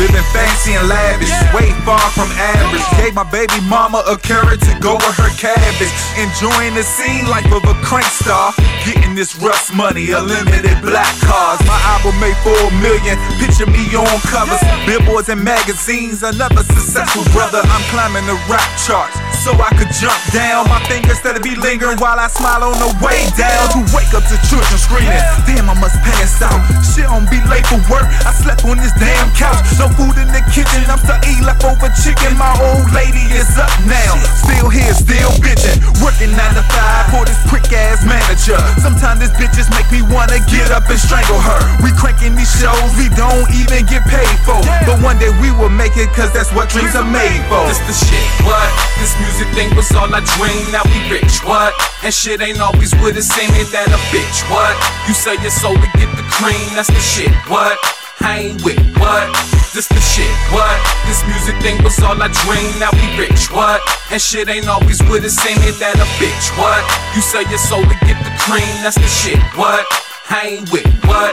Living fancy and lavish, way far from average. Gave my baby mama a carrot to go with her cabbage. Enjoying the scene life of a crank star. Getting this rust money, unlimited black cars. My album made four million. Picture me on covers, billboards and magazines. Another successful brother. I'm climbing the rap charts so I could jump down. My fingers of be lingering while I smile on the way down. To wake up to children screaming, damn, I must pass out. Shit on be late for work. I slept on this damn couch. No food in the kitchen. I'm still eating leftover chicken. My old lady is up now. Still here, still bitching. Working nine to five for this prick ass manager. Sometimes this bitches make me wanna get up and strangle her. We cranking these shows we don't even get paid for. But one day we will make it cause that's what dreams are made for. This the shit, what? This music thing was all I dreamed, now we rich, what? And shit ain't always what it seems, ain't that a bitch, what? You sell your soul to get the cream, that's the shit, what? Ain't with what? This the shit, what? This music thing was all I dreamed, now we rich, what? And shit ain't always what it seems, ain't that a bitch, what? You sell your soul to get the cream, that's the shit, what? I ain't with what?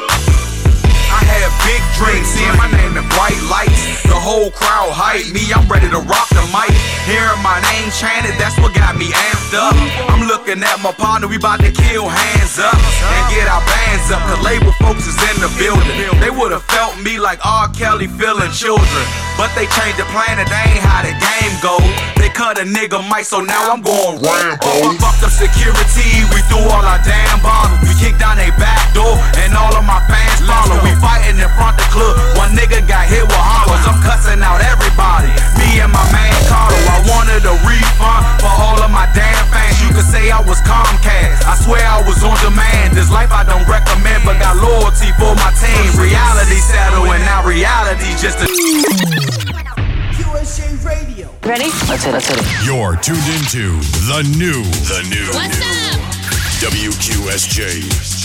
I had big dreams, seeing my name in bright lights. Whole crowd hype me, I'm ready to rock the mic. Hearing my name chanted, that's what got me amped up. I'm looking at my partner, we about to kill hands up and get our bands up. The label folks is in the building. They would've felt me like R. Kelly feeling children. But they changed the plan, and that ain't how the game go. They cut a nigga mic, so now I'm going Rambo. We fucked up security, we threw all our damn bombs. We kicked down a back door, and all of my fans follow. We fighting in front the club. One nigga got hit with hollers. I'm cussing out everybody. Me and my man Carter. I wanted a refund for all of my damn fans. You could say I was Comcast. I swear I was on demand. This life I don't recommend, but got loyalty for my team. Reality settling, now reality just a. QSJ Radio. Ready? Let's hit, let's hit it. You're tuned into the new, the new, What's new. WQSJ,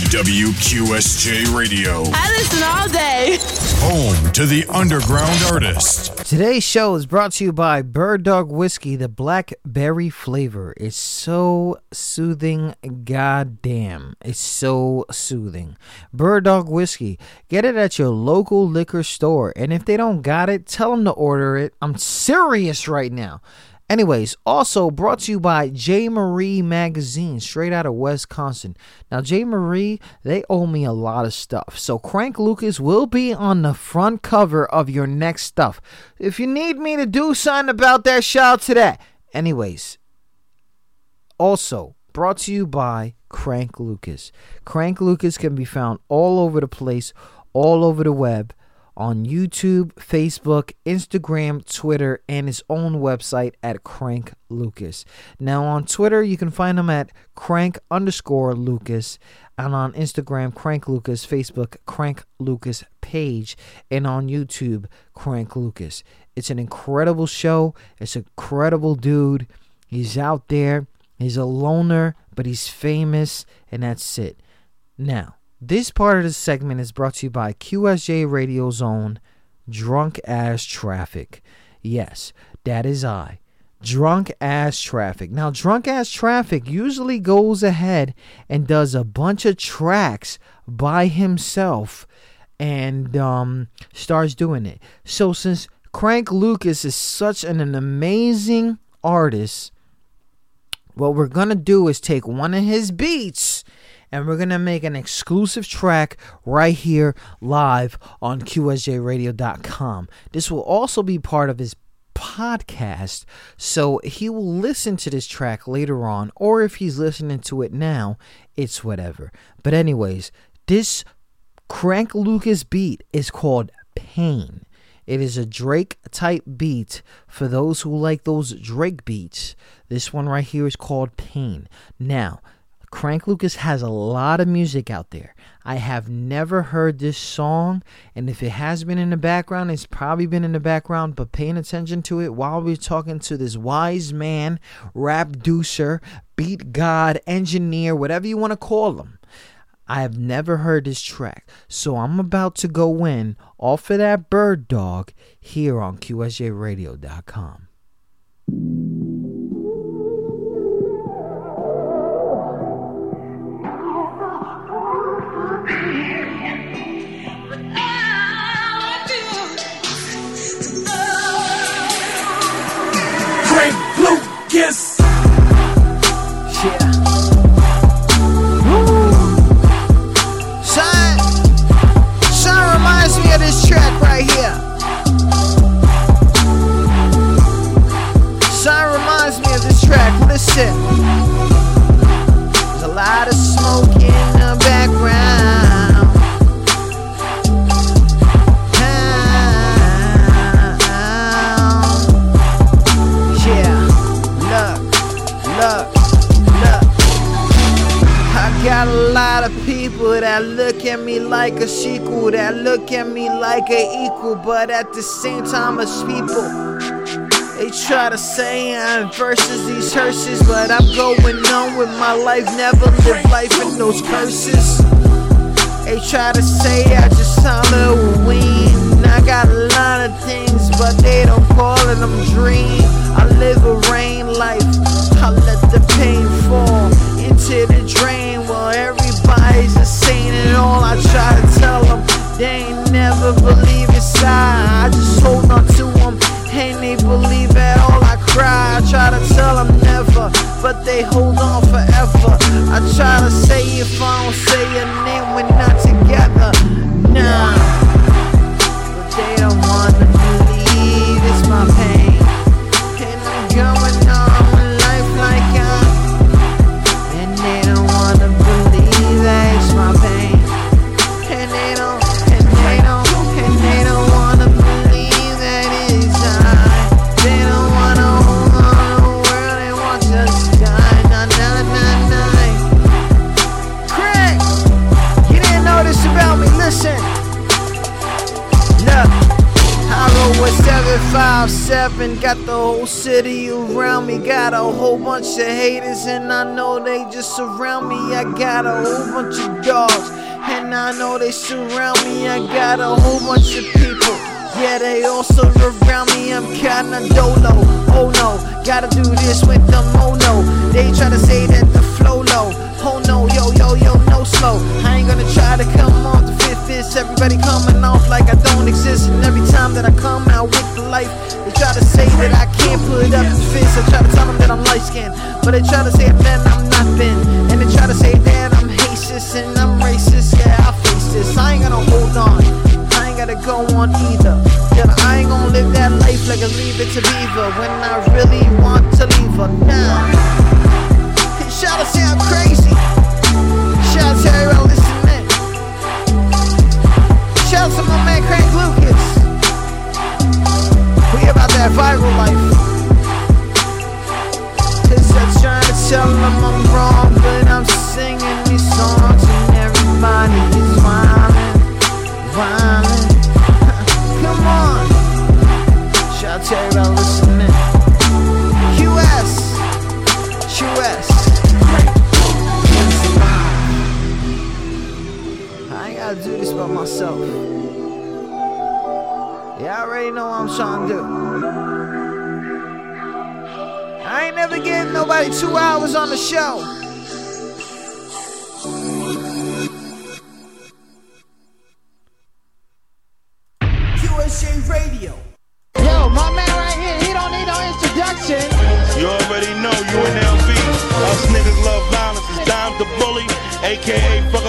WQSJ Radio, I listen all day. home to the underground artist. Today's show is brought to you by Bird Dog Whiskey. The blackberry flavor is so soothing. Goddamn, it's so soothing. Bird Dog Whiskey. Get it at your local liquor store. And if they don't got it, tell them to order it. I'm serious right now. Anyways, also brought to you by J. Marie Magazine, straight out of Wisconsin. Now, J. Marie, they owe me a lot of stuff. So, Crank Lucas will be on the front cover of your next stuff. If you need me to do something about that, shout out to that. Anyways, also brought to you by Crank Lucas. Crank Lucas can be found all over the place, all over the web, on YouTube, Facebook, Instagram, Twitter, and his own website at Crank Lucas. Now on Twitter, you can find him at Crank underscore Lucas, and on Instagram, Crank Lucas, Facebook, Crank Lucas page, and on YouTube, Crank Lucas. It's an incredible show. It's an incredible dude. He's out there. He's a loner, but he's famous, and that's it. Now, this part of the segment is brought to you by QSJ Radio Zone Drunk Ass Traffic. Yes, that is I. Drunk Ass Traffic. Now, Drunk Ass Traffic usually goes ahead and does a bunch of tracks by himself and um, starts doing it. So, since Crank Lucas is such an, an amazing artist, what we're gonna do is take one of his beats and we're gonna make an exclusive track right here live on QSJRadio.com. This will also be part of his podcast, so he will listen to this track later on, or if he's listening to it now, it's whatever. But, anyways, this Crank Lucas beat is called Pain. It is a Drake type beat for those who like those Drake beats. This one right here is called Pain. Now, Crank Lucas has a lot of music out there. I have never heard this song, and if it has been in the background, it's probably been in the background, but paying attention to it while we're talking to this wise man, rap deucer, beat god, engineer, whatever you want to call him. I have never heard this track, so I'm about to go in off of that bird dog here on QSJRadio.com. Lucas. Yeah. Woo. Son, son reminds me of this track right here. Son reminds me of this track. Listen. There's a lot of smoke that look at me like a sequel, that look at me like a equal, but at the same time as people. They try to say I'm versus these hearses, but I'm going on with my life, never live life in those curses. They try to say I just Halloween. I got a lot of things, but they don't call it them dream. I live a rain life. I let the pain fall into the drain. while Well, everybody's insane, and all I try to tell them, they ain't never believe inside. I just hold on to them, and they believe at all. I cry, I try to tell them never, but they hold on forever. I try to say if I don't say your name, we're not together. Nah, 757, got the whole city around me, got a whole bunch of haters, and I know they just surround me. I got a whole bunch of dogs, and I know they surround me. I got a whole bunch of people. Yeah, they also around me, I'm kinda dolo. Oh no, gotta do this with them, oh no. They try to say that the flow low. Oh no, yo, yo, yo, no slow. I ain't gonna try to come off the fist. Everybody coming off like I don't exist. And every time that I come out with the life, they try to say that I can't put up the fist. I try to tell them that I'm light skinned. But they try to say that I'm not thin. And they try to say that I'm racist and I'm racist. Yeah, I'll face this. I ain't gonna hold on. I ain't gotta go on either. Yeah, I ain't gonna live that life like a leave it to beaver when I really want to leave her. Nah. Shout out say I'm crazy. Shout out. Shout out to my man Crank Lucas. We about that viral life. Cause I'm trying to tell them I'm wrong, but I'm singing these songs and everybody is wildin', wildin'. *laughs* Come on. Shout out myself. Yeah, I already know what I'm trying to do. I ain't never getting nobody two hours on the show.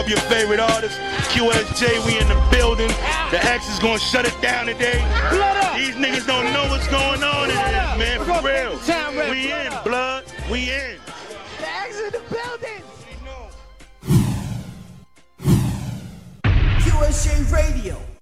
Up your favorite artist. QSJ, we in the building. The X is gonna shut it down today. These niggas don't know what's going on in here, man. For real. We in, blood. We in. The X in the building. QSJ Radio.